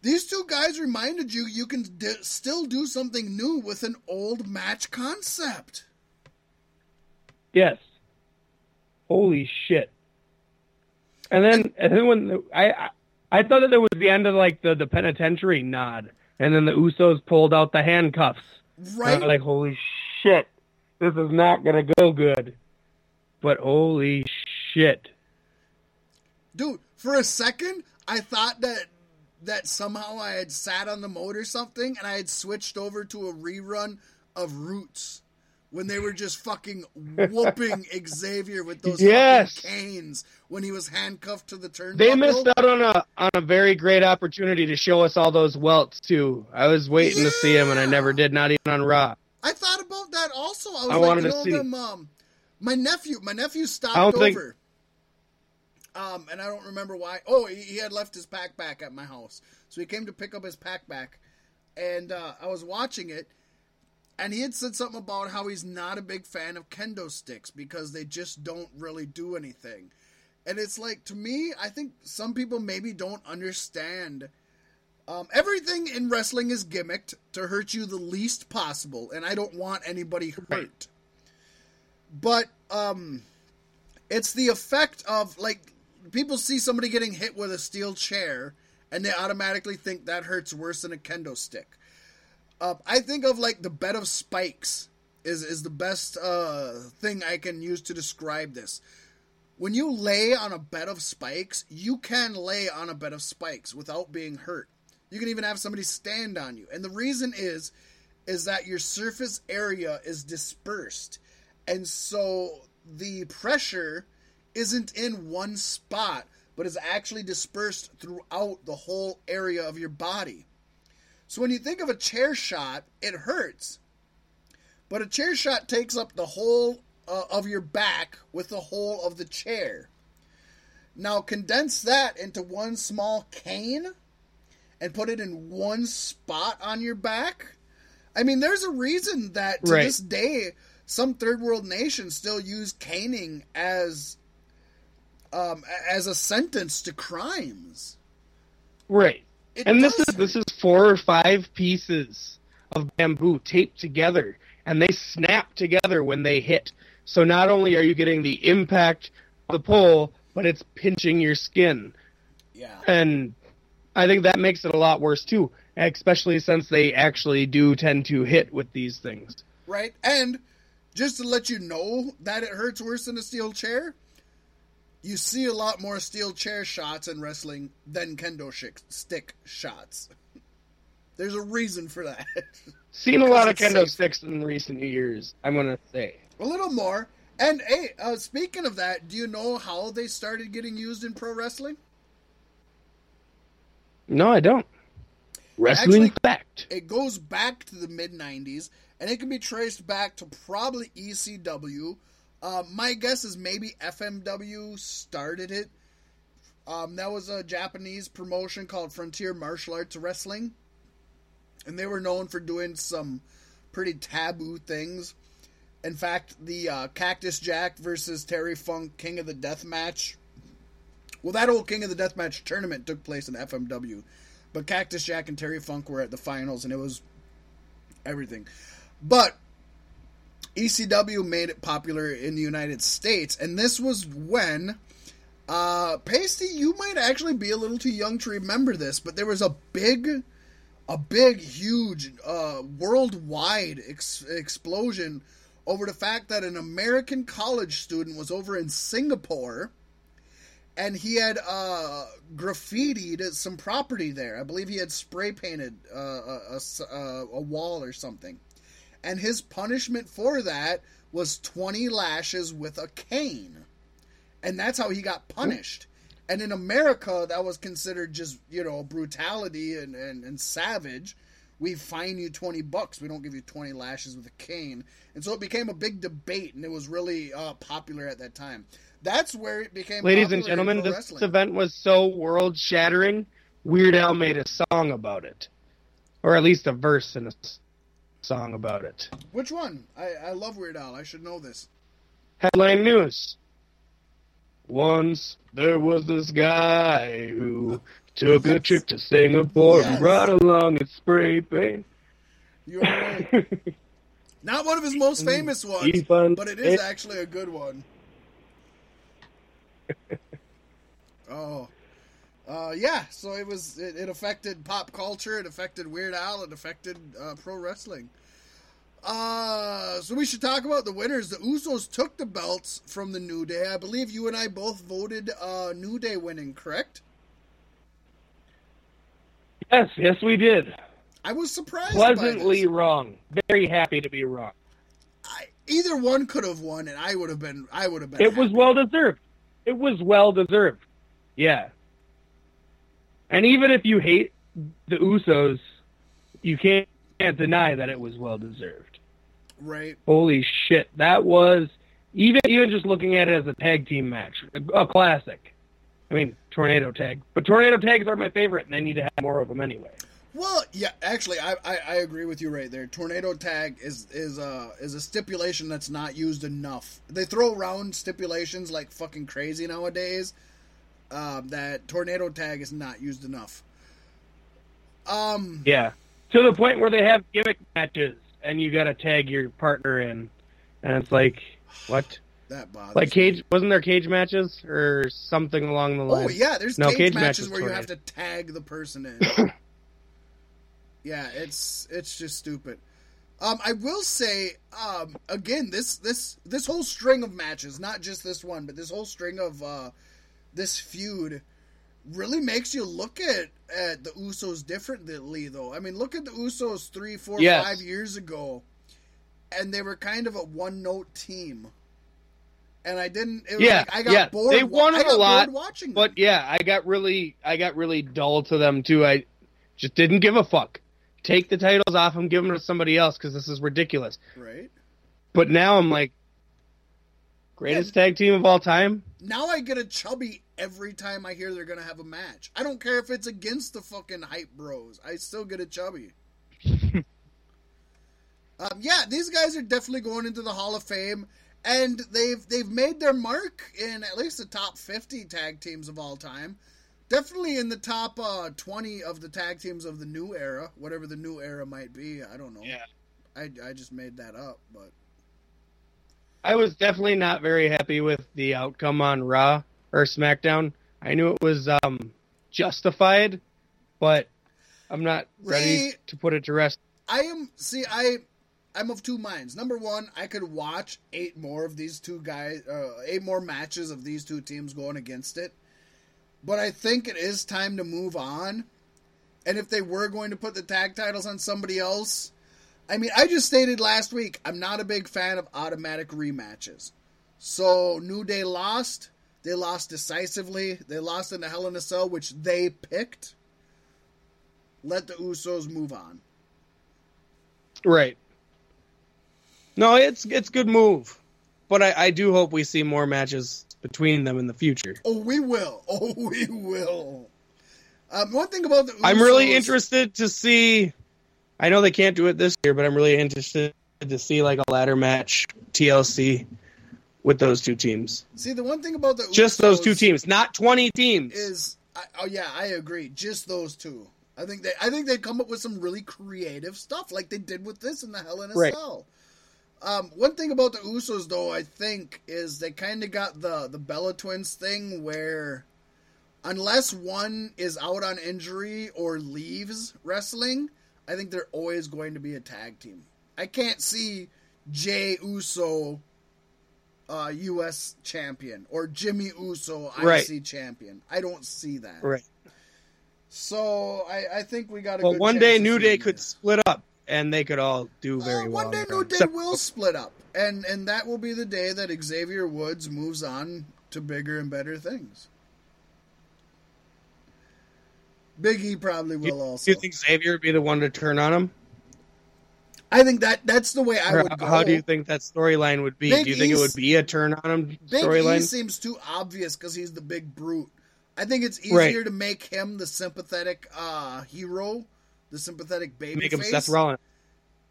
Speaker 2: these two guys reminded you you can d- still do something new with an old match concept.
Speaker 1: Yes. Holy shit. And then, and then when the, I, I, I thought that it was the end of like the, the penitentiary nod, and then the Usos pulled out the handcuffs.
Speaker 2: Right?
Speaker 1: Like, holy shit, this is not gonna go good. But holy shit.
Speaker 2: Dude, for a second, I thought that that somehow I had sat on the moat or something and I had switched over to a rerun of Roots when they were just fucking whooping Xavier with those
Speaker 1: Yes.
Speaker 2: canes when he was handcuffed to the turnbuckle.
Speaker 1: They missed out on a on a very great opportunity to show us all those welts too. I was waiting to see him and I never did. Not even on Raw.
Speaker 2: I thought about that also. I was
Speaker 1: I
Speaker 2: like,
Speaker 1: wanted
Speaker 2: you
Speaker 1: to
Speaker 2: know, them, um, my nephew, my nephew stopped
Speaker 1: I don't think-
Speaker 2: over. Um, and I don't remember why. Oh, he, he had left his pack back at my house, so he came to pick up his pack back, and uh, I was watching it, and he had said something about how he's not a big fan of kendo sticks because they just don't really do anything. And it's like to me, I think some people maybe don't understand. Um, everything in wrestling is gimmicked to hurt you the least possible, and I don't want anybody hurt.
Speaker 1: Right.
Speaker 2: But um, it's the effect of like people see somebody getting hit with a steel chair, and they automatically think that hurts worse than a kendo stick. I think of like the bed of spikes is is the best uh, thing I can use to describe this. When you lay on a bed of spikes, you can lay on a bed of spikes without being hurt. You can even have somebody stand on you. And the reason is is that your surface area is dispersed. And so the pressure isn't in one spot, but is actually dispersed throughout the whole area of your body. So when you think of a chair shot, it hurts. But a chair shot takes up the whole uh, of your back with the whole of the chair. Now condense that into one small cane and put it in one spot on your back. I mean, there's a reason that to
Speaker 1: Right.
Speaker 2: this day some third world nations still use caning as um, as a sentence to crimes.
Speaker 1: Right.
Speaker 2: It
Speaker 1: and this is this is four or five pieces of bamboo taped together, and they snap together when they hit. So not only are you getting the impact of the pole, but it's pinching your skin,
Speaker 2: Yeah.
Speaker 1: and I think that makes it a lot worse too. Especially since they actually do tend to hit with these things.
Speaker 2: right? And just to let you know that it hurts worse than a steel chair, you see a lot more steel chair shots in wrestling than kendo stick shots. There's a reason for that.
Speaker 1: Seen a lot of kendo
Speaker 2: safe.
Speaker 1: sticks in recent years. I'm gonna say.
Speaker 2: a little more. And hey, uh, speaking of that, do you know how they started getting used in pro wrestling?
Speaker 1: No, I don't. Wrestling
Speaker 2: Actually-
Speaker 1: fact.
Speaker 2: It goes back to the mid 90s, and it can be traced back to probably ECW. Uh, my guess is maybe FMW started it. Um, that was a Japanese promotion called Frontier Martial Arts Wrestling, and they were known for doing some pretty taboo things. In fact, the uh, Cactus Jack versus Terry Funk King of the Death match. Well, that old King of the Death match tournament took place in FMW, but Cactus Jack and Terry Funk were at the finals, and it was everything. But ECW made it popular in the United States, and this was when uh Pasty, you might actually be a little too young to remember this, but there was a big a big huge uh worldwide ex- explosion over the fact that an American college student was over in Singapore and he had uh, graffitied some property there. I believe he had spray painted uh, a, a a wall or something. And his punishment for that was 20 lashes with a cane. And that's how he got punished. And in America, that was considered just, you know, brutality and, and, and savage. We fine you 20 bucks. We don't give you 20 lashes with a cane. And so it became a big debate, and it was really uh, popular at that time. That's where it became
Speaker 1: Ladies and gentlemen, this
Speaker 2: wrestling.
Speaker 1: event was so world shattering. Weird Al made a song about it, or at least a verse in a song about it.
Speaker 2: Which one? I, I love Weird Al. I should know this.
Speaker 1: Headline news. Once there was this guy who took a trip to Singapore
Speaker 2: Yes.
Speaker 1: and brought along his spray paint.
Speaker 2: You're right. Not one of his most famous ones, but it is actually a good one. oh, uh, yeah. So it was. It, it affected pop culture. It affected Weird Al. It affected uh, pro wrestling. Uh, so we should talk about the winners. The Usos took the belts from the New Day. I believe you and I both voted uh, New Day winning. Correct?
Speaker 1: Yes, yes, we did.
Speaker 2: I was surprised.
Speaker 1: Pleasantly wrong. Very happy to be wrong.
Speaker 2: I, either one could have won, and I would have been. I would have been.
Speaker 1: It was well deserved. It was well deserved. Yeah. And even if you hate the Usos, you can't, can't deny that it was well deserved.
Speaker 2: right.
Speaker 1: Holy shit, that was even even just looking at it as a tag team match, a, a classic. I mean, tornado tag, but tornado tags are my favorite, and they need to have more of them anyway.
Speaker 2: Well, yeah, actually, I, I, I agree with you right there. Tornado tag is is a is a stipulation that's not used enough. They throw around stipulations like fucking crazy nowadays. Um, that tornado tag is not used enough. Um,
Speaker 1: Yeah, to the point where they have gimmick matches, and you got to tag your partner in, and it's like, what?
Speaker 2: that bothers.
Speaker 1: Like
Speaker 2: me.
Speaker 1: cage? Wasn't there cage matches or something along the line?
Speaker 2: Oh yeah, there's
Speaker 1: No,
Speaker 2: cage,
Speaker 1: cage
Speaker 2: matches
Speaker 1: matches
Speaker 2: where you have to tag the person in. yeah, it's it's just stupid. Um, I will say, um, again, this this this whole string of matches, not just this one, but this whole string of uh, this feud, really makes you look at at the Usos differently. Though, I mean, look at the Usos three, four, five
Speaker 1: Yes.
Speaker 2: years ago, and they were kind of a one note team. And I didn't. It was
Speaker 1: Yeah,
Speaker 2: like I got
Speaker 1: yeah.
Speaker 2: bored.
Speaker 1: They
Speaker 2: wa-
Speaker 1: won
Speaker 2: I
Speaker 1: a
Speaker 2: got
Speaker 1: lot,
Speaker 2: bored watching. them.
Speaker 1: But yeah, I got really, I got really dull to them too. I just didn't give a fuck. Take the titles off them, give them to somebody else because this is ridiculous.
Speaker 2: right.
Speaker 1: But now I'm like, greatest tag team of all time.
Speaker 2: Now I get a chubby every time I hear they're gonna have a match. I don't care if it's against the fucking hype bros. I still get a chubby. um, yeah, these guys are definitely going into the Hall of Fame, and they've they've made their mark in at least the top fifty tag teams of all time. Definitely in the top uh, twenty of the tag teams of the new era, whatever the new era might be. I don't know.
Speaker 1: Yeah.
Speaker 2: I, I just made that up, but
Speaker 1: I was definitely not very happy with the outcome on Raw or SmackDown. I knew it was um, justified, but I'm not ready
Speaker 2: See-
Speaker 1: to put it to rest.
Speaker 2: I am see I I'm of two minds. Number one, I could watch eight more of these two guys, uh, eight more matches of these two teams going against it. But I think it is time to move on. And if they were going to put the tag titles on somebody else, I mean, I just stated last week I'm not a big fan of automatic rematches. So New Day lost. They lost decisively. They lost in the Hell in a Cell, which they picked. Let the Usos move on.
Speaker 1: Right. No, it's it's good move, but I, I do hope we see more matches between them in the future.
Speaker 2: Oh, we will. Oh, we will. Um, one thing about the Usos,
Speaker 1: I'm really interested to see. I know they can't do it this year, but I'm really interested to see like a ladder match TLC with those two teams.
Speaker 2: See, the one thing about the
Speaker 1: Just those two teams, not 20 teams.
Speaker 2: is, I, oh yeah, I agree. Just those two. I think they, I think they'd come up with some really creative stuff, like they did with this in the Hell in a
Speaker 1: Right.
Speaker 2: Cell. Um, one thing about the Usos, though, I think, is they kind of got the the Bella Twins thing where, unless one is out on injury or leaves wrestling, I think they're always going to be a tag team. I can't see Jay Uso, uh, U.S. champion, or Jimmy Uso, IC
Speaker 1: Right.
Speaker 2: champion. I don't see that.
Speaker 1: right.
Speaker 2: So I, I think we got a
Speaker 1: Well, one day New Day could split up, and they could all do very
Speaker 2: Uh,
Speaker 1: well.
Speaker 2: One day New. Day
Speaker 1: Except-
Speaker 2: will split up, and and that will be the day that Xavier Woods moves on to bigger and better things. Big E probably will
Speaker 1: Do
Speaker 2: also.
Speaker 1: you think Xavier would be the one to turn on him?
Speaker 2: I think that that's the way I would go.
Speaker 1: how do you think that storyline would be?
Speaker 2: Big
Speaker 1: do you think it would be a turn on him
Speaker 2: Big E
Speaker 1: storyline?
Speaker 2: seems too obvious because he's the big brute. I think it's easier
Speaker 1: Right.
Speaker 2: to make him the sympathetic uh, hero, the sympathetic baby
Speaker 1: Make him
Speaker 2: face.
Speaker 1: Seth Rollins.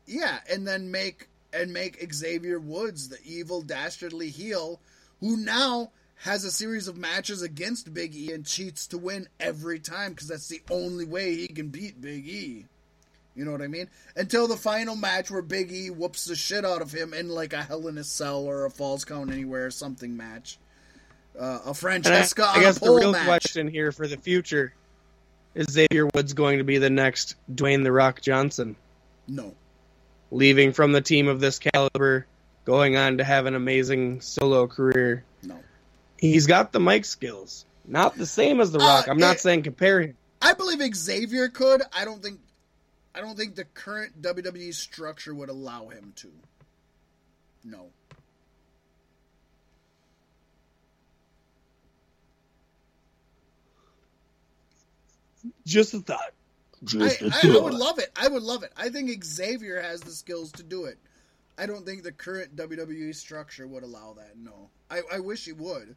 Speaker 2: Yeah, and then make and make Xavier Woods the evil dastardly heel who now has a series of matches against Big E and cheats to win every time because that's the only way he can beat Big E. You know what I mean? Until the final match where Big E whoops the shit out of him in like a Hell in a Cell or a Falls Count Anywhere or something match. Uh, a
Speaker 1: I,
Speaker 2: Francesca
Speaker 1: I
Speaker 2: on
Speaker 1: guess the real
Speaker 2: match.
Speaker 1: question here for the future is Xavier Woods going to be the next Dwayne the Rock Johnson,
Speaker 2: No.
Speaker 1: leaving from the team of this caliber, going on to have an amazing solo career.
Speaker 2: No.
Speaker 1: He's got the mic skills, not the same as the
Speaker 2: Uh,
Speaker 1: Rock. I'm not
Speaker 2: it-
Speaker 1: saying compare him.
Speaker 2: I believe Xavier could. I don't think I don't think the current WWE structure would allow him to. No.
Speaker 1: Just a thought.
Speaker 2: I,
Speaker 1: Just a
Speaker 2: I, I would love it. I would love it. I think Xavier has the skills to do it. I don't think the current WWE structure would allow that. No. I, I wish he would.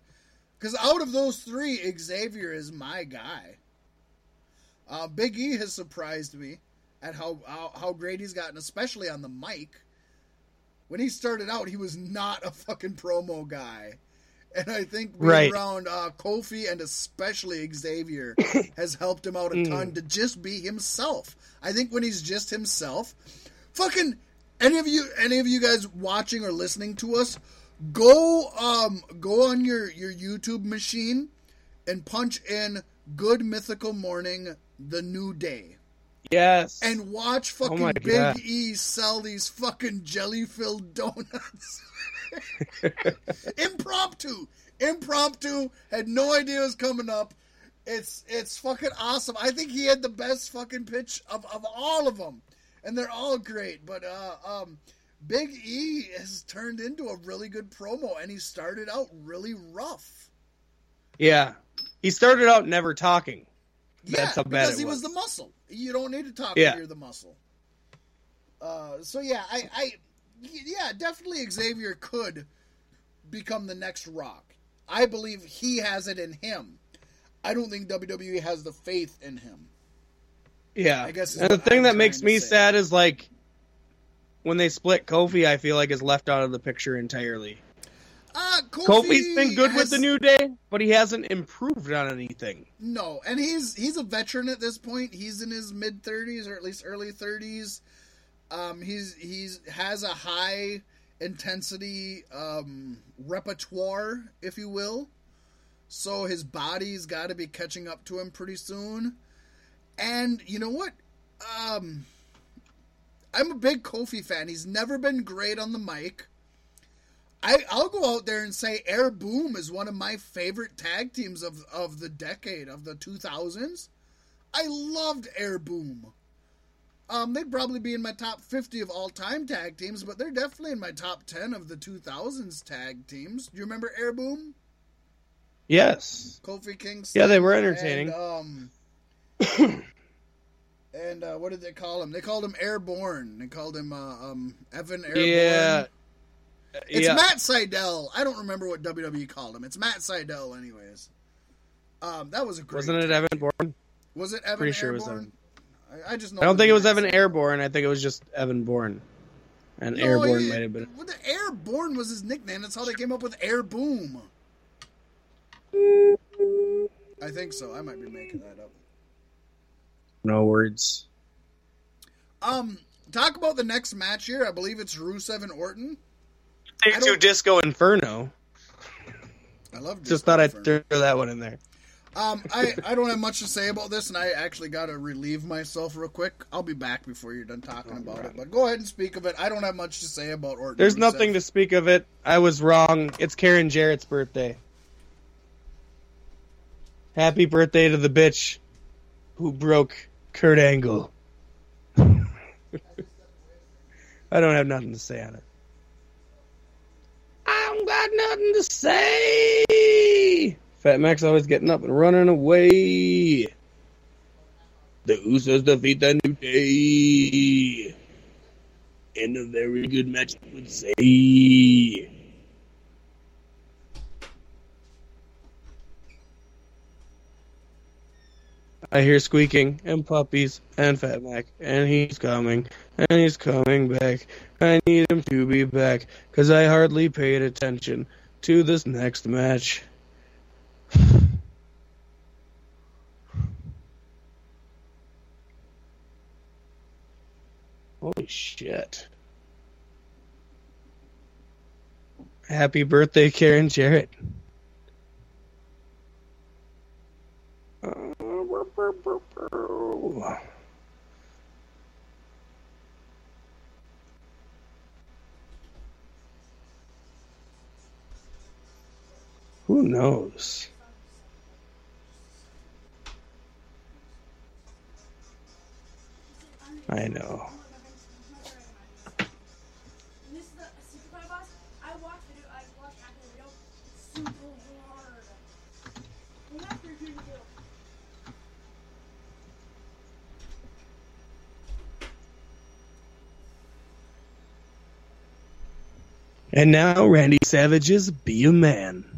Speaker 2: Because out of those three, Xavier is my guy. Uh, Big E has surprised me at how, how how great he's gotten, especially on the mic. When he started out, he was not a fucking promo guy. And I think being
Speaker 1: Right.
Speaker 2: around uh, Kofi and especially Xavier has helped him out a ton to just be himself. I think when he's just himself, fucking any of you any of you guys watching or listening to us, go um go on your your YouTube machine and punch in Good Mythical Morning The New Day
Speaker 1: Yes.
Speaker 2: and watch
Speaker 1: Oh
Speaker 2: fucking
Speaker 1: my
Speaker 2: Big
Speaker 1: God.
Speaker 2: E sell these fucking jelly filled donuts. Impromptu. Impromptu. Had no idea it was coming up. It's it's fucking awesome. I think he had the best fucking pitch of, of all of them. And they're all great. But uh um Big E has turned into a really good promo and he started out really rough.
Speaker 1: yeah. He started out never talking.
Speaker 2: Yeah,
Speaker 1: That's how bad
Speaker 2: because he
Speaker 1: was.
Speaker 2: was the muscle. You don't need to talk
Speaker 1: Yeah.
Speaker 2: you're the muscle. Uh, so yeah, I, I, yeah, definitely Xavier could become the next Rock. I believe he has it in him. I don't think WWE has the faith in him.
Speaker 1: Yeah.
Speaker 2: I guess
Speaker 1: and the thing
Speaker 2: I'm
Speaker 1: that makes me sad is like when they split Kofi, I feel like is left out of the picture entirely.
Speaker 2: Uh, Kofi
Speaker 1: Kofi's been good with the New Day, but he hasn't improved on anything.
Speaker 2: No, and he's he's a veteran at this point. He's in his mid thirties or at least early thirties. Um, he's he's has a high intensity um, repertoire, if you will. So his body's got to be catching up to him pretty soon. And you know what? Um, I'm a big Kofi fan. He's never been great on the mic. I, I'll go out there and say Air Boom is one of my favorite tag teams of, of the decade, of the 2000s. I loved Air Boom. Um, they'd probably be in my top 50 of all time tag teams, but they're definitely in my top 10 of the 2000s tag teams. Do you remember Air Boom?
Speaker 1: Yes.
Speaker 2: Kofi Kingston.
Speaker 1: Yeah, they were entertaining.
Speaker 2: And, um, and uh, what did they call him? They called him Airborne. They called him uh, um, Evan Airborne.
Speaker 1: Yeah.
Speaker 2: It's
Speaker 1: yeah.
Speaker 2: Matt Sydal. I don't remember what WWE called him. It's Matt Sydal, anyways. Um, that was a great.
Speaker 1: Wasn't it Evan Bourne?
Speaker 2: Was it Evan
Speaker 1: Pretty sure it was
Speaker 2: Airborne? I, I just know.
Speaker 1: I don't think it was Evan Airborne. I think it was just Evan Bourne. And
Speaker 2: No,
Speaker 1: Airborne might have been.
Speaker 2: well, the Airborne was his nickname. That's how they came up with Air Boom. I think so. I might be making that up.
Speaker 1: No words.
Speaker 2: Um, talk about the next match here. I believe it's Rusev and Orton.
Speaker 1: Take two Disco Inferno.
Speaker 2: I love.
Speaker 1: Just
Speaker 2: Disco
Speaker 1: thought I'd
Speaker 2: Inferno.
Speaker 1: throw that one in there.
Speaker 2: Um, I, I don't have much to say about this, and I actually got to relieve myself real quick. I'll be back before you're done talking about it. But go ahead and speak of it. I don't have much to say about Orton.
Speaker 1: There's nothing to speak of it. I was wrong. It's Karen Jarrett's birthday. Happy birthday to the bitch who broke Kurt Angle. I don't have nothing to say on it. Got nothing to say. Fat Mac's always getting up and running away. The Usos defeat the New Day. In a very good match, I would say. I hear squeaking and puppies and Fat Mac, and he's coming, and he's coming back. I need him to be back, cause I hardly paid attention to this next match. Holy shit. Happy birthday, Karen Jarrett. Oh. Who knows? I know. And now Randy Savage's Be a Man.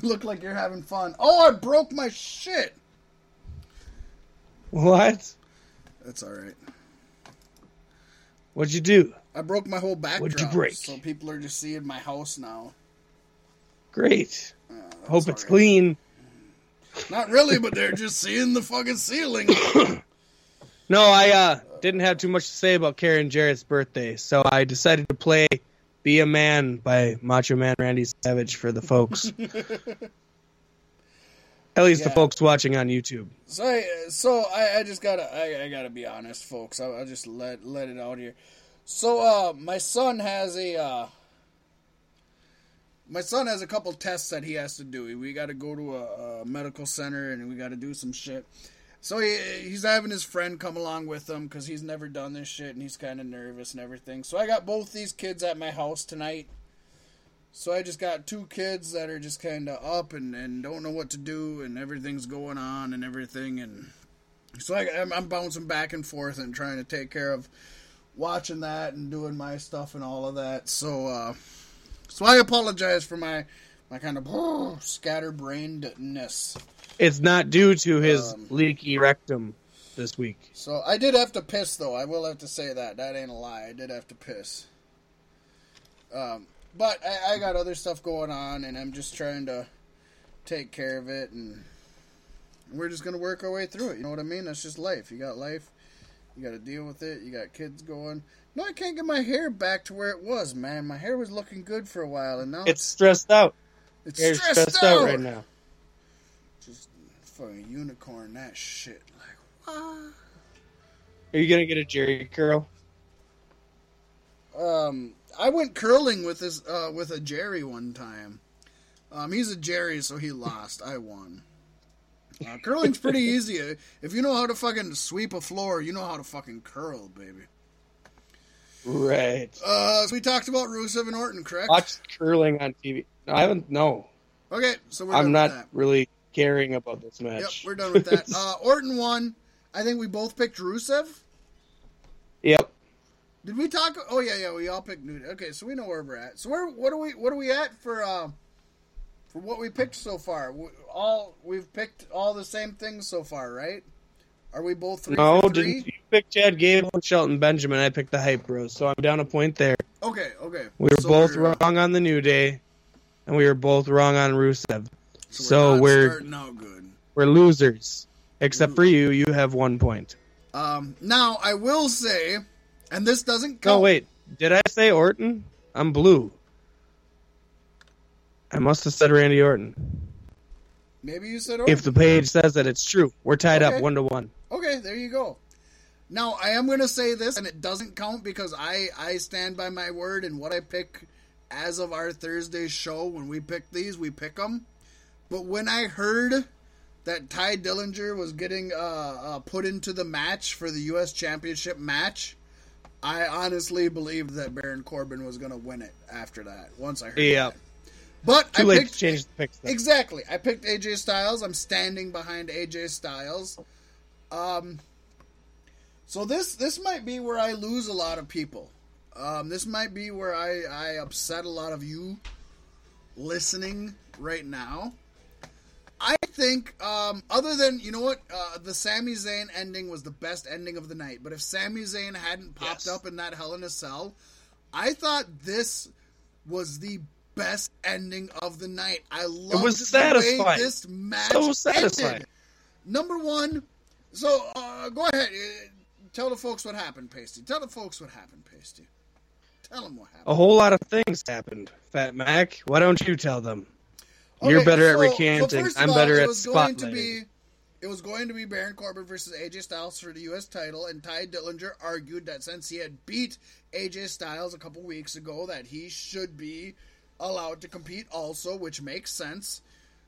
Speaker 2: You look like you're having fun. Oh, I broke my shit.
Speaker 1: What?
Speaker 2: That's all right.
Speaker 1: What'd you do?
Speaker 2: I broke my whole backdrop.
Speaker 1: What'd you break?
Speaker 2: So people are just seeing my house now.
Speaker 1: Great.
Speaker 2: Uh,
Speaker 1: Hope it's
Speaker 2: right.
Speaker 1: clean.
Speaker 2: Not really, but they're just seeing the fucking ceiling.
Speaker 1: No, I uh, didn't have too much to say about Karen Jarrett's birthday, so I decided to play Be a Man by Macho Man Randy Savage for the folks. At least the folks watching on YouTube.
Speaker 2: So, I, so I, I just gotta, I, I gotta be honest, folks. I'll, I'll just let let it out here. So, uh, my son has a, uh, my son has a couple tests that he has to do. We got to go to a, a medical center and we got to do some shit. So he, he's having his friend come along with him because he's never done this shit and he's kind of nervous and everything. So I got both these kids at my house tonight. So I just got two kids that are just kind of up and, and don't know what to do and everything's going on and everything and so I, I'm, I'm bouncing back and forth and trying to take care of watching that and doing my stuff and all of that. So uh, so I apologize for my my kind of scatterbrainedness.
Speaker 1: It's not due to his
Speaker 2: Um,
Speaker 1: leaky rectum this week.
Speaker 2: So I did have to piss though. I will have to say that. That ain't a lie. I did have to piss. Um, but I, I got other stuff going on, and I'm just trying to take care of it, and we're just gonna work our way through it. You know what I mean? That's just life. You got life. You got to deal with it. You got kids going. No, I can't get my hair back to where it was, man. My hair was looking good for a while, and now
Speaker 1: It's stressed out.
Speaker 2: it's stressed,
Speaker 1: stressed
Speaker 2: out.
Speaker 1: out right now.
Speaker 2: Fucking unicorn that shit. Like what?
Speaker 1: Are you gonna get a Jerry curl?
Speaker 2: Um, I went curling with this uh, with a Jerry one time. Um, he's a Jerry, so he lost. I won. Uh, curling's pretty easy. If you know how to fucking sweep a floor, you know how to fucking curl, baby.
Speaker 1: Right.
Speaker 2: Uh, so we talked about Rusev and Orton, correct?
Speaker 1: Watch curling on TV. No, I haven't. No,
Speaker 2: Okay, so we're
Speaker 1: I'm not really caring about this match.
Speaker 2: Yep, we're done with that. Uh, Orton won. I think we both picked Rusev.
Speaker 1: yep.
Speaker 2: Did we talk? Oh yeah, yeah, we all picked New. Okay, so we know where we're at. So where what are we what are we at for uh, for what we picked so far? We, all we've picked all the same things so far, right? Are we both three?
Speaker 1: No,
Speaker 2: three?
Speaker 1: didn't you pick Chad Gable and Shelton Benjamin? I picked the Hype Bros, so I'm down a point there.
Speaker 2: Okay, okay.
Speaker 1: We were
Speaker 2: So
Speaker 1: both wrong on the New Day, and we were both wrong on Rusev.
Speaker 2: So,
Speaker 1: So
Speaker 2: we're,
Speaker 1: we're
Speaker 2: starting out good.
Speaker 1: we're losers. Except for you, you have one point.
Speaker 2: Um, now I will say, and this doesn't count.
Speaker 1: Oh wait, did I say Orton? I'm blue. I must have said Randy Orton.
Speaker 2: Maybe you said Orton.
Speaker 1: If the page says that it's true, we're tied
Speaker 2: Okay.
Speaker 1: up one to one.
Speaker 2: Okay, there you go. Now I am going to say this, and it doesn't count because I I stand by my word and what I pick as of our Thursday show. When we pick these, we pick them. But when I heard that Tye Dillinger was getting uh, uh, put into the match for the U.S. Championship match, I honestly believed that Baron Corbin was going to win it after that. Once I heard
Speaker 1: Yeah.
Speaker 2: that. But
Speaker 1: Too
Speaker 2: I
Speaker 1: late
Speaker 2: picked
Speaker 1: to change the picks. though.
Speaker 2: exactly. I picked AJ Styles. I'm standing behind AJ Styles. Um, so this this might be where I lose a lot of people. Um, this might be where I I upset a lot of you listening right now. I think, um, other than you know what, uh, the Sami Zayn ending was the best ending of the night. But if Sami Zayn hadn't popped
Speaker 1: Yes.
Speaker 2: up in that Hell in a Cell, I thought this was the best ending of the night. I loved it.
Speaker 1: was
Speaker 2: the way this match
Speaker 1: So satisfying.
Speaker 2: ended. Number one, so uh, go ahead, uh, tell the folks what happened, Pasty. Tell the folks what happened, Pasty. Tell them what happened.
Speaker 1: A whole lot of things happened, Fat Mac. Why don't you tell them? You're
Speaker 2: Okay,
Speaker 1: better at recanting.
Speaker 2: so
Speaker 1: I'm
Speaker 2: all,
Speaker 1: better at
Speaker 2: was
Speaker 1: spotlighting.
Speaker 2: be, It was going to be Baron Corbin versus AJ Styles for the U.S. title, and Tye Dillinger argued that since he had beat AJ Styles a couple weeks ago, that he should be allowed to compete also, which makes sense.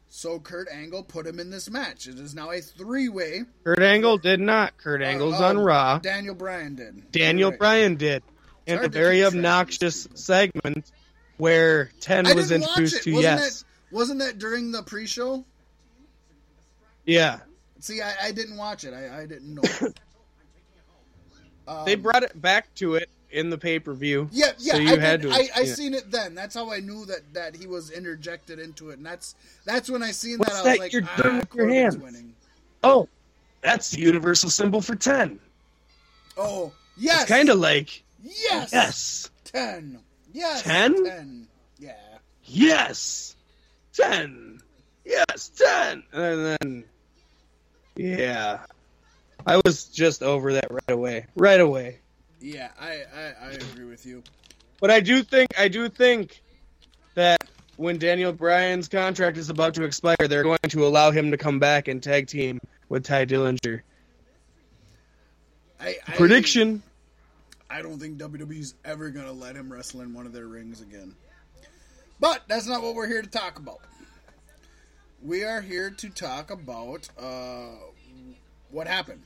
Speaker 2: So Kurt Angle put him in this match. It is now a three-way.
Speaker 1: Kurt Angle did not. Kurt Angle's
Speaker 2: Uh,
Speaker 1: on
Speaker 2: uh,
Speaker 1: Raw.
Speaker 2: Daniel Bryan did.
Speaker 1: Daniel
Speaker 2: Right.
Speaker 1: Bryan did. In a very
Speaker 2: keep track of these
Speaker 1: obnoxious segment where Ten
Speaker 2: I
Speaker 1: was introduced to
Speaker 2: Wasn't
Speaker 1: Yes.
Speaker 2: that wasn't that during the pre-show?
Speaker 1: Yeah.
Speaker 2: See, I, I didn't watch it. I, I didn't know. Um,
Speaker 1: They brought it back to it in the pay per view.
Speaker 2: Yeah, yeah,
Speaker 1: So you
Speaker 2: I,
Speaker 1: had
Speaker 2: did,
Speaker 1: to.
Speaker 2: I, I
Speaker 1: yeah.
Speaker 2: seen it then. That's how I knew that that he was interjected into it, and that's that's when I seen
Speaker 1: What's
Speaker 2: that. I
Speaker 1: that
Speaker 2: was like,
Speaker 1: you're
Speaker 2: ah,
Speaker 1: doing with your
Speaker 2: Corbin's
Speaker 1: hands?
Speaker 2: winning.
Speaker 1: Oh, that's the universal symbol for ten.
Speaker 2: Oh, yes,
Speaker 1: It's kind of like
Speaker 2: yes,
Speaker 1: yes,
Speaker 2: ten, yes,
Speaker 1: 10?
Speaker 2: ten, yeah.
Speaker 1: yes, ten, yes, ten, and then yeah, I was just over that right away, right away.
Speaker 2: Yeah, I, I, I agree with you.
Speaker 1: But I do think I do think that when Daniel Bryan's contract is about to expire, they're going to allow him to come back and tag team with Tye Dillinger.
Speaker 2: I, I
Speaker 1: Prediction:
Speaker 2: I don't think WWE's ever gonna let him wrestle in one of their rings again. But that's not what we're here to talk about. We are here to talk about uh, what happened.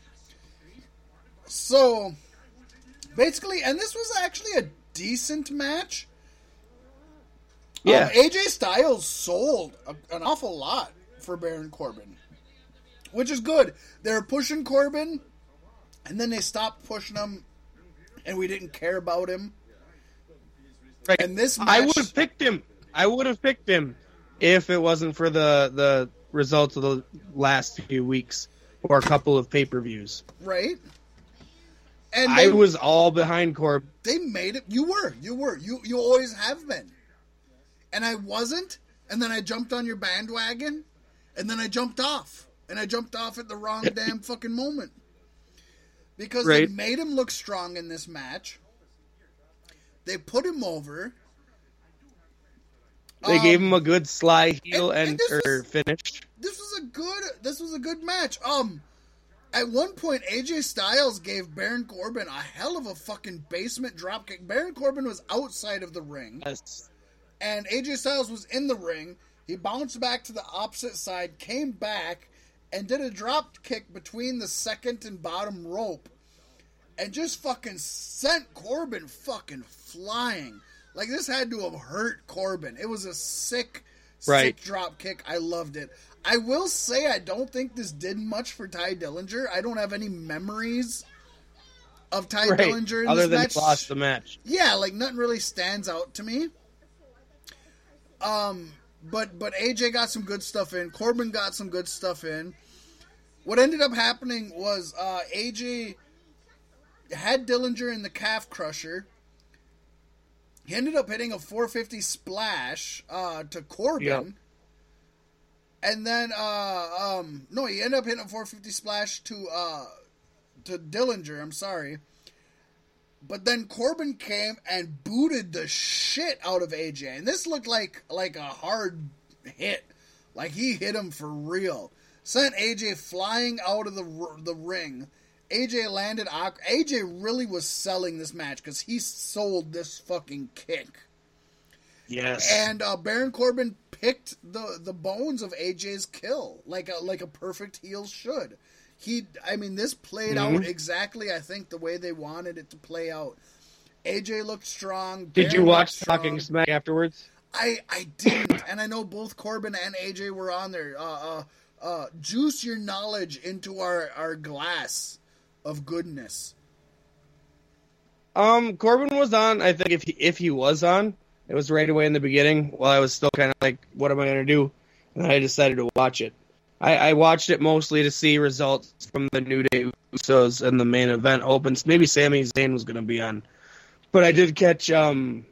Speaker 2: So, basically, and this was actually a decent match.
Speaker 1: Yeah.
Speaker 2: Um, AJ Styles sold a, an awful lot for Baron Corbin, which is good. They're pushing Corbin, and then they stopped pushing him, and we didn't care about him.
Speaker 1: Right.
Speaker 2: And this
Speaker 1: I would have picked him. I would have picked him if it wasn't for the the results of the last few weeks or a couple of pay per views.
Speaker 2: right? And
Speaker 1: I was all behind Corb.
Speaker 2: they made it. You were, you were, you you always have been, and I wasn't. And then I jumped on your bandwagon, and then I jumped off, and I jumped off at the wrong damn fucking moment because they made him look strong in this match. They put him over.
Speaker 1: They
Speaker 2: Um,
Speaker 1: gave him a good sly heel
Speaker 2: and-
Speaker 1: and,
Speaker 2: and this
Speaker 1: or
Speaker 2: was-
Speaker 1: finish.
Speaker 2: this was a good this was a good match. Um at one point AJ Styles gave Baron Corbin a hell of a fucking basement dropkick. Baron Corbin was outside of the ring
Speaker 1: Yes.
Speaker 2: and AJ Styles was in the ring. He bounced back to the opposite side, came back and did a drop kick between the second and bottom rope and just fucking sent Corbin fucking flying. Like this had to have hurt Corbin. It was a sick,
Speaker 1: Right.
Speaker 2: sick drop kick. I loved it. I will say I don't think this did much for Tye Dillinger. I don't have any memories of Tye
Speaker 1: Right.
Speaker 2: Dillinger in
Speaker 1: Other
Speaker 2: this
Speaker 1: than
Speaker 2: match.
Speaker 1: lost the match.
Speaker 2: Yeah, like nothing really stands out to me. Um, but but AJ got some good stuff in. Corbin got some good stuff in. What ended up happening was uh, AJ had Dillinger in the calf crusher. He ended up hitting a 450 splash uh, to Corbin.
Speaker 1: Yep.
Speaker 2: And then, uh, um, no, he ended up hitting a 450 splash to uh, to Dillinger. I'm sorry. But then Corbin came and booted the shit out of AJ, and this looked like like a hard hit, like he hit him for real. Sent AJ flying out of the r- the ring. AJ landed. AJ really was selling this match because he sold this fucking kick.
Speaker 1: Yes.
Speaker 2: and uh, Baron Corbin picked the the bones of AJ's kill like a like a perfect heel should. He, I mean, this played out
Speaker 1: Mhm.
Speaker 2: exactly. I think the way they wanted it to play out. AJ looked strong.
Speaker 1: Did you watch. Talking Smack afterwards?
Speaker 2: I I didn't, and I know both Corbin and AJ were on there. Uh, uh, uh, juice your knowledge into our our glass of goodness.
Speaker 1: Um, Corbin was on. I think if he, if he was on, it was right away in the beginning. While I was still kind of like, what am I gonna do? And I decided to watch it. I, I watched it mostly to see results from the New Day Usos and the main event Owens. Maybe Sami Zayn was gonna be on, but I did catch um.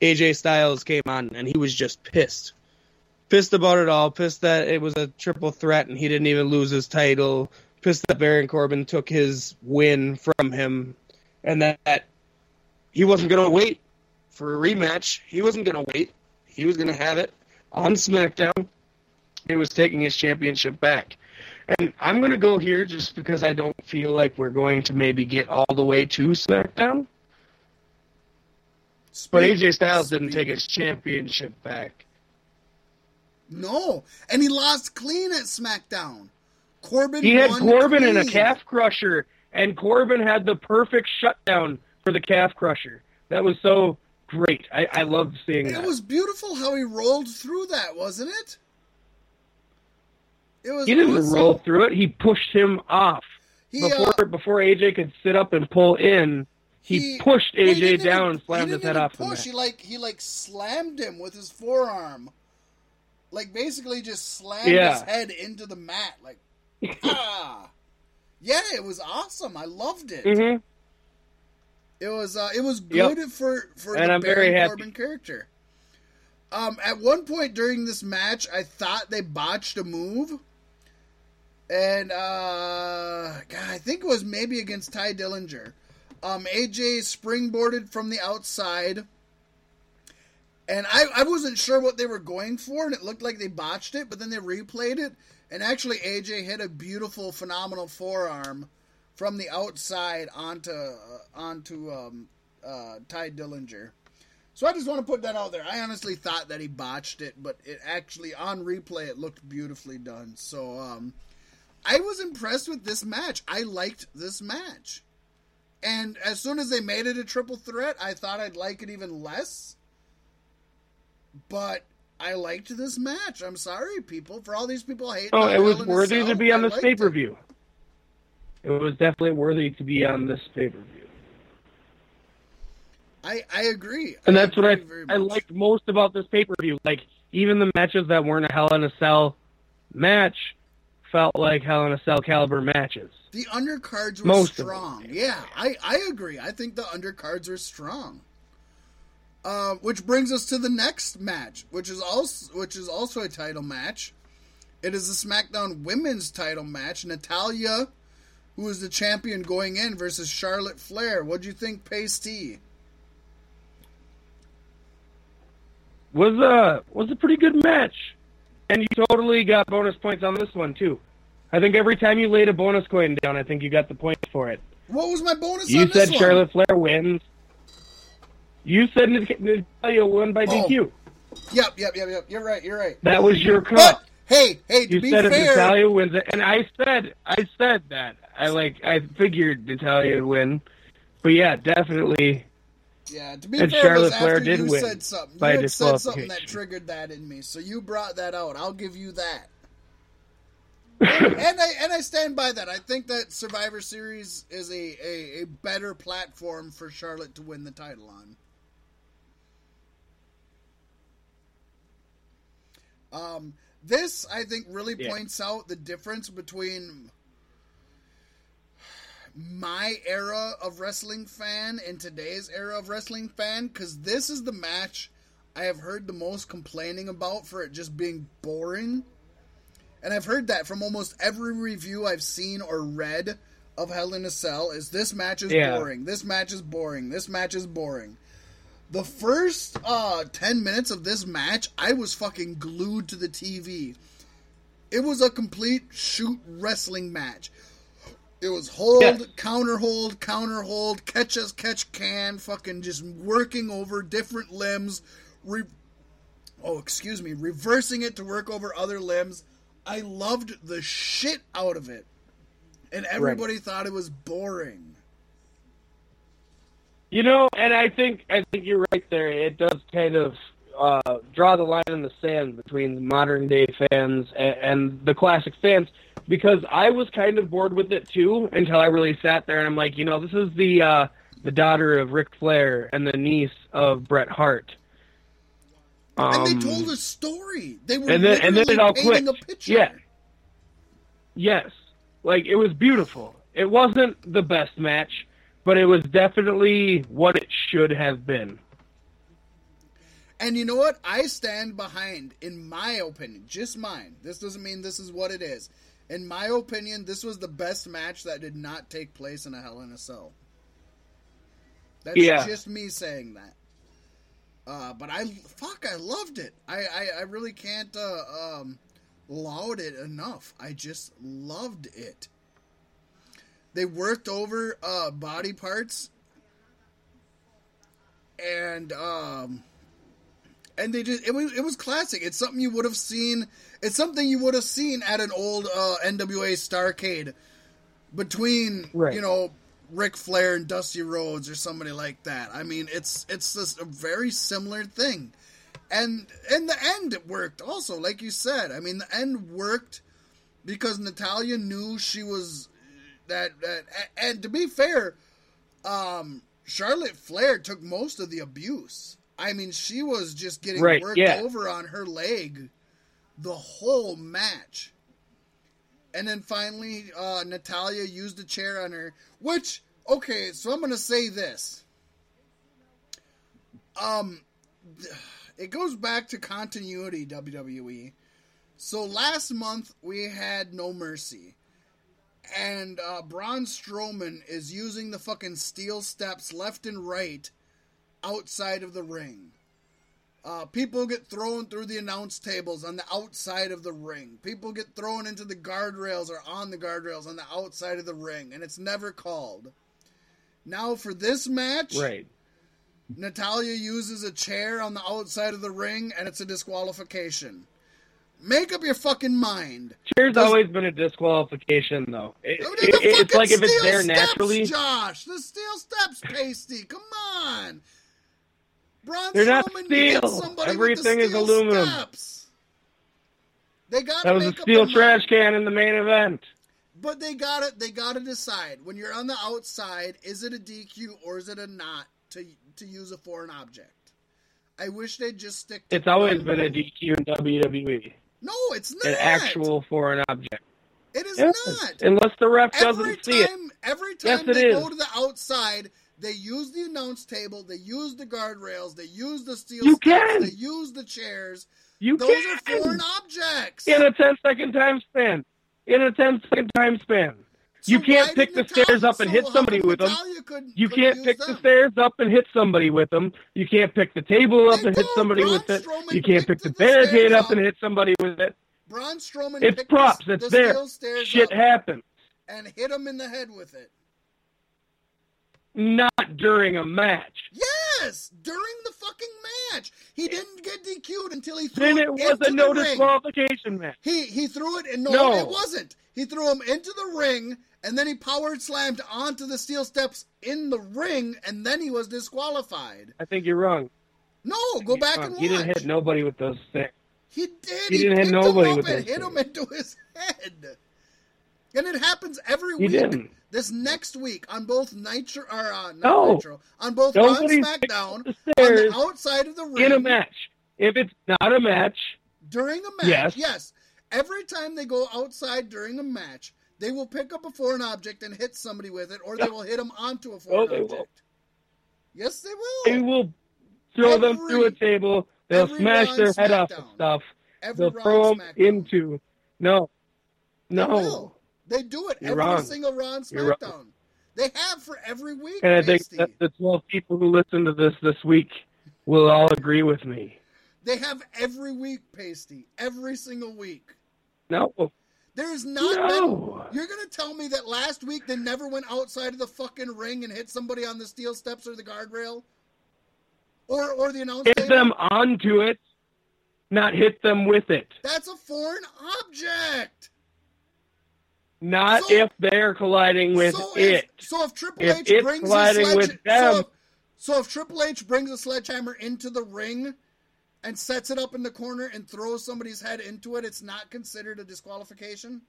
Speaker 1: AJ Styles came on and he was just pissed. Pissed about it all, pissed that it was a triple threat and he didn't even lose his title, pissed that Baron Corbin took his win from him and that he wasn't going to wait for a rematch. He wasn't going to wait. He was going to have it on SmackDown. He was taking his championship back. And I'm going to go here just because I don't feel like we're going to maybe get all the way to SmackDown. But AJ Styles didn't take his championship back.
Speaker 2: No, and he lost clean at SmackDown. Corbin.
Speaker 1: He had Corbin in a calf crusher, and Corbin had the perfect shutdown for the calf crusher. That was so great. I, I loved seeing
Speaker 2: It
Speaker 1: that.
Speaker 2: was beautiful how he rolled through that, wasn't it? It was.
Speaker 1: he didn't
Speaker 2: awesome.
Speaker 1: roll through it. He pushed him off
Speaker 2: He,
Speaker 1: before
Speaker 2: uh,
Speaker 1: before AJ could sit up and pull in. He, pushed
Speaker 2: well, he
Speaker 1: AJ
Speaker 2: didn't
Speaker 1: down
Speaker 2: even-
Speaker 1: and slammed his head off the
Speaker 2: Push.
Speaker 1: mat.
Speaker 2: He like he like slammed him with his forearm, like basically just slammed
Speaker 1: Yeah.
Speaker 2: his head into the mat. Like ah, yeah, it was awesome. I loved it.
Speaker 1: hmm
Speaker 2: It was uh, it was
Speaker 1: Yep.
Speaker 2: good for for
Speaker 1: And
Speaker 2: the
Speaker 1: I'm
Speaker 2: Baron. Corbin character. Um, at one point during this match, I thought they botched a move, and uh, God, I think it was maybe against Tye Dillinger. Um, AJ springboarded from the outside, and I, I wasn't sure what they were going for, and it looked like they botched it, but then they replayed it, and actually AJ hit a beautiful, phenomenal forearm from the outside onto uh, onto um, uh, Tye Dillinger. So I just want to put that out there. I honestly thought that he botched it, but it actually on replay it looked beautifully done. So um, I was impressed with this match. I liked this match. And as soon as they made it a triple threat, I thought I'd like it even less. But I liked this match. I'm sorry, people, for all these people hating.
Speaker 1: Oh, it was
Speaker 2: Hell in a
Speaker 1: worthy to be on
Speaker 2: I
Speaker 1: this pay
Speaker 2: it.
Speaker 1: per view. It was definitely worthy to be on this pay per view.
Speaker 2: I I agree,
Speaker 1: And that's what I I liked most about this pay per view. Like even the matches that weren't a Hell in a Cell match felt like Hell in a Cell caliber matches.
Speaker 2: The undercards were
Speaker 1: Most
Speaker 2: strong. Yeah, I, I agree. I think the undercards are strong. Uh, which brings us to the next match, which is also which is also a title match. It is the SmackDown Women's Title match. Natalya, who is the champion going in, versus Charlotte Flair. What do you think, Pasty?
Speaker 1: Was a was a pretty good match, and you totally got bonus points on this one too. I think every time you laid a bonus coin down, I think you got the points for it.
Speaker 2: What was my bonus
Speaker 1: You
Speaker 2: on this
Speaker 1: said
Speaker 2: one?
Speaker 1: Charlotte Flair wins. You said Natalya won by
Speaker 2: Oh.
Speaker 1: DQ.
Speaker 2: Yep, yep, yep, yep. You're right. You're right.
Speaker 1: That was your cut.
Speaker 2: But hey, hey, to
Speaker 1: You
Speaker 2: be
Speaker 1: said if Natalya wins it, and I said I said that. I like I figured Natalya would win, but yeah, definitely.
Speaker 2: Yeah, to be
Speaker 1: And
Speaker 2: fair,
Speaker 1: Charlotte Flair did
Speaker 2: you
Speaker 1: win
Speaker 2: said something. You had said something that triggered that in me, so you brought that out. I'll give you that. and I and I stand by that. I think that Survivor Series is a, a, a better platform for Charlotte to win the title on. Um, this I think really
Speaker 1: Yeah.
Speaker 2: points out the difference between my era of wrestling fan and today's era of wrestling fan because this is the match I have heard the most complaining about for it just being boring. And I've heard that from almost every review I've seen or read of Hell in a Cell is this match is
Speaker 1: Yeah.
Speaker 2: boring. This match is boring. This match is boring. The first uh 10 minutes of this match, I was fucking glued to the TV. It was a complete shoot wrestling match. It was hold,
Speaker 4: Yes.
Speaker 2: counter hold, counter hold, catch as catch can, fucking just working over different limbs. Re- oh, excuse me, reversing it to work over other limbs. I loved the shit out of it. And everybody thought it was boring.
Speaker 1: You know, and I think I think you're right there. It does kind of uh, draw the line in the sand between modern day fans and, and the classic fans because I was kind of bored with it too until I really sat there and I'm like, you know, this is the uh, the daughter of Ric Flair and the niece of Bret Hart.
Speaker 2: and
Speaker 1: Um,
Speaker 2: they told a story. They were
Speaker 1: and then and then it all
Speaker 2: painting
Speaker 1: clicked.
Speaker 2: a picture.
Speaker 1: Yeah. Yes. Like it was beautiful. It wasn't the best match, but it was definitely what it should have been.
Speaker 2: And you know what? I stand behind, in my opinion, just mine. This doesn't mean this is what it is. In my opinion, this was the best match that did not take place in a Hell in a Cell. That's
Speaker 1: Yeah.
Speaker 2: just me saying that. Uh, but I fuck, I loved it. I I, I really can't uh, um, laud it enough. I just loved it. They worked over uh, body parts, and um, and they just it was it was classic. It's something you would have seen. It's something you would have seen at an old uh, NWA Starcade between
Speaker 1: Right.
Speaker 2: you know Ric Flair and Dusty Rhodes or somebody like that. I mean, it's it's just a very similar thing, and in the end it worked also, like you said. I mean, the end worked because Natalya knew she was that that and to be fair, um, Charlotte Flair took most of the abuse. I mean, she was just getting
Speaker 1: Right,
Speaker 2: worked
Speaker 1: yeah.
Speaker 2: over on her leg the whole match. And then finally, uh, Natalya used a chair on her. Which, okay, so I'm going to say this. Um, it goes back to continuity, WWE. So last month, we had No Mercy. And uh, Braun Strowman is using the fucking steel steps left and right outside of the ring. Uh, people get thrown through the announce tables on the outside of the ring. People get thrown into the guardrails or on the guardrails on the outside of the ring, and it's never called. Now, for this match,
Speaker 1: Right.
Speaker 2: Natalya uses a chair on the outside of the ring, and it's a disqualification. Make up your fucking mind.
Speaker 1: Chair's
Speaker 2: Does-
Speaker 1: always been a disqualification, though. It-
Speaker 2: Oh,
Speaker 1: it- it's like if it's there
Speaker 2: steps,
Speaker 1: naturally,
Speaker 2: Josh. The steel steps, pasty. Come on. Braun
Speaker 1: They're not steel. Everything
Speaker 2: with
Speaker 1: is aluminum.
Speaker 2: Steps. They got
Speaker 1: that was a steel trash can in the main event.
Speaker 2: But they got it. They got to decide when you're on the outside: is it a DQ or is it a not to to use a foreign object? I wish they'd just stick. to
Speaker 1: It's always been a. DQ in WWE,
Speaker 2: No, it's not
Speaker 1: an actual foreign object.
Speaker 2: It is
Speaker 1: Yes,
Speaker 2: not.
Speaker 1: unless the ref
Speaker 2: every
Speaker 1: doesn't see it.
Speaker 2: every time
Speaker 1: it
Speaker 2: they
Speaker 1: is.
Speaker 2: go to the outside, they use the announce table, they use the guardrails, they use the steel
Speaker 1: You can.
Speaker 2: they use the chairs.
Speaker 1: You
Speaker 2: Those
Speaker 1: can
Speaker 2: are foreign objects.
Speaker 1: in a 10 second time span. In a 10 second time span.
Speaker 2: So
Speaker 1: you can't pick the stairs up and
Speaker 2: so
Speaker 1: hit somebody with them.
Speaker 2: Couldn't-
Speaker 1: You
Speaker 2: couldn't
Speaker 1: can't pick the stairs up and hit somebody with them. You can't pick the table up
Speaker 2: They
Speaker 1: and hit somebody
Speaker 2: Braun
Speaker 1: with it.
Speaker 2: Strowman
Speaker 1: You can't pick the
Speaker 2: the
Speaker 1: barricade up and hit somebody with it.
Speaker 2: Braun Strowman
Speaker 1: It's props.
Speaker 2: the,
Speaker 1: It's
Speaker 2: the
Speaker 1: there. Shit happens.
Speaker 2: and hit him in the head with it.
Speaker 1: Not during a match.
Speaker 2: Yes, during the fucking match, he didn't get DQ'd until he threw
Speaker 1: Then
Speaker 2: it Then
Speaker 1: it was a no disqualification match.
Speaker 2: He he threw it and no,
Speaker 1: No.
Speaker 2: it wasn't. He threw him into the ring and then he powered slammed onto the steel steps in the ring and then he was disqualified.
Speaker 1: I think you're wrong.
Speaker 2: No, go back
Speaker 1: You're
Speaker 2: and watch.
Speaker 1: He didn't hit nobody with those things.
Speaker 2: He did.
Speaker 1: He didn't hit nobody with
Speaker 2: and
Speaker 1: those
Speaker 2: hit him into his head. And it happens every
Speaker 1: He
Speaker 2: week.
Speaker 1: didn't.
Speaker 2: This next week on both Nitro or uh, not
Speaker 1: No.
Speaker 2: Nitro on both Raw SmackDown on
Speaker 1: the
Speaker 2: outside of the ring
Speaker 1: in a match. If it's not a match,
Speaker 2: during a match.
Speaker 1: Yes.
Speaker 2: Yes. Every time they go outside during a match, they will pick up a foreign object and hit somebody with it, or they will hit them onto a oh, foreign
Speaker 1: Oh, they
Speaker 2: object.
Speaker 1: will.
Speaker 2: Yes, they will.
Speaker 1: they will throw them
Speaker 2: Every-
Speaker 1: through a table. They'll smash their head off of stuff.
Speaker 2: Every
Speaker 1: They'll throw them into. No. No.
Speaker 2: will. They do it
Speaker 1: You're
Speaker 2: every
Speaker 1: wrong.
Speaker 2: single Raw and SmackDown. They have for every week.
Speaker 1: And I think the 12 people who listen to this this week will all agree with me.
Speaker 2: They have every week, Pasty. Every single week.
Speaker 1: No.
Speaker 2: There's not
Speaker 1: No.
Speaker 2: been. You're gonna tell me that last week they never went outside of the fucking ring and hit somebody on the steel steps or the guardrail, or or the announce
Speaker 1: Hit
Speaker 2: table?
Speaker 1: them onto it, not hit them with it.
Speaker 2: That's a foreign object.
Speaker 1: Not
Speaker 2: So-
Speaker 1: if they're colliding with
Speaker 2: so
Speaker 1: it.
Speaker 2: If, so if Triple
Speaker 1: If
Speaker 2: H brings a
Speaker 1: colliding
Speaker 2: sledge,
Speaker 1: with them-
Speaker 2: so so if Triple H brings a sledgehammer into the ring and sets it up in the corner and throws somebody's head into it, it's not considered a disqualification.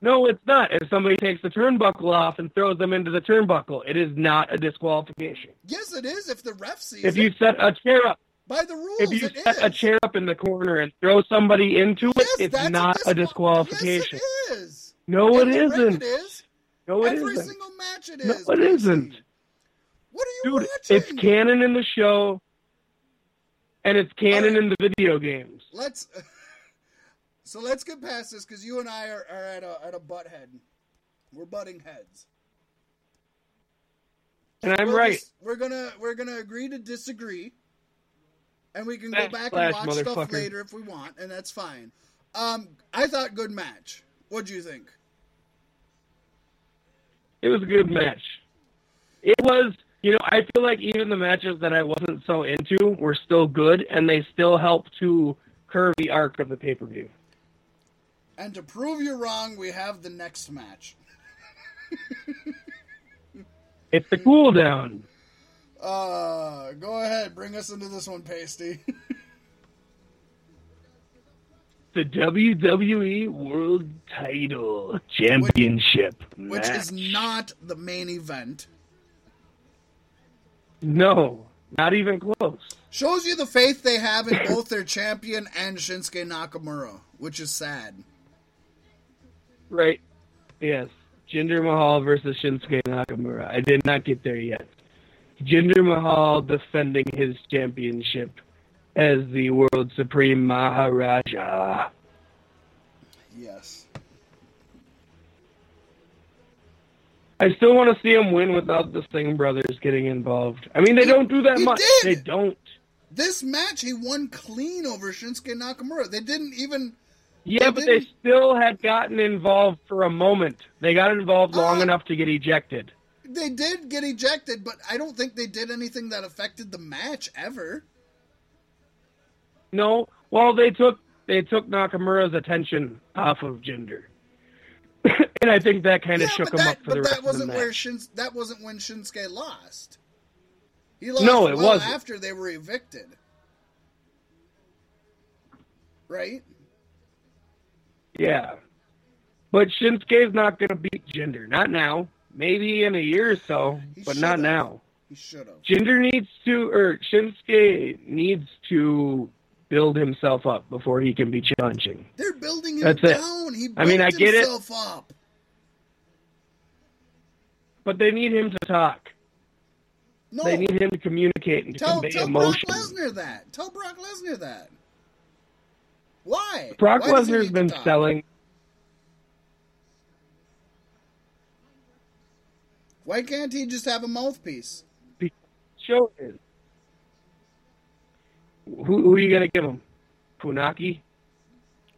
Speaker 1: No, it's not. If somebody takes the turnbuckle off and throws them into the turnbuckle, it is not a disqualification.
Speaker 2: Yes, it is if the ref sees
Speaker 1: If
Speaker 2: it.
Speaker 1: you set a chair up,
Speaker 2: By the rules,
Speaker 1: if you
Speaker 2: it
Speaker 1: set a chair up in the corner and throw somebody into
Speaker 2: Yes,
Speaker 1: it, it's not a
Speaker 2: disqual-
Speaker 1: disqualification.
Speaker 2: Yes, it is.
Speaker 1: No, it isn't.
Speaker 2: It is.
Speaker 1: No, it
Speaker 2: Every
Speaker 1: isn't.
Speaker 2: single match it
Speaker 1: No,
Speaker 2: is.
Speaker 1: it
Speaker 2: Casey.
Speaker 1: isn't.
Speaker 2: What are you
Speaker 1: Dude,
Speaker 2: watching?
Speaker 1: it's canon in the show, and it's canon
Speaker 2: Alright.
Speaker 1: in the video games.
Speaker 2: Let's. So let's get past this because you and I are, are at a at a butt head. We're butting heads.
Speaker 1: And I'm
Speaker 2: We'll
Speaker 1: right.
Speaker 2: just- we're gonna we're gonna agree to disagree, and we can go back and watch stuff later if we want, and that's fine. Um, I thought good match. What do you think?
Speaker 1: It was a good match. It was, you know, I feel like even the matches that I wasn't so into were still good, and they still helped to curve the arc of the pay per view.
Speaker 2: And to prove you wrong, we have the next match.
Speaker 1: It's the cool down.
Speaker 2: Uh, go ahead, bring us into this one, Pasty.
Speaker 1: The WWE World Title Championship
Speaker 2: Which
Speaker 1: match.
Speaker 2: is not the main event.
Speaker 1: No, not even close.
Speaker 2: Shows you the faith they have in both their champion and Shinsuke Nakamura, which is sad.
Speaker 1: Right? Yes. Jinder Mahal versus Shinsuke Nakamura. I did not get there yet. Jinder Mahal defending his championship as the World Supreme Maharaja.
Speaker 2: Yes.
Speaker 1: I still want to see him win without the Singh brothers getting involved. I mean, they don't do that much.
Speaker 2: did!
Speaker 1: They don't.
Speaker 2: This match, he won clean over Shinsuke Nakamura. They didn't even.
Speaker 1: Yeah,
Speaker 2: They
Speaker 1: but they
Speaker 2: didn't-
Speaker 1: still had gotten involved for a moment. They got involved long
Speaker 2: Uh,
Speaker 1: enough to get ejected.
Speaker 2: They did get ejected, but I don't think they did anything that affected the match ever.
Speaker 1: No, well, they took they took Nakamura's attention off of Jinder, and I think that kind of
Speaker 2: yeah,
Speaker 1: shook him
Speaker 2: that,
Speaker 1: up for the
Speaker 2: but
Speaker 1: rest
Speaker 2: that
Speaker 1: of the
Speaker 2: wasn't where. Shins, that wasn't when Shinsuke lost. He lost
Speaker 1: No, it
Speaker 2: well
Speaker 1: wasn't.
Speaker 2: after they were evicted. Right?
Speaker 1: Yeah, but Shinsuke's not going to beat Jinder. Not now. Maybe in a year or so,
Speaker 2: He
Speaker 1: but not
Speaker 2: should've.
Speaker 1: now.
Speaker 2: He should have.
Speaker 1: Jinder needs to, or Shinsuke needs to build himself up before he can be challenging.
Speaker 2: They're building him
Speaker 1: That's it.
Speaker 2: down. He
Speaker 1: I mean, I get it.
Speaker 2: himself up.
Speaker 1: But they need him to talk.
Speaker 2: No,
Speaker 1: They need him to communicate and to
Speaker 2: tell,
Speaker 1: convey
Speaker 2: tell Brock
Speaker 1: emotion.
Speaker 2: Lesnar that. Tell Brock Lesnar that. Why?
Speaker 1: Brock
Speaker 2: Why does he
Speaker 1: Lesnar's been selling.
Speaker 2: Why can't he just have a mouthpiece?
Speaker 1: Show is. Who, who are you going to give him? Funaki?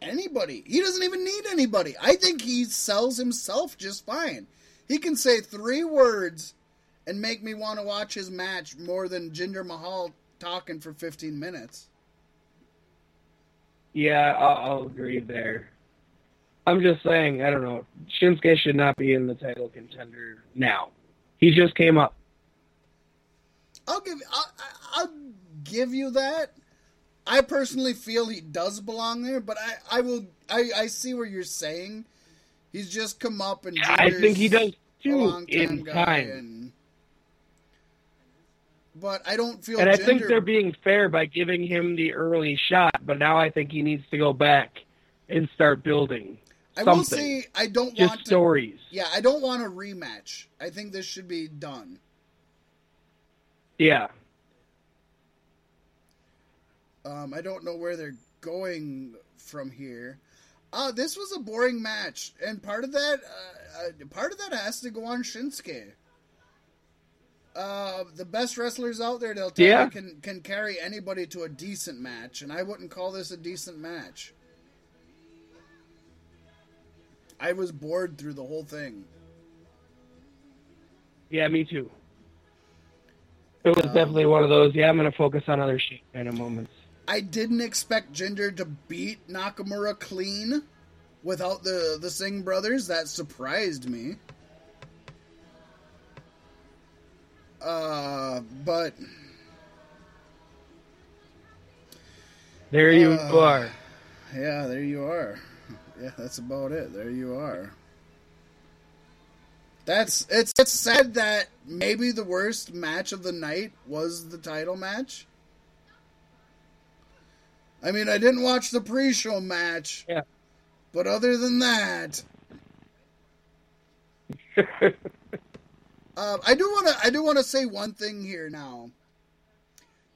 Speaker 2: Anybody. He doesn't even need anybody. I think he sells himself just fine. He can say three words and make me want to watch his match more than Jinder Mahal talking for 15 minutes.
Speaker 1: Yeah, I'll, I'll agree there. I'm just saying, I don't know. Shinsuke should not be in the title contender now. He just came up.
Speaker 2: I'll give I'll, I'll give you that. I personally feel he does belong there, but I, I will I, I see where you're saying. He's just come up and
Speaker 1: I think he does too in time.
Speaker 2: and- but I don't feel
Speaker 1: And I think they're being fair by giving him the early shot, but now I think he needs to go back and start building
Speaker 2: I will say I don't
Speaker 1: just
Speaker 2: want to
Speaker 1: stories.
Speaker 2: Yeah, I don't want a rematch. I think this should be done.
Speaker 1: Yeah.
Speaker 2: Um, I don't know where they're going from here. Uh, this was a boring match, and part of that, uh, uh, part of that has to go on Shinsuke. Uh, the best wrestlers out there, they'll tell
Speaker 1: Yeah.
Speaker 2: you, can can carry anybody to a decent match, and I wouldn't call this a decent match. I was bored through the whole thing.
Speaker 5: Yeah, me too. It was
Speaker 2: Um,
Speaker 5: definitely one of those. Yeah, I'm gonna focus on other shit kind of moments.
Speaker 2: I didn't expect Jinder to beat Nakamura clean without the the Singh brothers. That surprised me. Uh, but
Speaker 5: There you
Speaker 2: Uh,
Speaker 5: are.
Speaker 2: yeah, there you are. Yeah, that's about it. There you are. That's it's it's said that maybe the worst match of the night was the title match. I mean, I didn't watch the pre-show match,
Speaker 5: Yeah.
Speaker 2: but other than that, uh, I do want to I do want to say one thing here now.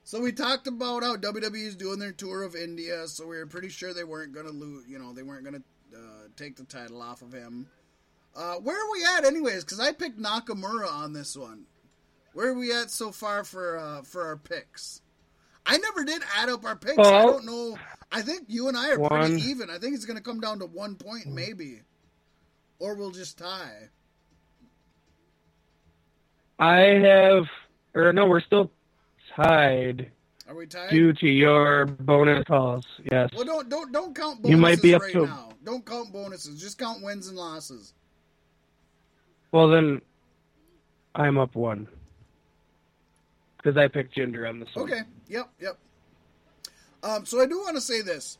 Speaker 2: So we talked about how WWE is doing their tour of India, so we were pretty sure they weren't going to lose. You know, they weren't going to uh, take the title off of him. Uh, where are we at, anyways? Because I picked Nakamura on this one. Where are we at so far for uh, for our picks? I never did add up our picks. I don't know. I think you and I are
Speaker 5: One.
Speaker 2: pretty even. I think it's going to come down to one point, maybe, or we'll just tie.
Speaker 5: I have, or no, we're still tied
Speaker 2: Are we tied?
Speaker 5: due to your bonus calls. Yes.
Speaker 2: Well, don't don't don't count bonuses
Speaker 5: You might be up
Speaker 2: right
Speaker 5: to-
Speaker 2: now. Don't count bonuses. Just count wins and losses.
Speaker 5: Well then, I'm up one because I picked Jinder on this one.
Speaker 2: Okay. Yep. Yep. Um, so I do want to say this.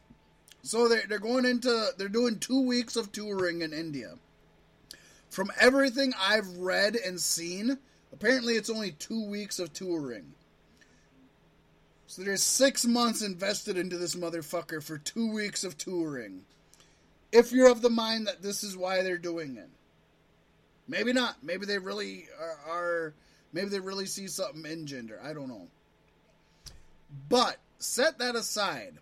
Speaker 2: So they're they're going into they're doing two weeks of touring in India. From everything I've read and seen, apparently it's only two weeks of touring. So there's six months invested into this motherfucker for two weeks of touring. If you're of the mind that this is why they're doing it. Maybe not. Maybe they really are, are maybe they really see something in Jinder. I don't know. But set that aside.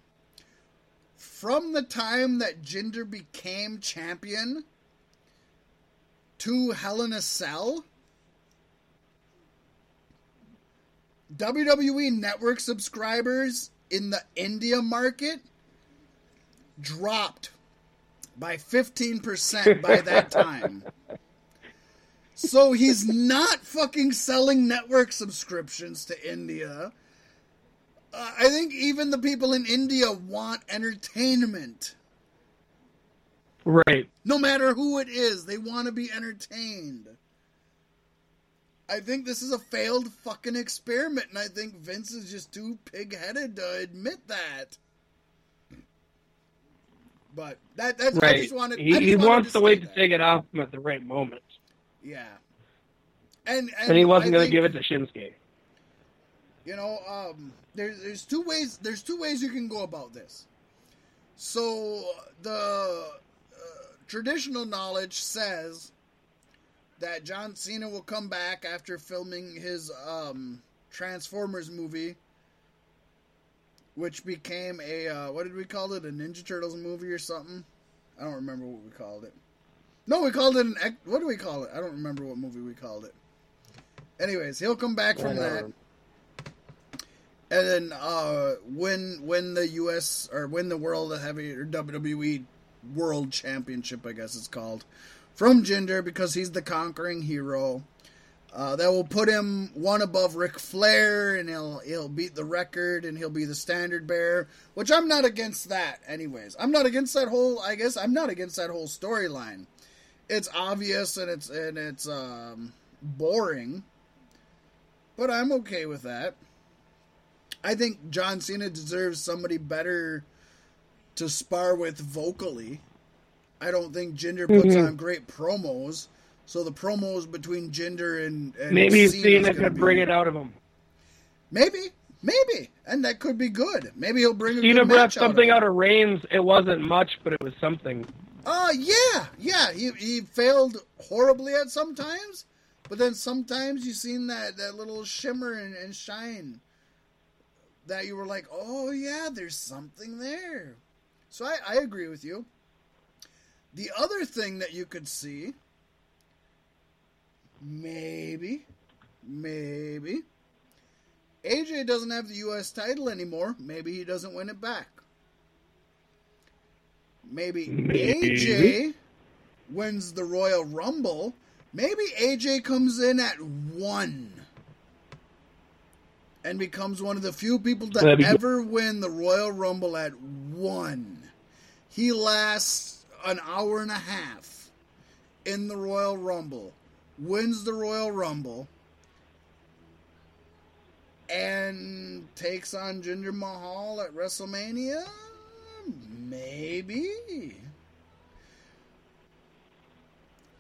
Speaker 2: From the time that Jinder became champion to Hell in a Cell, WWE Network subscribers in the India market dropped by 15% by that time. So he's not fucking selling network subscriptions to India. Uh, I think even the people in India want entertainment.
Speaker 5: Right.
Speaker 2: No matter who it is, they want to be entertained. I think this is a failed fucking experiment, and I think Vince is just too pig headed to admit that. But that that's I
Speaker 5: Right.
Speaker 2: just wanted. I
Speaker 5: he
Speaker 2: just
Speaker 5: he
Speaker 2: wanted
Speaker 5: wants to
Speaker 2: say
Speaker 5: wait to take it off him at the right moment,
Speaker 2: Yeah. And and,
Speaker 5: and he wasn't going to give it to Shinsuke.
Speaker 2: You know, um, there's there's two ways. There's two ways you can go about this. So the uh, traditional knowledge says that John Cena will come back after filming his um, Transformers movie, which became a uh, what did we call it? A Ninja Turtles movie or something? I don't remember what we called it. No, we called it an. What do we call it? I don't remember what movie we called it. Anyways, he'll come back from that. And then uh, win win the U.S. or when the World Heavy or WWE World Championship, I guess it's called, from Jinder because he's the conquering hero. Uh, that will put him one above Ric Flair, and he'll he'll beat the record, and he'll be the standard bearer. Which I'm not against that, anyways. I'm not against that whole. I guess I'm not against that whole storyline. It's obvious and it's and it's um, boring, but I'm okay with that. I think John Cena deserves somebody better to spar with vocally. I don't think Jinder puts
Speaker 5: Mhm.
Speaker 2: on great promos. So the promos between Jinder and, and
Speaker 5: Maybe
Speaker 2: Cena's
Speaker 5: Cena could bring it out of him.
Speaker 2: Maybe, maybe, and that could be good. Maybe he'll bring a
Speaker 5: Cena
Speaker 2: good
Speaker 5: brought something
Speaker 2: out
Speaker 5: out of Reigns. It wasn't much, but it was something.
Speaker 2: Uh yeah, yeah. He he failed horribly at sometimes, but then sometimes you seen that that little shimmer and, and shine that you were like, oh yeah, there's something there. So I, I agree with you. The other thing that you could see, maybe, maybe, AJ doesn't have the U.S. title anymore. Maybe he doesn't win it back. Maybe,
Speaker 5: Maybe.
Speaker 2: AJ wins the Royal Rumble. Maybe AJ comes in at one and becomes one of the few people to
Speaker 1: That'd
Speaker 2: ever win the Royal Rumble at one. He lasts an hour and a half in the Royal Rumble, wins the Royal Rumble, and takes on Jinder Mahal at WrestleMania? Maybe.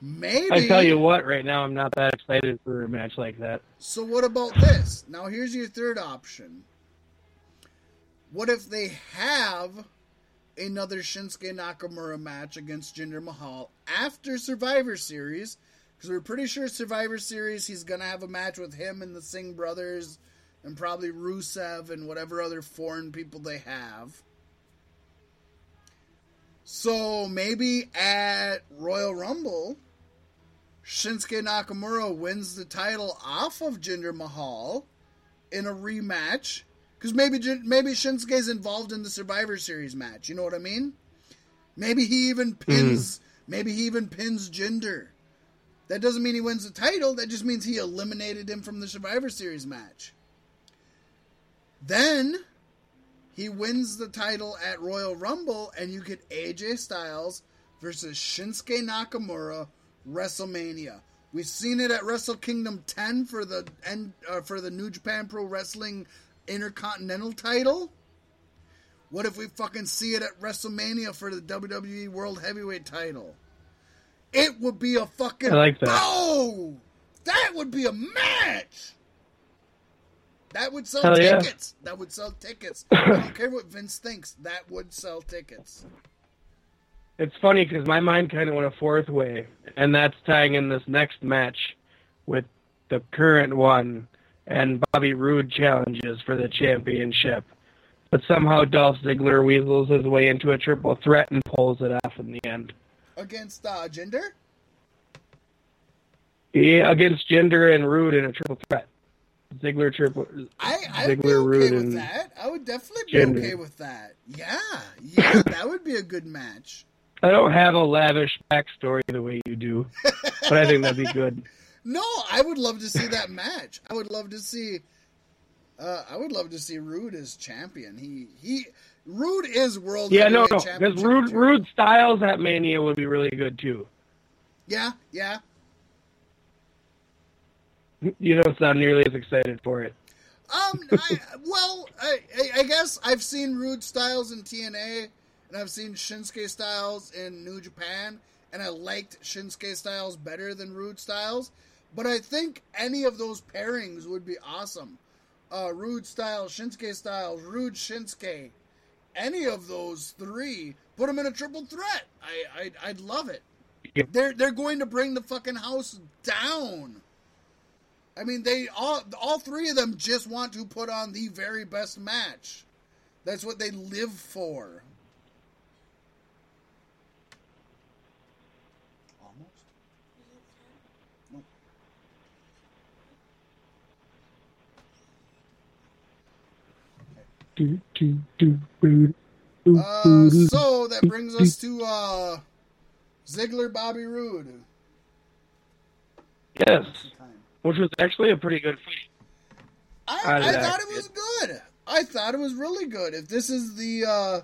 Speaker 2: Maybe.
Speaker 1: I tell you what, right now I'm not that excited for a match like that.
Speaker 2: So what about this? Now here's your third option. What if they have another Shinsuke Nakamura match against Jinder Mahal after Survivor Series? Because we're pretty sure Survivor Series he's gonna have a match with him and the Singh brothers and probably Rusev and whatever other foreign people they have. So maybe at Royal Rumble, Shinsuke Nakamura wins the title off of Jinder Mahal in a rematch because maybe maybe Shinsuke's involved in the Survivor Series match. You know what I mean? Maybe he even hmm. pins. Maybe he even pins Jinder. That doesn't mean he wins the title. That just means he eliminated him from the Survivor Series match. Then he wins the title at Royal Rumble, and you get AJ Styles versus Shinsuke Nakamura WrestleMania. We've seen it at Wrestle Kingdom 10 for the uh, for the New Japan Pro Wrestling Intercontinental title. What if we fucking see it at WrestleMania for the WWE World Heavyweight title? It would be a fucking
Speaker 1: I like that.
Speaker 2: Oh, that would be a match. That would sell
Speaker 1: Hell yeah.
Speaker 2: tickets. That would sell tickets. I don't care what Vince thinks. That would sell tickets.
Speaker 1: It's funny because my mind kind of went a fourth way, and that's tying in this next match with the current one and Bobby Roode challenges for the championship. But somehow Dolph Ziggler weasels his way into a triple threat and pulls it off in the end.
Speaker 2: Against uh, Jinder?
Speaker 1: Yeah, against Jinder and Roode in a triple threat. Ziggler triple.
Speaker 2: I, I would be
Speaker 1: Ziggler,
Speaker 2: okay
Speaker 1: Roode,
Speaker 2: with that. I would definitely be
Speaker 1: Jinder.
Speaker 2: okay with that. Yeah, yeah, that would be a good match.
Speaker 1: I don't have a lavish backstory the way you do, but I think that'd be good.
Speaker 2: No, I would love to see that match. I would love to see. Uh, I would love to see Roode as champion. He he. Roode is world.
Speaker 1: Yeah, no, no, because
Speaker 2: Roode.
Speaker 1: Roode Styles at Mania would be really good too.
Speaker 2: Yeah, yeah.
Speaker 1: You don't nearly as excited for it.
Speaker 2: Um, I, well, I, I, I guess I've seen Roode Styles in TNA, and I've seen Shinsuke Styles in New Japan, and I liked Shinsuke Styles better than Roode Styles. But I think any of those pairings would be awesome. Uh, Roode Styles, Shinsuke Styles, Roode Shinsuke, any of those three, put them in a triple threat. I, I I'd love it. They're they're going to bring the fucking house down. I mean, they all all three of them just want to put on the very best match. That's what they live for. Almost.
Speaker 1: Do, do, do,
Speaker 2: Uh, so that brings us to uh, Ziggler, Bobby Roode.
Speaker 1: Yes, which was actually a pretty good fight.
Speaker 2: I, I thought it was good. I thought it was really good. If this is the, uh,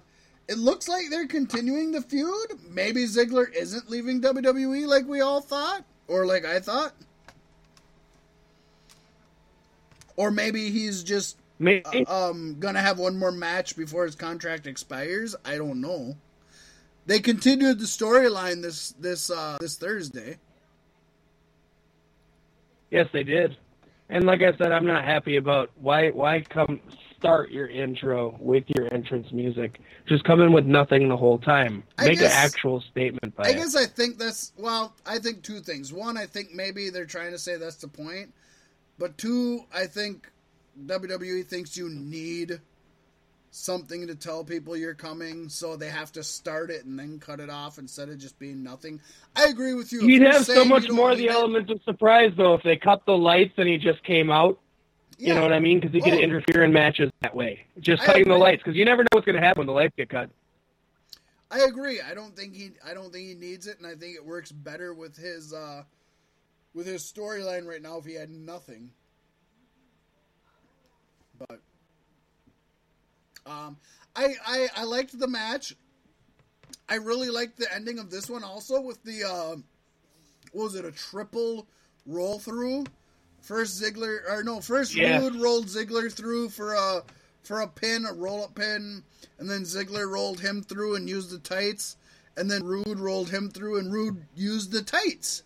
Speaker 2: it looks like they're continuing the feud. Maybe Ziggler isn't leaving WWE like we all thought, or like I thought, or maybe he's just
Speaker 1: Maybe.
Speaker 2: um gonna have one more match before his contract expires. I don't know. They continued the storyline this this uh this Thursday.
Speaker 1: Yes, they did. And like I said, I'm not happy about why why come start your intro with your entrance music. Just come in with nothing the whole time.
Speaker 2: I
Speaker 1: Make
Speaker 2: guess-
Speaker 1: an actual statement by
Speaker 2: I
Speaker 1: it.
Speaker 2: guess I think that's well. I think two things. One, I think maybe they're trying to say that's the point, but two, I think WWE thinks you need something to tell people you're coming, so they have to start it and then cut it off instead of just being nothing. I agree with you.
Speaker 1: You'd have so much more of the
Speaker 2: it-
Speaker 1: element of surprise though if they cut the lights and he just came out. You know what I mean? Because he could
Speaker 2: Oh.
Speaker 1: interfere in matches that way. Just
Speaker 2: I
Speaker 1: cutting the lights, because you never know what's going to happen when the lights get cut.
Speaker 2: I agree. I don't think he I don't think he needs it, and I think it works better with his uh, with his storyline right now if he had nothing. But um, I, I I liked the match. I really liked the ending of this one also with the uh, what was it a triple roll through? First Ziggler or no, first
Speaker 1: Yeah.
Speaker 2: Roode rolled Ziggler through for a for a pin, a roll up pin, and then Ziggler rolled him through and used the tights, and then Roode rolled him through and Roode used the tights,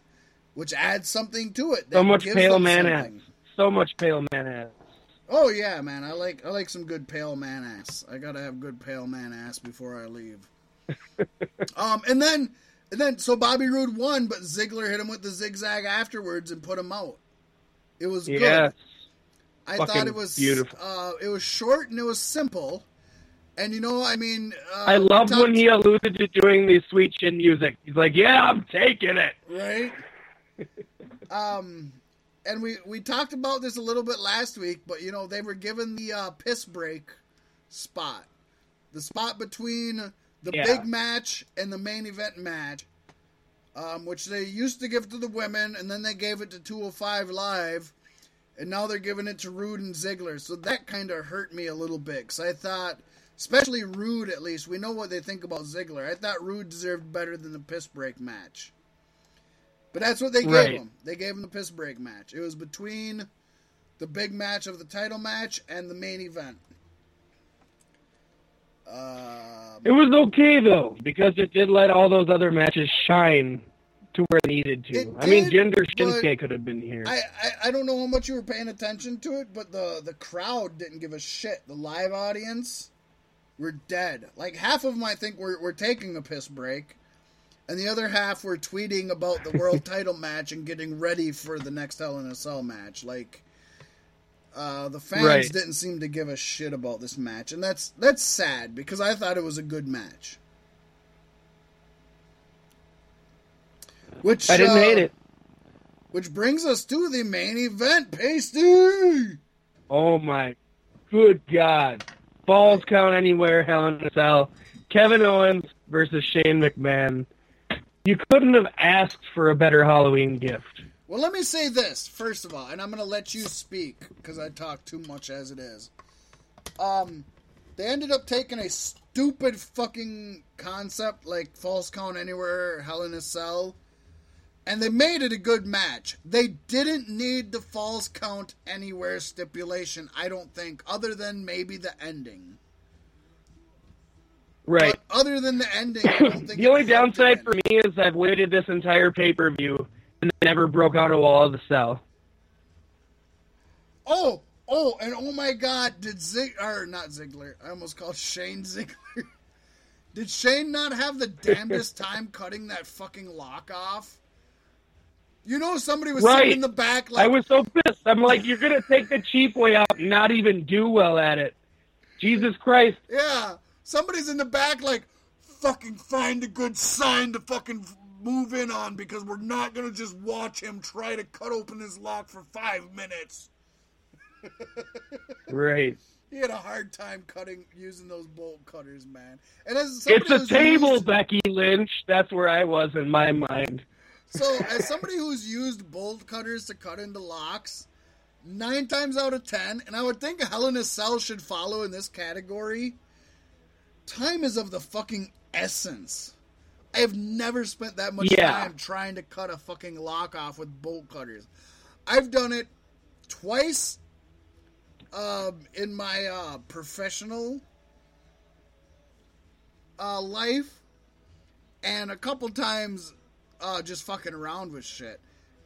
Speaker 2: which adds something to it.
Speaker 1: So much pale man ass. So much pale man ass.
Speaker 2: Oh yeah, man. I like I like some good pale man ass. I gotta have good pale man ass before I leave. um, and then and then so Bobby Roode won, but Ziggler hit him with the zigzag afterwards and put him out. It was
Speaker 1: Yes.
Speaker 2: good. I
Speaker 1: Fucking
Speaker 2: thought it was
Speaker 1: beautiful.
Speaker 2: Uh, it was short and it was simple. And you know, I mean, uh,
Speaker 1: I love
Speaker 2: talk-
Speaker 1: when he alluded to doing the sweet chin music. He's like, "Yeah, I'm taking it."
Speaker 2: right? um, and we we talked about this a little bit last week, but you know they were given the uh, piss break spot, the spot between the
Speaker 1: Yeah.
Speaker 2: big match and the main event match, um, which they used to give to the women, and then they gave it to 205 Live, and now they're giving it to Roode and Ziggler. So that kind of hurt me a little bit because I thought. Especially Roode, at least. We know what they think about Ziggler. I thought Roode deserved better than the piss break match. But that's what they gave
Speaker 1: Right.
Speaker 2: him. They gave him the piss break match. It was between the big match of the title match and the main event. Uh,
Speaker 1: It was okay though because it did let all those other matches shine to where they needed to. I mean,
Speaker 2: did,
Speaker 1: Jinder
Speaker 2: but
Speaker 1: Shinsuke could have been here.
Speaker 2: I, I I don't know how much you were paying attention to it, but the the crowd didn't give a shit. The live audience were dead. Like half of them, I think, were were taking a piss break, and the other half were tweeting about the world title match and getting ready for the next Hell in a Cell match. Like, uh, the fans
Speaker 1: Right.
Speaker 2: didn't seem to give a shit about this match, and that's that's sad because I thought it was a good match. Which
Speaker 1: I didn't
Speaker 2: uh,
Speaker 1: hate it.
Speaker 2: which brings us to the main event, Pasty.
Speaker 1: Oh my good God. Falls count anywhere, Hell in a Cell. Kevin Owens versus Shane McMahon. You couldn't have asked for a better Halloween gift.
Speaker 2: Well, let me say this first of all, and I'm going to let you speak because I talk too much as it is. Um, they ended up taking a stupid fucking concept like Falls Count Anywhere, Hell in a Cell, and they made it a good match. They didn't need the Falls Count Anywhere stipulation, I don't think, other than maybe the ending.
Speaker 1: Right.
Speaker 2: But other than the ending, I don't think
Speaker 1: the only downside for me is I've waited this entire pay per view and never broke out a wall of the cell.
Speaker 2: Oh, oh, and oh my God, did Zig or not Ziggler? I almost called Shane Ziggler. did Shane not have the damnedest time cutting that fucking lock off? You know, somebody was
Speaker 1: Right.
Speaker 2: sitting in the back like,
Speaker 1: I was so pissed. I'm like, you're gonna take the cheap way out and not even do well at it. Jesus Christ.
Speaker 2: yeah, somebody's in the back like, fucking find a good sign to fucking move in on because we're not gonna just watch him try to cut open his lock for five minutes.
Speaker 1: Right.
Speaker 2: He had a hard time cutting using those bolt cutters, man. And as
Speaker 1: It's a table,
Speaker 2: used-
Speaker 1: Becky Lynch. That's where I was in my mind.
Speaker 2: So, as somebody who's used bolt cutters to cut into locks, nine times out of ten, and I would think Hell in a Cell should follow in this category, time is of the fucking essence. I have never spent that much
Speaker 1: Yeah.
Speaker 2: time trying to cut a fucking lock off with bolt cutters. I've done it twice um, in my uh, professional uh, life, and a couple times uh, just fucking around with shit.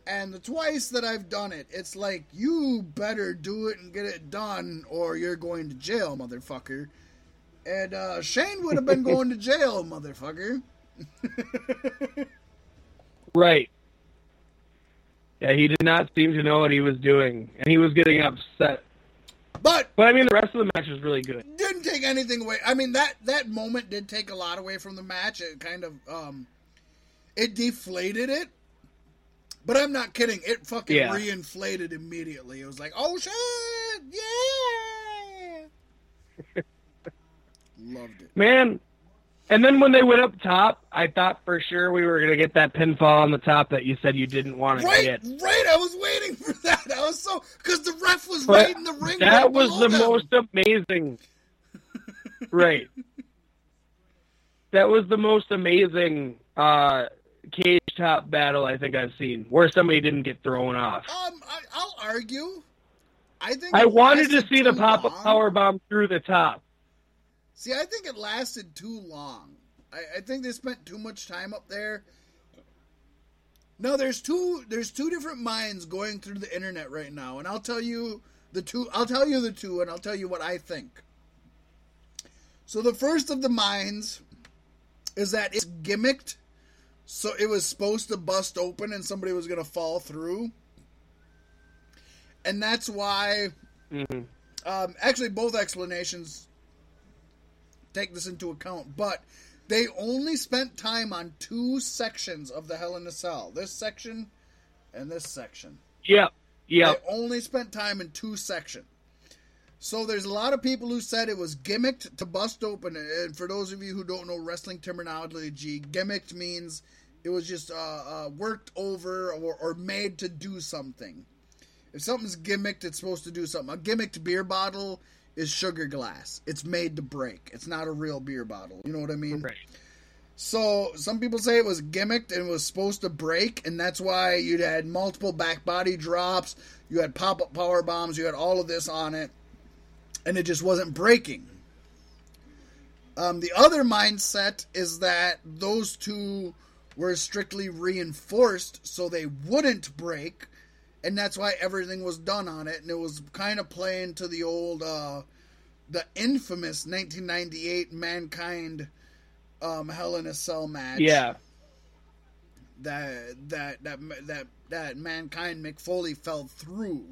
Speaker 2: And the twice that I've done it, it's like you better do it and get it done, or you're going to jail, motherfucker. And uh, Shane would have been going to jail, motherfucker.
Speaker 1: Right. Yeah, he did not seem to know what he was doing, and he was getting upset.
Speaker 2: But
Speaker 1: But I mean, the rest of the match was really good.
Speaker 2: didn't take anything away. I mean that that moment did take a lot away from the match. It kind of um, it deflated it. But I'm not kidding. It fucking
Speaker 1: Yeah.
Speaker 2: reinflated immediately. It was like, oh shit, yeah. Loved it.
Speaker 1: Man, And then when they went up top, I thought for sure we were gonna get that pinfall on the top that you said you didn't want to
Speaker 2: Right,
Speaker 1: get.
Speaker 2: right. I was waiting for that. I was so because the ref was
Speaker 1: But
Speaker 2: right in the ring.
Speaker 1: That
Speaker 2: right
Speaker 1: was the
Speaker 2: them.
Speaker 1: most amazing. right. That was the most amazing uh, cage top battle I think I've seen, where somebody didn't get thrown off.
Speaker 2: Um, I, I'll argue. I think
Speaker 1: I wanted to see the pop power bomb through the top.
Speaker 2: See, I think it lasted too long. I, I think they spent too much time up there. No, there's two. There's two different minds going through the internet right now, and I'll tell you the two. I'll tell you the two, and I'll tell you what I think. So the first of the minds is that it's gimmicked, so it was supposed to bust open and somebody was going to fall through, and that's why.
Speaker 1: Mhm.
Speaker 2: Um, actually, both explanations take this into account, but they only spent time on two sections of the Hell in a Cell. This section and this section.
Speaker 1: Yep. Yep.
Speaker 2: They only spent time in two sections. So there's a lot of people who said it was gimmicked to bust open. And for those of you who don't know wrestling terminology, gimmicked means it was just uh, uh, worked over or, or made to do something. If something's gimmicked, it's supposed to do something. A gimmicked beer bottle is sugar glass. It's made to break. It's not a real beer bottle. You know what I mean?
Speaker 1: Right.
Speaker 2: So some people say it was gimmicked and was supposed to break, and that's why you had multiple back body drops, you had pop up power bombs, you had all of this on it, and it just wasn't breaking. Um, the other mindset is that those two were strictly reinforced so they wouldn't break, and that's why everything was done on it, and it was kind of playing to the old, uh, the infamous 1998 Mankind um, Hell in a Cell match
Speaker 1: Yeah.
Speaker 2: that that that that that mankind Mick Foley fell through.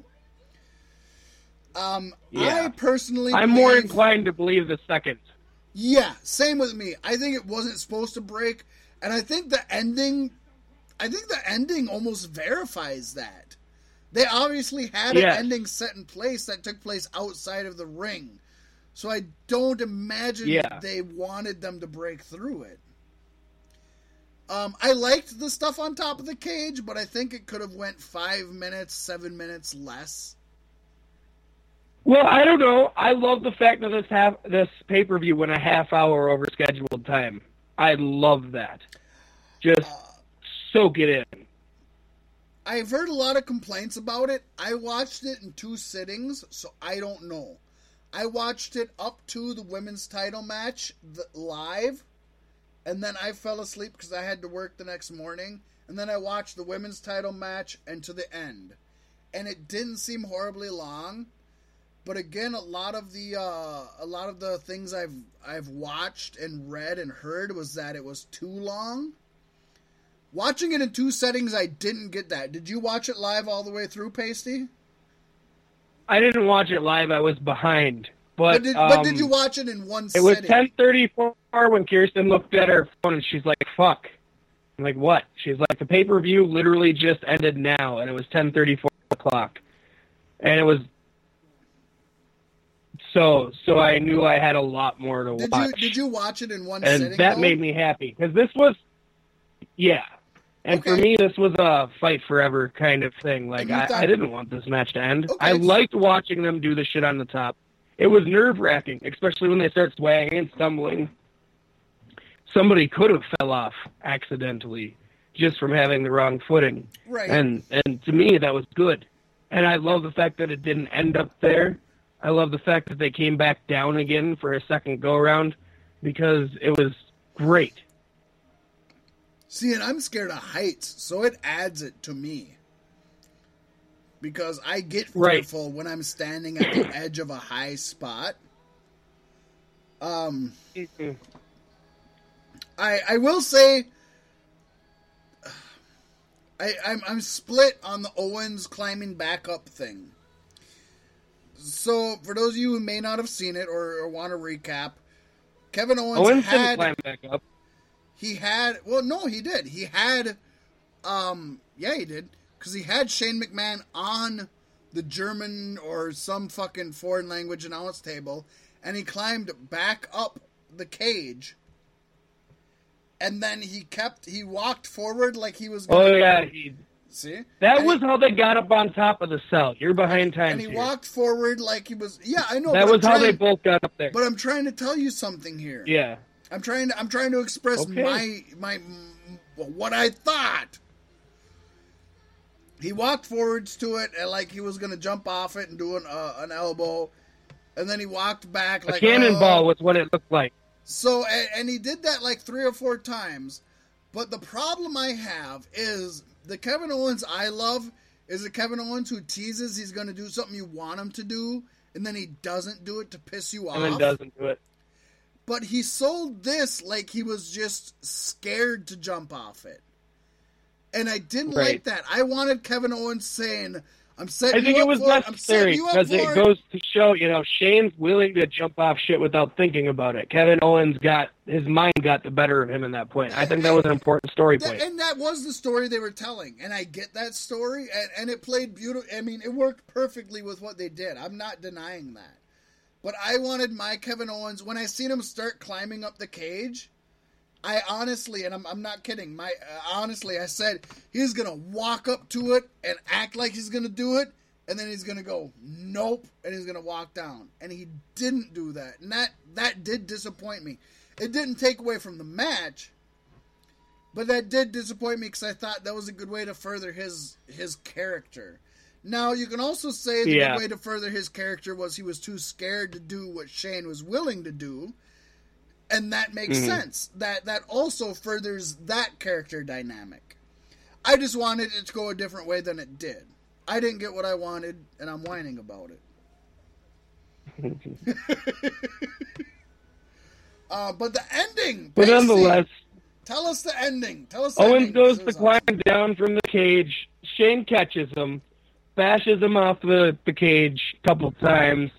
Speaker 2: Um,
Speaker 1: Yeah.
Speaker 2: I personally,
Speaker 1: I'm more inclined to believe the second.
Speaker 2: Yeah, same with me. I think it wasn't supposed to break, and I think the ending, I think the ending almost verifies that. They obviously had
Speaker 1: Yes.
Speaker 2: an ending set in place that took place outside of the ring, so I don't imagine
Speaker 1: Yeah.
Speaker 2: that they wanted them to break through it. Um, I liked the stuff on top of the cage, but I think it could have went five minutes, seven minutes less.
Speaker 1: Well, I don't know. I love the fact that this half this pay per view went a half hour over scheduled time. I love that. Just soak it in.
Speaker 2: I've heard a lot of complaints about it. I watched it in two sittings, so I don't know. I watched it up to the women's title match live, and then I fell asleep because I had to work the next morning. And then I watched the women's title match and to the end, and it didn't seem horribly long. But again, a lot of the uh, a lot of the things I've I've watched and read and heard was that it was too long. Watching it in two settings, I didn't get that. Did you watch it live all the way through, Pasty?
Speaker 1: I didn't watch it live. I was behind. But,
Speaker 2: But did, but
Speaker 1: um,
Speaker 2: did you watch it in one
Speaker 1: It was
Speaker 2: sitting?
Speaker 1: ten thirty four when Kirsten looked at her phone and she's like, "Fuck." I'm like, "What?" She's like, "The pay per view literally just ended now, and it was ten thirty four o'clock, and it was." So, so I knew I had a lot more to
Speaker 2: Did you
Speaker 1: watch,
Speaker 2: did you watch it in one
Speaker 1: and
Speaker 2: sitting?
Speaker 1: that
Speaker 2: though?
Speaker 1: made me happy because this was, yeah, and for me this was a fight forever kind of thing. Like I,
Speaker 2: thought-
Speaker 1: I didn't want this match to end.
Speaker 2: Okay.
Speaker 1: I liked watching them do the shit on the top. It was nerve wracking, especially when they start swaying and stumbling. Somebody could have fell off accidentally just from having the wrong footing,
Speaker 2: right.
Speaker 1: and and to me that was good. And I love the fact that it didn't end up there. I love the fact that they came back down again for a second go around because it was great.
Speaker 2: See, and I'm scared of heights, so it adds it to me. Because I get
Speaker 1: Right.
Speaker 2: fearful when I'm standing at the edge of a high spot. Um, I I will say, I I'm I'm split on the Owens climbing back up thing. So, for those of you who may not have seen it or, or want to recap, Kevin Owens,
Speaker 1: Owens didn't
Speaker 2: had
Speaker 1: climb back up.
Speaker 2: He had well no he did he had um yeah he did because he had shane mcmahon on the german or some fucking foreign language announce table and he climbed back up the cage and then he kept he walked forward like he was.
Speaker 1: Oh yeah, he,
Speaker 2: see
Speaker 1: that
Speaker 2: And
Speaker 1: was
Speaker 2: he-
Speaker 1: how they got up on top of the cell. You're behind time
Speaker 2: and he
Speaker 1: here.
Speaker 2: walked forward like he was. Yeah, I know.
Speaker 1: that was how they both got up there.
Speaker 2: But I'm trying to tell you something here.
Speaker 1: yeah.
Speaker 2: I'm trying to I'm trying to express
Speaker 1: Okay.
Speaker 2: my my what I thought. He walked forwards to it and like he was gonna jump off it and do an uh, an elbow, and then he walked back
Speaker 1: A cannonball
Speaker 2: "Oh."
Speaker 1: was what it looked like.
Speaker 2: So and, and he did that like three or four times. But the problem I have is the Kevin Owens I love is the Kevin Owens who teases he's going to do something you want him to do, and then he doesn't do it to piss you off
Speaker 1: And then doesn't do it.
Speaker 2: But he sold this like he was just scared to jump off it. And I didn't
Speaker 1: Right.
Speaker 2: like that. I wanted Kevin Owens saying, I'm setting
Speaker 1: I think it was
Speaker 2: for. I'm setting
Speaker 1: necessary because it goes to show, you know, Shane's willing to jump off shit without thinking about it. Kevin Owens got his mind got the better of him in that point. I think that was an important story
Speaker 2: That- and that was the story they were telling. And I get that story. And, and it played beautiful. I mean, it worked perfectly with what they did. I'm not denying that. But I wanted my Kevin Owens, when I seen him start climbing up the cage, I honestly, and I'm, I'm not kidding, my uh, honestly, I said he's gonna walk up to it and act like he's gonna do it, and then he's gonna go nope, and he's gonna walk down, and he didn't do that, and that that did disappoint me. It didn't take away from the match, but that did disappoint me because I thought that was a good way to further his his character. Now you can also say the
Speaker 1: Yeah.
Speaker 2: way to further his character was he was too scared to do what Shane was willing to do, and that makes
Speaker 1: Mhm.
Speaker 2: sense. That that also furthers that character dynamic. I just wanted it to go a different way than it did. I didn't get what I wanted, and I'm whining about it. uh, but the ending,
Speaker 1: but nonetheless,
Speaker 2: tell us the ending. Tell us. The
Speaker 1: Owens
Speaker 2: ending.
Speaker 1: goes to climb
Speaker 2: awesome.
Speaker 1: down from the cage. Shane catches him, bashes him off the, the cage a couple times.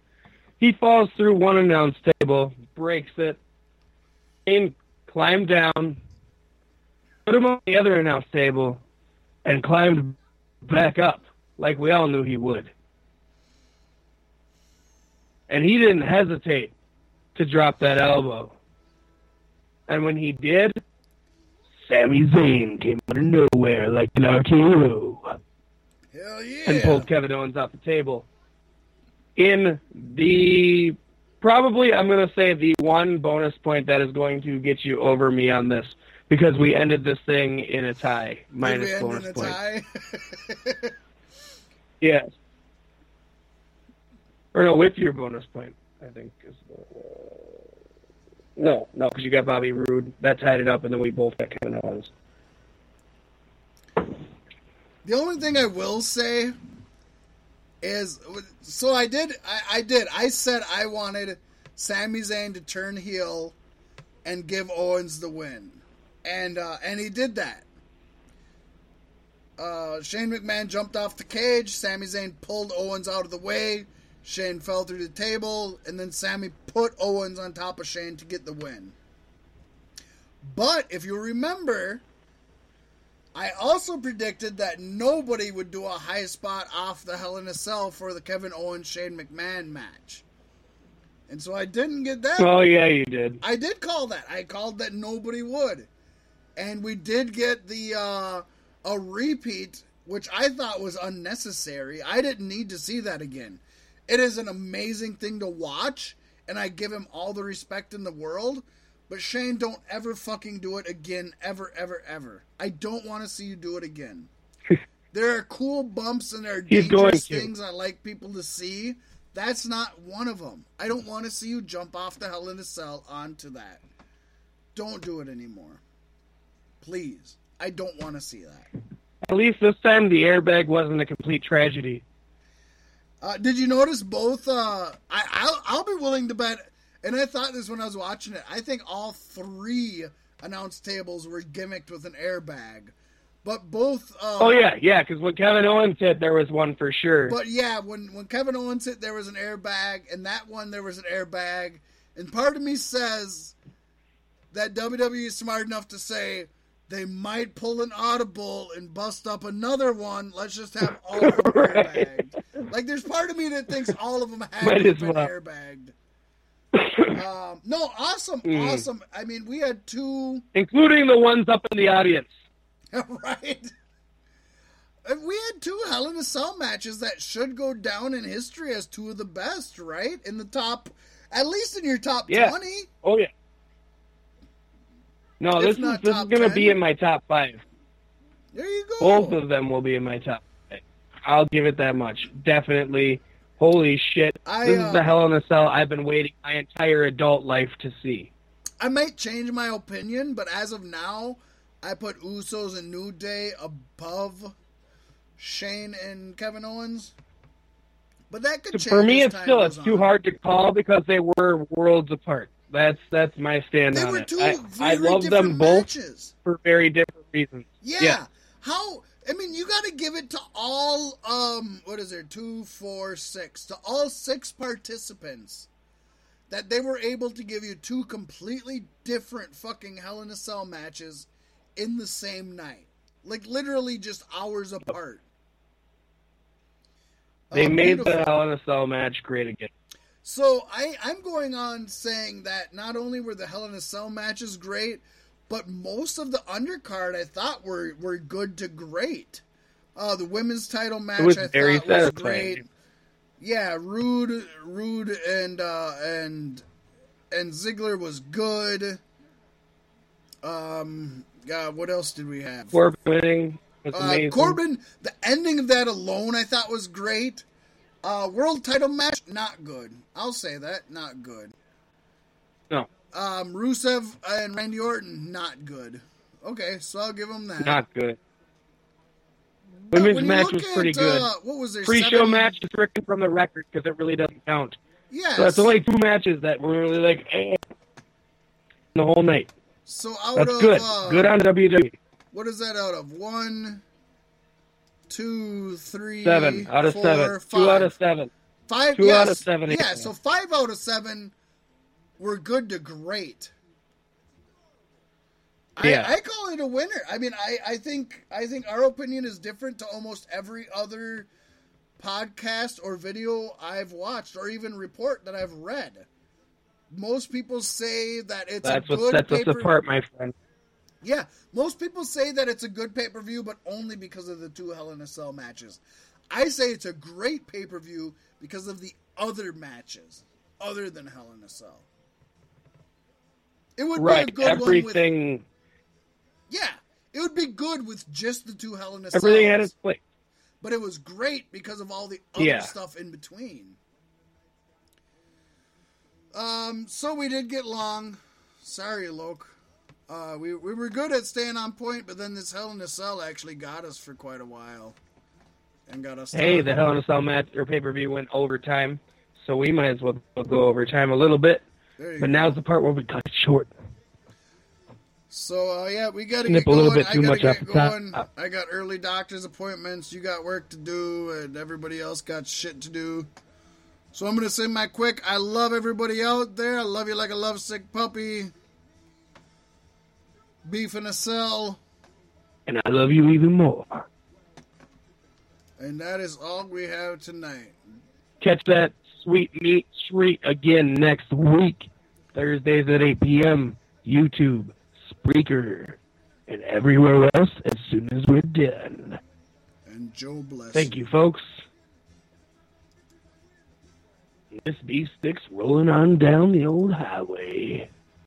Speaker 1: He falls through one announce table, breaks it. Shane climbed down, put him on the other announce table, and climbed back up like we all knew he would. And he didn't hesitate to drop that elbow. And when he did, Sami Zayn came out of nowhere like an hero
Speaker 2: Hell yeah!
Speaker 1: and pulled Kevin Owens off the table. In the probably, I'm going to say the one bonus point that is going to get you over me on this because we ended this thing in a tie,
Speaker 2: Did we
Speaker 1: minus bonus point.
Speaker 2: tie?
Speaker 1: Yes. Or no, with your bonus point, I think. Is the, uh, no, no, because you got Bobby Roode. That tied it up, and then we both got Kevin Owens.
Speaker 2: The only thing I will say is, so I did, I, I did, I said I wanted Sami Zayn to turn heel and give Owens the win, and uh, and he did that. Uh, Shane McMahon jumped off the cage. Sami Zayn pulled Owens out of the way. Shane fell through the table, and then Sami put Owens on top of Shane to get the win. But if you remember, I also predicted that nobody would do a high spot off the Hell in a Cell for the Kevin Owens Shane McMahon match. And so I didn't get that.
Speaker 1: Oh yeah, you did.
Speaker 2: I did call that. I called that nobody would. And we did get the uh a repeat which I thought was unnecessary. I didn't need to see that again. It is an amazing thing to watch and I give him all the respect in the world. But Shane, don't ever fucking do it again, ever, ever, ever. I don't want to see you do it again. there are cool bumps and there are
Speaker 1: He's
Speaker 2: dangerous things I like people to see. That's not one of them. I don't want to see you jump off the Hell in a Cell onto that. Don't do it anymore. Please. I don't want to see that.
Speaker 1: At least this time the airbag wasn't a complete tragedy.
Speaker 2: Uh, did you notice both? Uh, I, I'll, I'll be willing to bet, and I thought this when I was watching it. I think all three announce tables were gimmicked with an airbag, but both. Uh,
Speaker 1: Oh yeah, yeah. Because when Kevin Owens hit, there was one for sure.
Speaker 2: But yeah, when when Kevin Owens hit, there was an airbag, and that one there was an airbag, and part of me says that WWE is smart enough to say they might pull an audible and bust up another one. Let's just have all of them
Speaker 1: Right.
Speaker 2: airbagged. Like there's part of me that thinks all of them
Speaker 1: Might
Speaker 2: have been
Speaker 1: well.
Speaker 2: airbagged. Um, no, awesome,
Speaker 1: Mm.
Speaker 2: awesome. I mean, we had two
Speaker 1: including the ones up in the audience.
Speaker 2: right. And we had two Hell in a Cell matches that should go down in history as two of the best, right? In the top, at least in your top
Speaker 1: Yeah.
Speaker 2: twenty.
Speaker 1: Oh yeah. No,
Speaker 2: If
Speaker 1: this is this is gonna be in my top five.
Speaker 2: There you go.
Speaker 1: Both of them will be in my top. Five. I'll give it that much. Definitely. Holy shit!
Speaker 2: I,
Speaker 1: this
Speaker 2: uh,
Speaker 1: is the Hell in a Cell I've been waiting my entire adult life to see.
Speaker 2: I might change my opinion, but as of now, I put Usos and New Day above Shane and Kevin Owens. But that could change.
Speaker 1: For me, it's still it's too hard to call because they were worlds apart. That's that's my stand
Speaker 2: They
Speaker 1: on
Speaker 2: were
Speaker 1: it.
Speaker 2: two
Speaker 1: I, I love them
Speaker 2: different
Speaker 1: both
Speaker 2: matches.
Speaker 1: for very different reasons.
Speaker 2: Yeah.
Speaker 1: Yeah.
Speaker 2: How? I mean, you got to give it to all. Um, what is there? Two, four, six. To all six participants, that they were able to give you two completely different fucking Hell in a Cell matches in the same night, like literally just hours apart.
Speaker 1: They made
Speaker 2: beautiful.
Speaker 1: the Hell in a Cell match great again.
Speaker 2: So I, I'm going on saying that not only were the Hell in a Cell matches great, but most of the undercard I thought were, were good to great. Uh, the women's title match I thought was great. Yeah, Roode, Roode, and uh, and and Ziggler was good. Um, God, what else did we have?
Speaker 1: Corbin winning was
Speaker 2: Uh,
Speaker 1: amazing.
Speaker 2: Corbin, the ending of that alone, I thought was great. Uh, world title match, not good. I'll say that, not good.
Speaker 1: No,
Speaker 2: Um, Rusev and Randy Orton, not good. Okay, so I'll give them that.
Speaker 1: not good. Women's match was pretty
Speaker 2: at,
Speaker 1: good.
Speaker 2: Uh, what was there?
Speaker 1: Pre-show
Speaker 2: seven-
Speaker 1: match is stricken from the record because it really doesn't count.
Speaker 2: Yes.
Speaker 1: So that's only two matches that were really like eh, the whole night.
Speaker 2: So out
Speaker 1: That's
Speaker 2: of
Speaker 1: good.
Speaker 2: Uh,
Speaker 1: good on WWE.
Speaker 2: What is that out of? One, two, three,
Speaker 1: Seven out of
Speaker 2: four,
Speaker 1: seven. Two
Speaker 2: five.
Speaker 1: out of seven.
Speaker 2: Five.
Speaker 1: Two
Speaker 2: yes.
Speaker 1: out of seven,
Speaker 2: Yeah,
Speaker 1: yeah.
Speaker 2: so five out of seven were good to great.
Speaker 1: Yeah.
Speaker 2: I, I call it a winner. I mean, I, I think I think our opinion is different to almost every other podcast or video I've watched or even report that I've read. Most people say that it's
Speaker 1: That's
Speaker 2: a
Speaker 1: what
Speaker 2: good
Speaker 1: sets us apart, my friend.
Speaker 2: yeah, most people say that it's a good pay per view, but only because of the two Hell in a Cell matches. I say it's a great pay per view because of the other matches, other than Hell in a Cell. It would
Speaker 1: Right.
Speaker 2: be a good one with
Speaker 1: Everything
Speaker 2: yeah, it would be good with just the two Hell in a Cells.
Speaker 1: everything had its place.
Speaker 2: but it was great because of all the other
Speaker 1: Yeah.
Speaker 2: stuff in between. Um, so we did get long. Sorry, Loke. Uh, we we were good at staying on point, but then this Hell in a Cell actually got us for quite a while, and got us.
Speaker 1: Hey, the Hell in a Cell match or pay per view went overtime, so we might as well go overtime a little bit. But
Speaker 2: go.
Speaker 1: now's the part where we cut it short.
Speaker 2: So uh, yeah, we got to
Speaker 1: Nip
Speaker 2: get
Speaker 1: a little bit too much off the top.
Speaker 2: I got early doctor's appointments. You got work to do, and everybody else got shit to do. So I'm gonna say my quick. I love everybody out there. I love you like a lovesick puppy. Beef in a cell,
Speaker 1: And I love you even more.
Speaker 2: and that is all we have tonight.
Speaker 1: Catch that sweet meat treat again next week, Thursdays at 8 p.m. YouTube, Spreaker, and everywhere else as soon as we're done.
Speaker 2: And Joe bless.
Speaker 1: Thank you, folks. This beef stick's rolling on down the old highway.